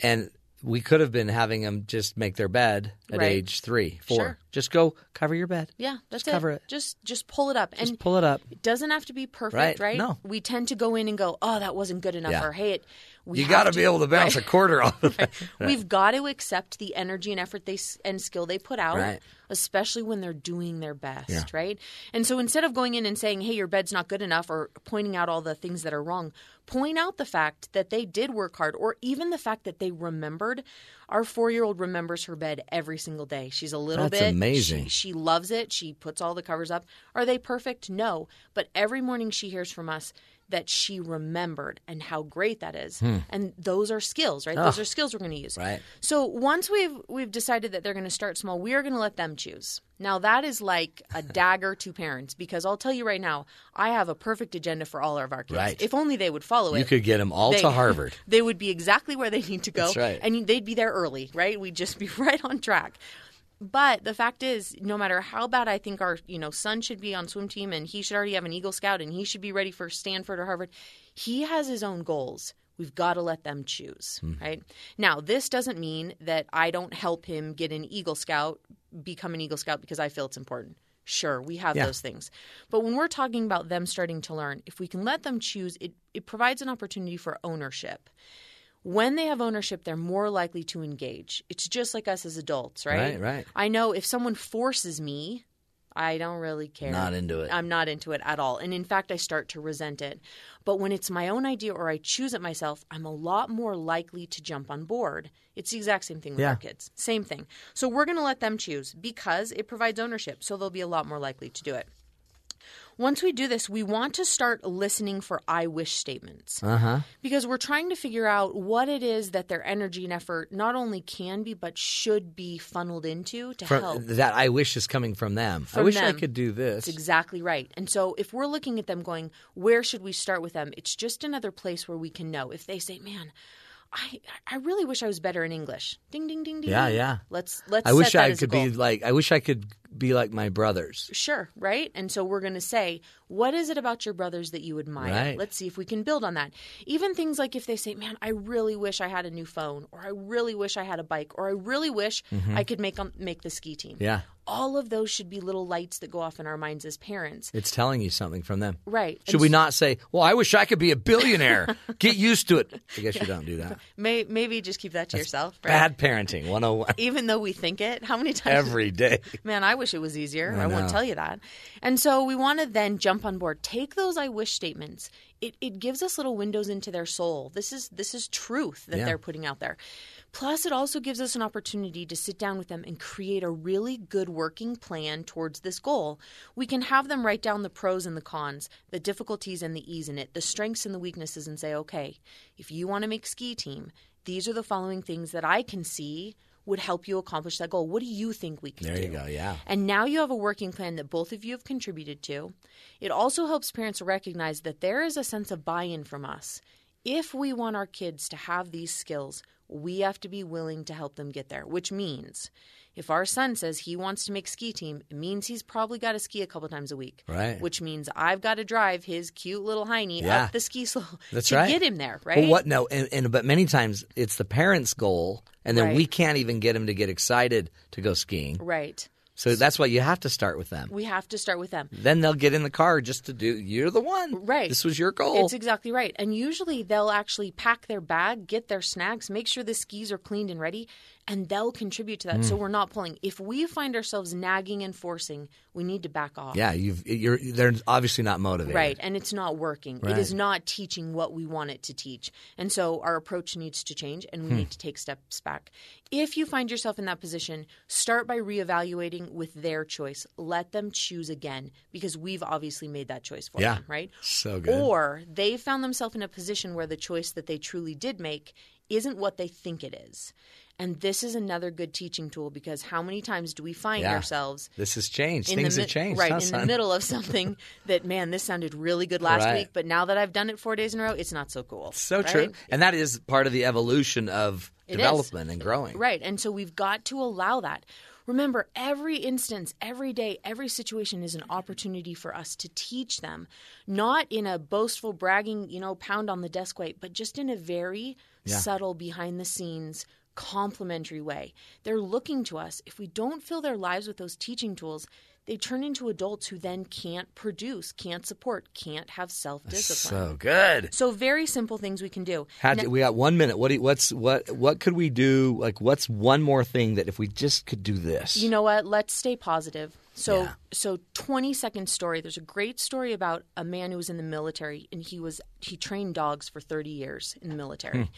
and we could have been having them just make their bed at Right. age three, four. Sure. Just go cover your bed. Yeah, that's Just cover it. it. Just just pull it up Just and pull it up. It doesn't have to be perfect, Right. right? No. We tend to go in and go, "Oh, that wasn't good enough," Yeah. or "Hey, it." We you got to be able to bounce right. a quarter off of that. We've got to accept the energy and effort they and skill they put out, Right. especially when they're doing their best, Yeah. right? And so instead of going in and saying, "Hey, your bed's not good enough," or pointing out all the things that are wrong, point out the fact that they did work hard, or even the fact that they remembered. Our four-year-old remembers her bed every single day. She's a little That's bit amazing. She, she loves it. She puts all the covers up. Are they perfect? No, but every morning she hears from us. That she remembered and how great that is, Hmm. and those are skills, right? Oh. Those are skills we're going to use. Right. So once we've we've decided that they're going to start small, we are going to let them choose. Now that is like a dagger to parents because I'll tell you right now, I have a perfect agenda for all of our kids. Right. If only they would follow it. You could get them all they- to Harvard. They would be exactly where they need to go. That's right. And they'd be there early, right? We'd just be right on track. But the fact is, no matter how bad I think our you know son should be on swim team and he should already have an Eagle Scout and he should be ready for Stanford or Harvard, he has his own goals. We've got to let them choose, hmm. right? Now, this doesn't mean that I don't help him get an Eagle Scout, become an Eagle Scout because I feel it's important. Sure, we have Yeah. those things. But when we're talking about them starting to learn, if we can let them choose, it, it provides an opportunity for ownership when they have ownership, they're more likely to engage. It's just like us as adults, right? Right, right. I know if someone forces me, I don't really care. Not into it. I'm not into it at all. And in fact, I start to resent it. But when it's my own idea or I choose it myself, I'm a lot more likely to jump on board. It's the exact same thing with Yeah. our kids. Same thing. So we're going to let them choose because it provides ownership. So they'll be a lot more likely to do it. Once we do this, we want to start listening for I wish statements. Uh huh. Because we're trying to figure out what it is that their energy and effort not only can be, but should be funneled into to help. That I wish is coming from them. I From wish I could do this. That's exactly right. And so if we're looking at them going, where should we start with them? It's just another place where we can know. If they say, man, I, I really wish I was better in English. Ding, ding, ding, ding. Yeah, ding. yeah. Let's, let's I wish I could be like. I wish I could be like my brothers. Sure, right? And so we're going to say, what is it about your brothers that you admire? Right. Let's see if we can build on that. Even things like if they say, man, I really wish I had a new phone, or I really wish I had a bike, or I really wish Mhm. I could make, um, make the ski team. Yeah, All of those should be little lights that go off in our minds as parents. it's telling you something from them. Right. Should And we s- not say, "Well, I wish I could be a billionaire"? Get used to it. I guess you don't do that. May, maybe just keep that to yourself. Right? Bad parenting 101 Even though we think it, how many times? every day. Man, I wish it was easier. I I, won't tell you that. And so we want to then jump on board. Take those I wish statements. It, it gives us little windows into their soul. This is this is truth that Yeah. they're putting out there. Plus, it also gives us an opportunity to sit down with them and create a really good working plan towards this goal. We can have them write down the pros and the cons, the difficulties and the ease in it, the strengths and the weaknesses, and say, okay, if you want to make ski team, these are the following things that I can see would help you accomplish that goal. What do you think we can There do? you go. Yeah. And now you have a working plan that both of you have contributed to. It also helps parents recognize that there is a sense of buy in from us. If we want our kids to have these skills, we have to be willing to help them get there, which means if our son says he wants to make ski team, it means he's probably got to ski a couple times a week. Right. Which means I've got to drive his cute little hiney Yeah. up the ski slope That's to right. get him there, right? Well, what? No, and, and but many times it's the parents' goal, and then Right. we can't even get him to get excited to go skiing. Right. So that's why you have to start with them. We have to start with them. Then they'll get in the car just to do. You're the one. Right. This was your goal. It's exactly right. And usually they'll actually pack their bag, get their snacks, make sure the skis are cleaned and ready, and they'll contribute to that. Mm. So we're not pulling. If we find ourselves nagging and forcing, we need to back off. yeah, you've. You're. They're obviously not motivated. Right, and it's not working. Right. It is not teaching what we want it to teach. And so our approach needs to change and we Hmm. need to take steps back. If you find yourself in that position, start by reevaluating with their choice. Let them choose again because we've obviously made that choice for Yeah. them, right? So good. Or they found themselves in a position where the choice that they truly did make isn't what they think it is. And this is another good teaching tool because how many times do we find Yeah. ourselves This has changed. in Things the have changed. right huh, in the middle of something that man, this sounded really good last Right. week, but now that I've done it four days in a row, it's not so cool. So right? true, and that is part of the evolution of It is. development and growing. Right, and so we've got to allow that. Remember, every instance, every day, every situation is an opportunity for us to teach them, not in a boastful, bragging, you know, pound on the desk way, but just in a very Yeah. subtle, behind the scenes, complimentary way. They're looking to us. If we don't fill their lives with those teaching tools, they turn into adults who then can't produce, can't support, can't have self discipline. So good. So very simple things we can do. How do, we got one minute. What do you, what's what what could we do? Like, what's one more thing that if we just could do this? You know what? Let's stay positive. So, Yeah. so 20 second story. There's a great story about a man who was in the military and he was he trained dogs for 30 years in the military. Hmm.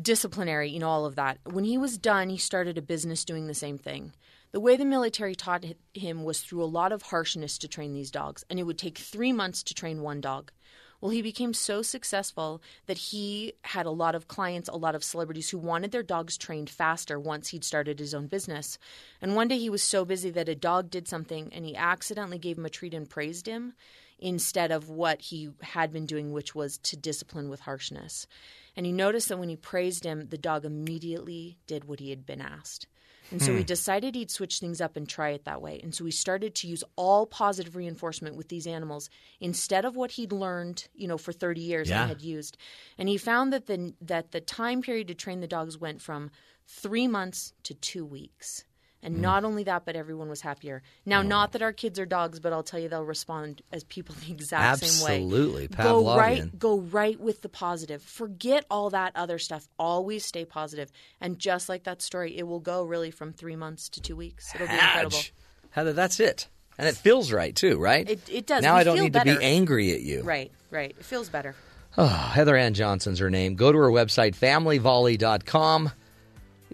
Disciplinary, you know all of that. When he was done, he started a business doing the same thing. The way the military taught him was through a lot of harshness to train these dogs, and it would take 3 months to train one dog. Well, he became so successful that he had a lot of clients, a lot of celebrities who wanted their dogs trained faster once he'd started his own business. And one day he was so busy that a dog did something and he accidentally gave him a treat and praised him instead of what he had been doing, which was to discipline with harshness. And he noticed that when he praised him, the dog immediately did what he had been asked. And so Hmm. he decided he'd switch things up and try it that way. And so he started to use all positive reinforcement with these animals instead of what he'd learned, you know, for 30 years Yeah. and had used. And he found that the that the time period to train the dogs went from 3 months to 2 weeks. And Hmm. not only that, but everyone was happier. Oh. Now, not that our kids are dogs, but I'll tell you, they'll respond as people the exact same way. Absolutely. Go right, go right with the positive. Forget all that other stuff. Always stay positive. And just like that story, it will go really from three months to two weeks. It'll be incredible. Heather, that's it, and it feels right too, right? It, it does. Now We I don't need to be angry at you. Right, right. It feels better. Oh, Heather Ann Johnson's her name. Go to her website, familyvolley.com.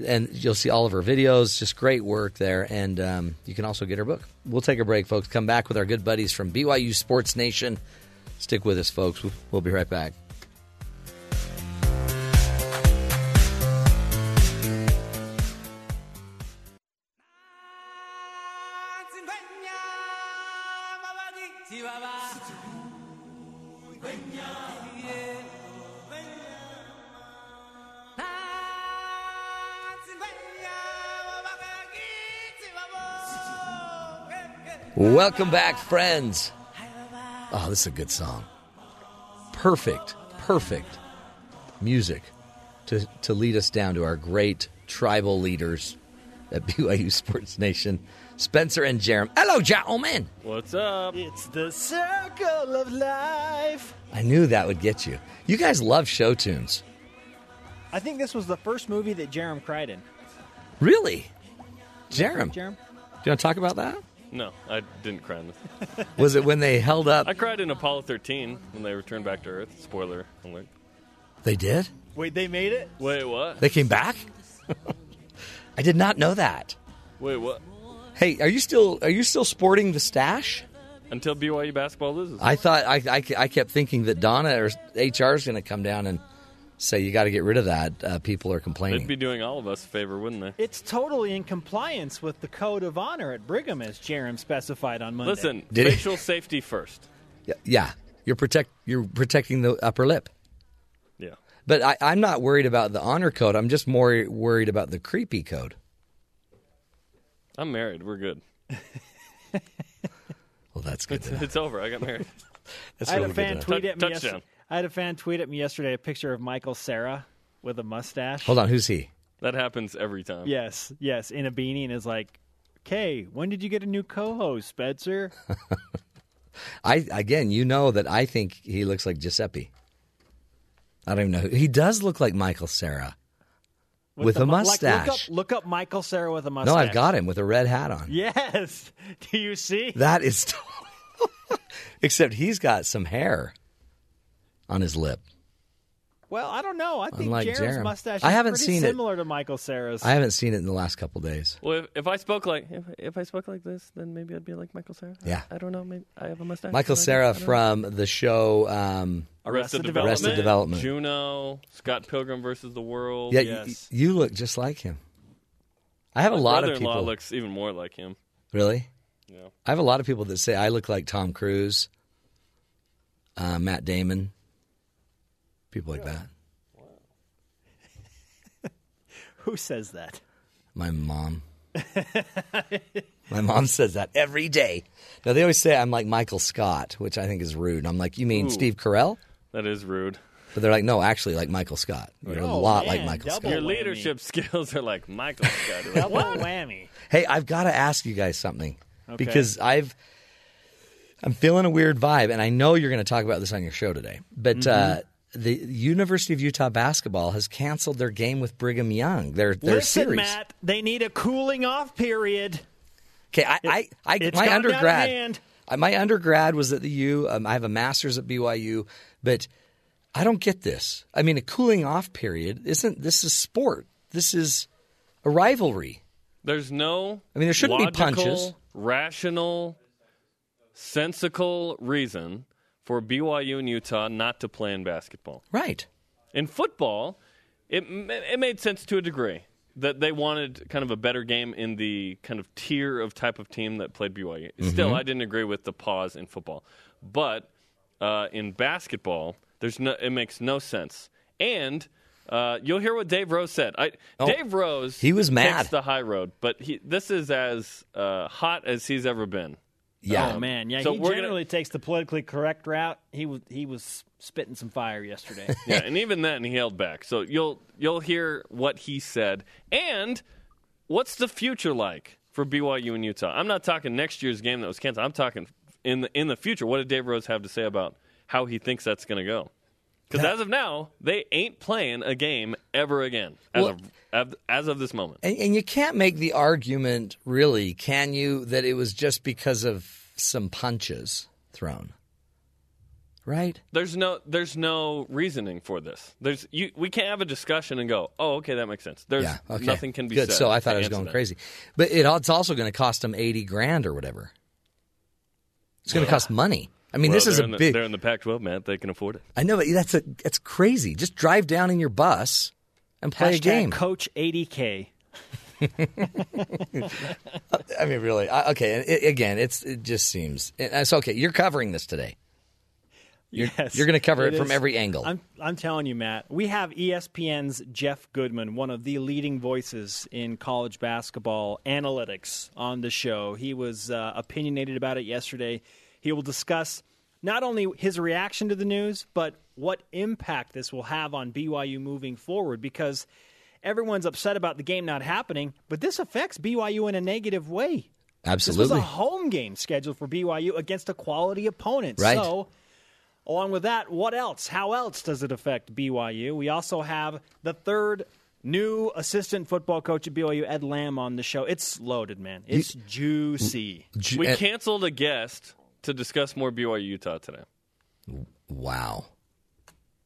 And you'll see all of her videos. Just great work there. And um, you can also get her book. We'll take a break, folks. Come back with our good buddies from BYU Sports Nation. Stick with us, folks. We'll- We'll be right back. Welcome back, friends. Oh, this is a good song. Perfect, perfect music to, to lead us down to our great tribal leaders at BYU Sports Nation, Spencer and Jarom. Hello, gentlemen. What's up? It's the circle of life. I knew that would get you. You guys love show tunes. I think this was the first movie that Jarom cried in. Really? Jarom. Jarom? Do you want to talk about that? No, I didn't cry in this. Was it when they held up? I cried in Apollo 13 when they returned back to Earth. Spoiler alert. They did? Wait, they made it? Wait, what? They came back? I did not know that. Wait, what? Hey, are you still are you still sporting the stash? Until BYU basketball loses. I thought I, I, I kept thinking that Donna or HR is going to come down and say you got to get rid of that. Uh, people are complaining. They'd be doing all of us a favor, wouldn't they? It's totally in compliance with the code of honor at Brigham, as Jarom specified on Monday. Listen, Did it- facial safety first. Yeah, yeah, you're protect you're protecting the upper lip. Yeah. But I, I'm not worried about the honor code. I'm just more worried about the creepy code. I'm married. We're good. Well, that's good. It's, it's over. I got married. That's I had really a fan tweet at me. Touchdown. Yesterday, I had a fan tweet at me yesterday a picture of Michael Cera with a mustache. Hold on, who's he? That happens every time. Yes, yes, in a beanie, and is like, "Okay, when did you get a new co-host, Spencer?" I again, you know that I think he looks like Giuseppe. I don't even know. He does look like Michael Cera with, the a mu- like, mustache. look, up, look up Michael Cera with a mustache. no, I've got him with a red hat on. Yes. Do you see? That is, except he's got some hair on his lip. Well, I don't know. I think Unlike Jarom's Jarom. mustache is I haven't pretty seen it. similar to Michael Cera's. I haven't seen it in the last couple days. Well, if, if I spoke like if, if I spoke like this, then maybe I'd be like Michael Cera. Yeah. I, don't know. Maybe I have a mustache. Michael Maybe. I Sarah don't know. from the show. Um, Arrested, Arrested Development. Arrested Development. Juno, Scott Pilgrim versus the World. yeah, yes. y- you look just like him. I have a lot of brother-in-law people. looks even more like him. Really? Yeah. I have a lot of people that say I look like Tom Cruise, uh, Matt Damon, people like that. Who says that? My mom. My mom says that every day. Now they always say I'm like Michael Scott, which I think is rude. I'm like, you mean Ooh. Steve Carell? That is rude. But they're like, no, actually, like Michael Scott. You're a Oh, lot like Michael double Scott. Your whammy. leadership skills are like Michael Scott. You're like, Double what? whammy. Hey, I've got to ask you guys something Okay. because I've I'm feeling a weird vibe, and I know you're going to talk about this on your show today. But Mm-hmm. uh, the University of Utah basketball has canceled their game with Brigham Young. Their their Listen, series. Matt, they need a cooling off period. Okay, I, I, I it's my gone down a undergrad, uh, my undergrad was at the U. Um, I have a master's at BYU, but I don't get this. I mean, a cooling off period isn't. This is sport. This is a rivalry. There's no. I mean, there shouldn't be punches. Rational, sensical reason for BYU and Utah not to play in basketball. Right. In football, it it made sense to a degree that they wanted kind of a better game in the kind of tier of type of team that played BYU. Still, Mm-hmm. I didn't agree with the pause in football, but uh, in basketball, there's no. It makes no sense. And uh, you'll hear what Dave Rose said. I, Oh, Dave Rose, he was mad. takes the high road, but he, this is as uh, hot as he's ever been. Yeah. Oh um, man, yeah, So he we're gonna- generally takes the politically correct route. He was he was spitting some fire yesterday. yeah, and even then he held back. So you'll you'll hear what he said and what's the future like for BYU and Utah. I'm not talking next year's game that was canceled. I'm talking in the in the future. What did Dave Rose have to say about how he thinks that's going to go? Because as of now, they ain't playing a game ever again. As Well- of as- of this moment. And, and you can't make the argument, really, can you, that it was just because of some punches thrown? right? There's no there's no reasoning for this. There's you we can't have a discussion and go, "Oh, okay, that makes sense." There's yeah, okay. nothing can be Good. said. So I thought I was going that. crazy, but it, it's also going to cost them eighty grand or whatever. It's going to cost money. I mean, Well, this is a in the, big. They're in the Pac-12, man. They can afford it. I know, but that's a that's crazy. Just drive down in your bus and play Hashtag a game. Coach 80K. I mean, really. I, okay, it, again, it's it just seems it's okay. You're covering this today. You're, Yes, you're going to cover it, it from every angle. I'm, I'm telling you, Matt. We have ESPN's Jeff Goodman, one of the leading voices in college basketball analytics, on the show. He was uh, opinionated about it yesterday. He will discuss not only his reaction to the news, but what impact this will have on BYU moving forward because everyone's upset about the game not happening, but this affects BYU in a negative way. Absolutely. This Absolutely. was a home game scheduled for BYU against a quality opponent. Right. So, along with that, what else? How else does it affect BYU? We also have the third new assistant football coach at BYU, Ed Lamb, on the show. It's loaded, man. It's juicy. We canceled a guest to discuss more BYU Utah today. Wow.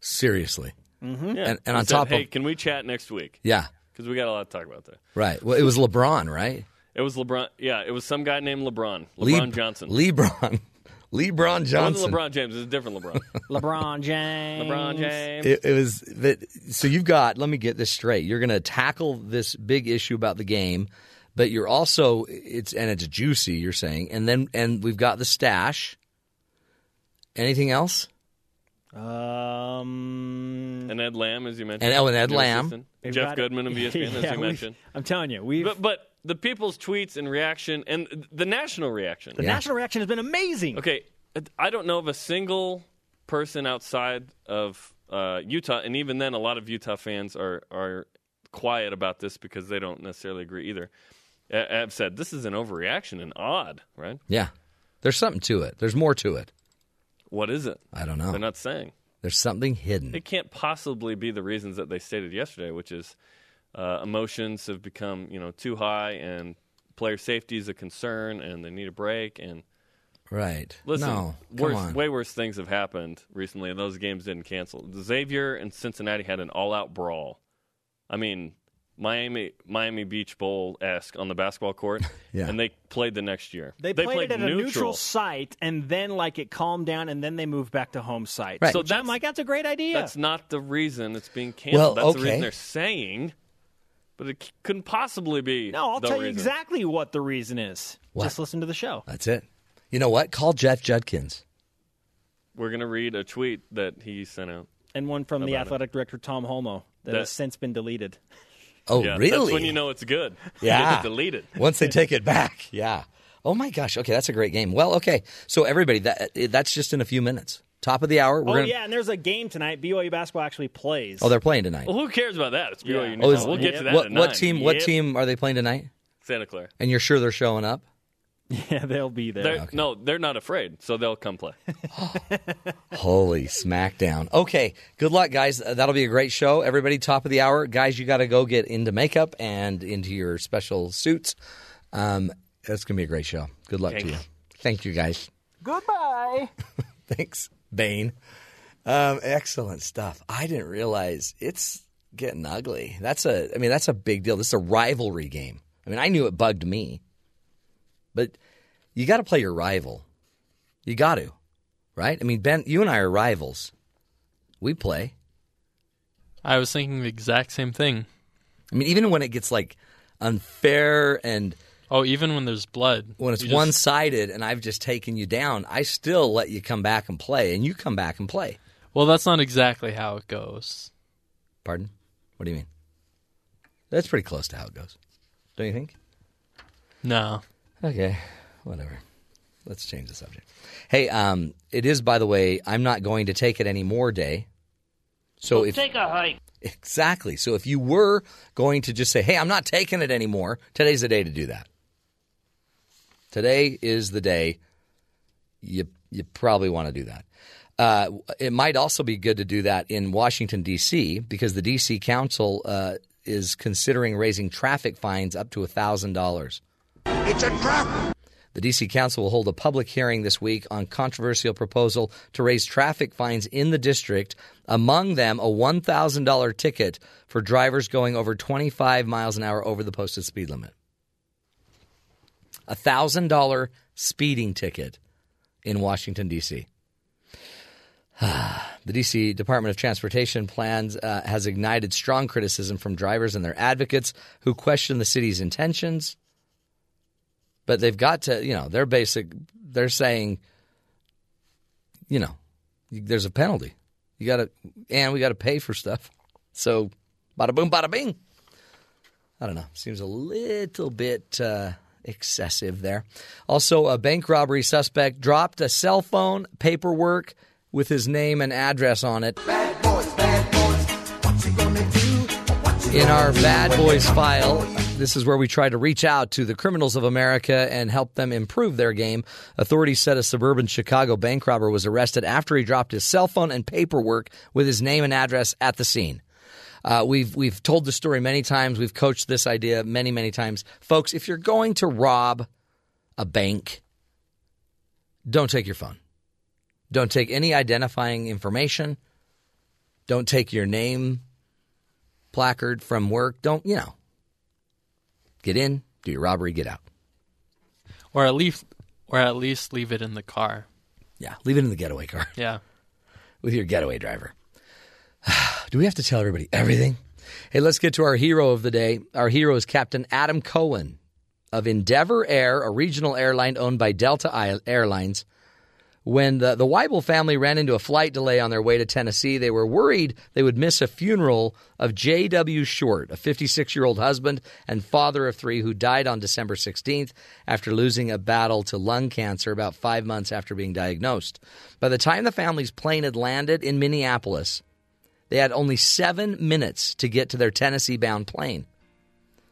Seriously. Mm-hmm. Yeah. And, and on said, top hey, of can we chat next week? yeah, Because we got a lot to talk about there. right. Well, it was LeBron, right? It was LeBron. Yeah, it was some guy named LeBron. Le- LeBron Johnson. LeBron. LeBron It Johnson. wasn't LeBron James. It's a different LeBron. LeBron James. LeBron James. It, it was that. So you've got. Let me get this straight. You're going to tackle this big issue about the game, but you're also it's and it's juicy. You're saying, and then and we've got the stash. Anything else? Um, and Ed Lamb, as you mentioned. And- oh, and Ed Lamb. assistant. Jeff Goodman of ESPN, as you mentioned. I'm telling you, we But, but the people's tweets and reaction and the national reaction. the national reaction has been amazing. Okay, I don't know of a single person outside of uh, Utah, and even then, a lot of Utah fans are are quiet about this because they don't necessarily agree either. I've said this is an overreaction and odd, right? Yeah, there's something to it. There's more to it. What is it? I don't know. They're not saying. There's something hidden. It can't possibly be the reasons that they stated yesterday, which is uh, emotions have become you know too high and player safety is a concern and they need a break and Right. Listen, no, worse, way worse things have happened recently, and those games didn't cancel. Xavier and Cincinnati had an all-out brawl. I mean, Miami Miami Beach Bowl esque on the basketball court, Yeah. and they played the next year. They, played, it at neutral. a neutral site, and then like it calmed down, and then they moved back to home site. Right. So So I'm like, that's a great idea. That's not the reason it's being canceled. Well, That's the reason they're saying, but it c- couldn't possibly be. no, I'll the tell you exactly what the reason is. What? Just listen to the show. That's it. You know what? Call Jeff Judkins. We're gonna read a tweet that he sent out. And one from the About it. athletic director Tom Holmoe that, That- has since been deleted. Oh, Yeah, really? That's when you know it's good. Yeah. get delete it. Once they take it back. Yeah. Oh my gosh. Okay, that's a great game. Well, okay. So everybody, that eh, that's just in a few minutes. Top of the hour. We're oh gonna. yeah, and there's a game tonight. BYU basketball actually plays. Oh, they're playing tonight. Well, who cares about that? It's BYU. Yeah. Utah. Oh, is- we'll get to that. What, at what nine. team? What Yep. team are they playing tonight? Santa Clara. And you're sure they're showing up? Yeah, they'll be there. They're, No, they're not afraid, so they'll come play. Holy smackdown. Okay. Good luck, guys. Uh, that'll be a great show. Everybody, top of the hour. Guys, you got to go get into makeup and into your special suits. Um, it's going to be a great show. Good luck to you. Thank you, guys. Goodbye. Thanks, Bane. Um, excellent stuff. I didn't realize it's getting ugly. That's a, I mean, that's a big deal. This is a rivalry game. I mean, I knew it bugged me, but you got to play your rival. You got to, right? I mean, Ben, you and I are rivals. We play. I was thinking the exact same thing. I mean, even when it gets like unfair and Oh, even when there's blood, when it's one sided and I've just taken you down, I still let you come back and play, and you come back and play. Well, that's not exactly how it goes. Pardon? What do you mean? That's pretty close to how it goes. Don't you think? No. Okay, whatever. Let's change the subject. Hey, um, it is, by the way, I'm not going to take it anymore day. So if take a hike. exactly, so if you were going to just say, "Hey, I'm not taking it anymore," today's the day to do that. Today is the day. You you probably want to do that. Uh, it might also be good to do that in Washington D.C. because the D.C. Council uh, is considering raising traffic fines up to thousand dollars. It's a trap. The D.C. Council will hold a public hearing this week on controversial proposal to raise traffic fines in the district. Among them, a $1,000 ticket for drivers going over 25 miles an hour over the posted speed limit. A $1,000 speeding ticket in Washington, D.C. The D.C. Department of Transportation plans uh, has ignited strong criticism from drivers and their advocates who question the city's intentions. But they've got to, you know, they're basic. They're saying, you know, there's a penalty. You got to, and we got to pay for stuff. So, bada boom, bada bing. I don't know. Seems a little bit uh, excessive there. Also, a bank robbery suspect dropped a cell phone, paperwork with his name and address on it. In our Bad Boys file, this is where we try to reach out to the criminals of America and help them improve their game. Authorities said a suburban Chicago bank robber was arrested after he dropped his cell phone and paperwork with his name and address at the scene. Uh, we've we've told the story many times. We've coached this idea many many times, folks. If you're going to rob a bank, don't take your phone. Don't take any identifying information. Don't take your name placard from work. Don't you know? Get in, do your robbery, get out. Or at least, or at least leave it in the car. Yeah, leave it in the getaway car Yeah. with your getaway driver. Do we have to tell everybody everything? Hey, let's get to our hero of the day. Our hero is Captain Adam Cohen of Endeavor Air, a regional airline owned by Delta Airlines. When the, the Weibel family ran into a flight delay on their way to Tennessee, they were worried they would miss a funeral of J.W. Short, a 56 year old husband and father of three who died on December 16th after losing a battle to lung cancer about five months after being diagnosed. By the time the family's plane had landed in Minneapolis, they had only seven minutes to get to their Tennessee bound plane.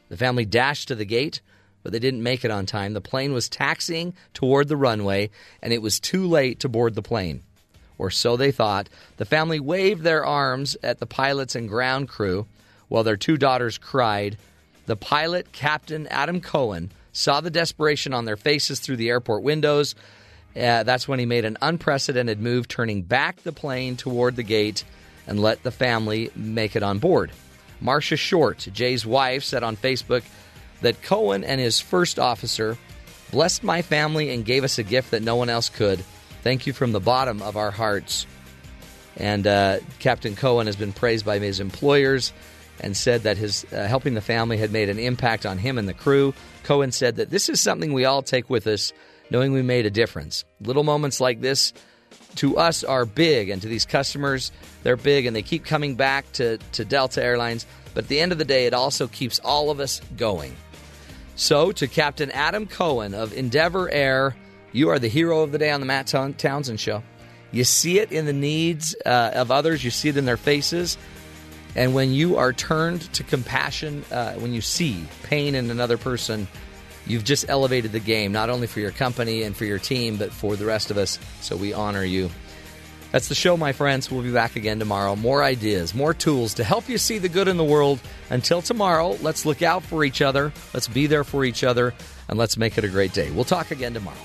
The family dashed to the gate, but they didn't make it on time. The plane was taxiing toward the runway, and it was too late to board the plane. Or so they thought. The family waved their arms at the pilots and ground crew while their two daughters cried. The pilot, Captain Adam Cohen, saw the desperation on their faces through the airport windows. Uh, that's when he made an unprecedented move, turning back the plane toward the gate and let the family make it on board. Marcia Short, Jay's wife, said on Facebook that Cohen and his first officer blessed my family and gave us a gift that no one else could. Thank you from the bottom of our hearts. And uh, Captain Cohen has been praised by his employers and said that his uh, helping the family had made an impact on him and the crew. Cohen said that this is something we all take with us, knowing we made a difference. Little moments like this to us are big, and to these customers, they're big, and they keep coming back to, to Delta Airlines. But at the end of the day, it also keeps all of us going. So, to Captain Adam Cohen of Endeavor Air, you are the hero of the day on the Matt Townsend Show. You see it in the needs uh, of others, you see it in their faces. And when you are turned to compassion, uh, when you see pain in another person, you've just elevated the game, not only for your company and for your team, but for the rest of us. So we honor you. That's the show, my friends. We'll be back again tomorrow. More ideas, more tools to help you see the good in the world. Until tomorrow, let's look out for each other, let's be there for each other, and let's make it a great day. We'll talk again tomorrow.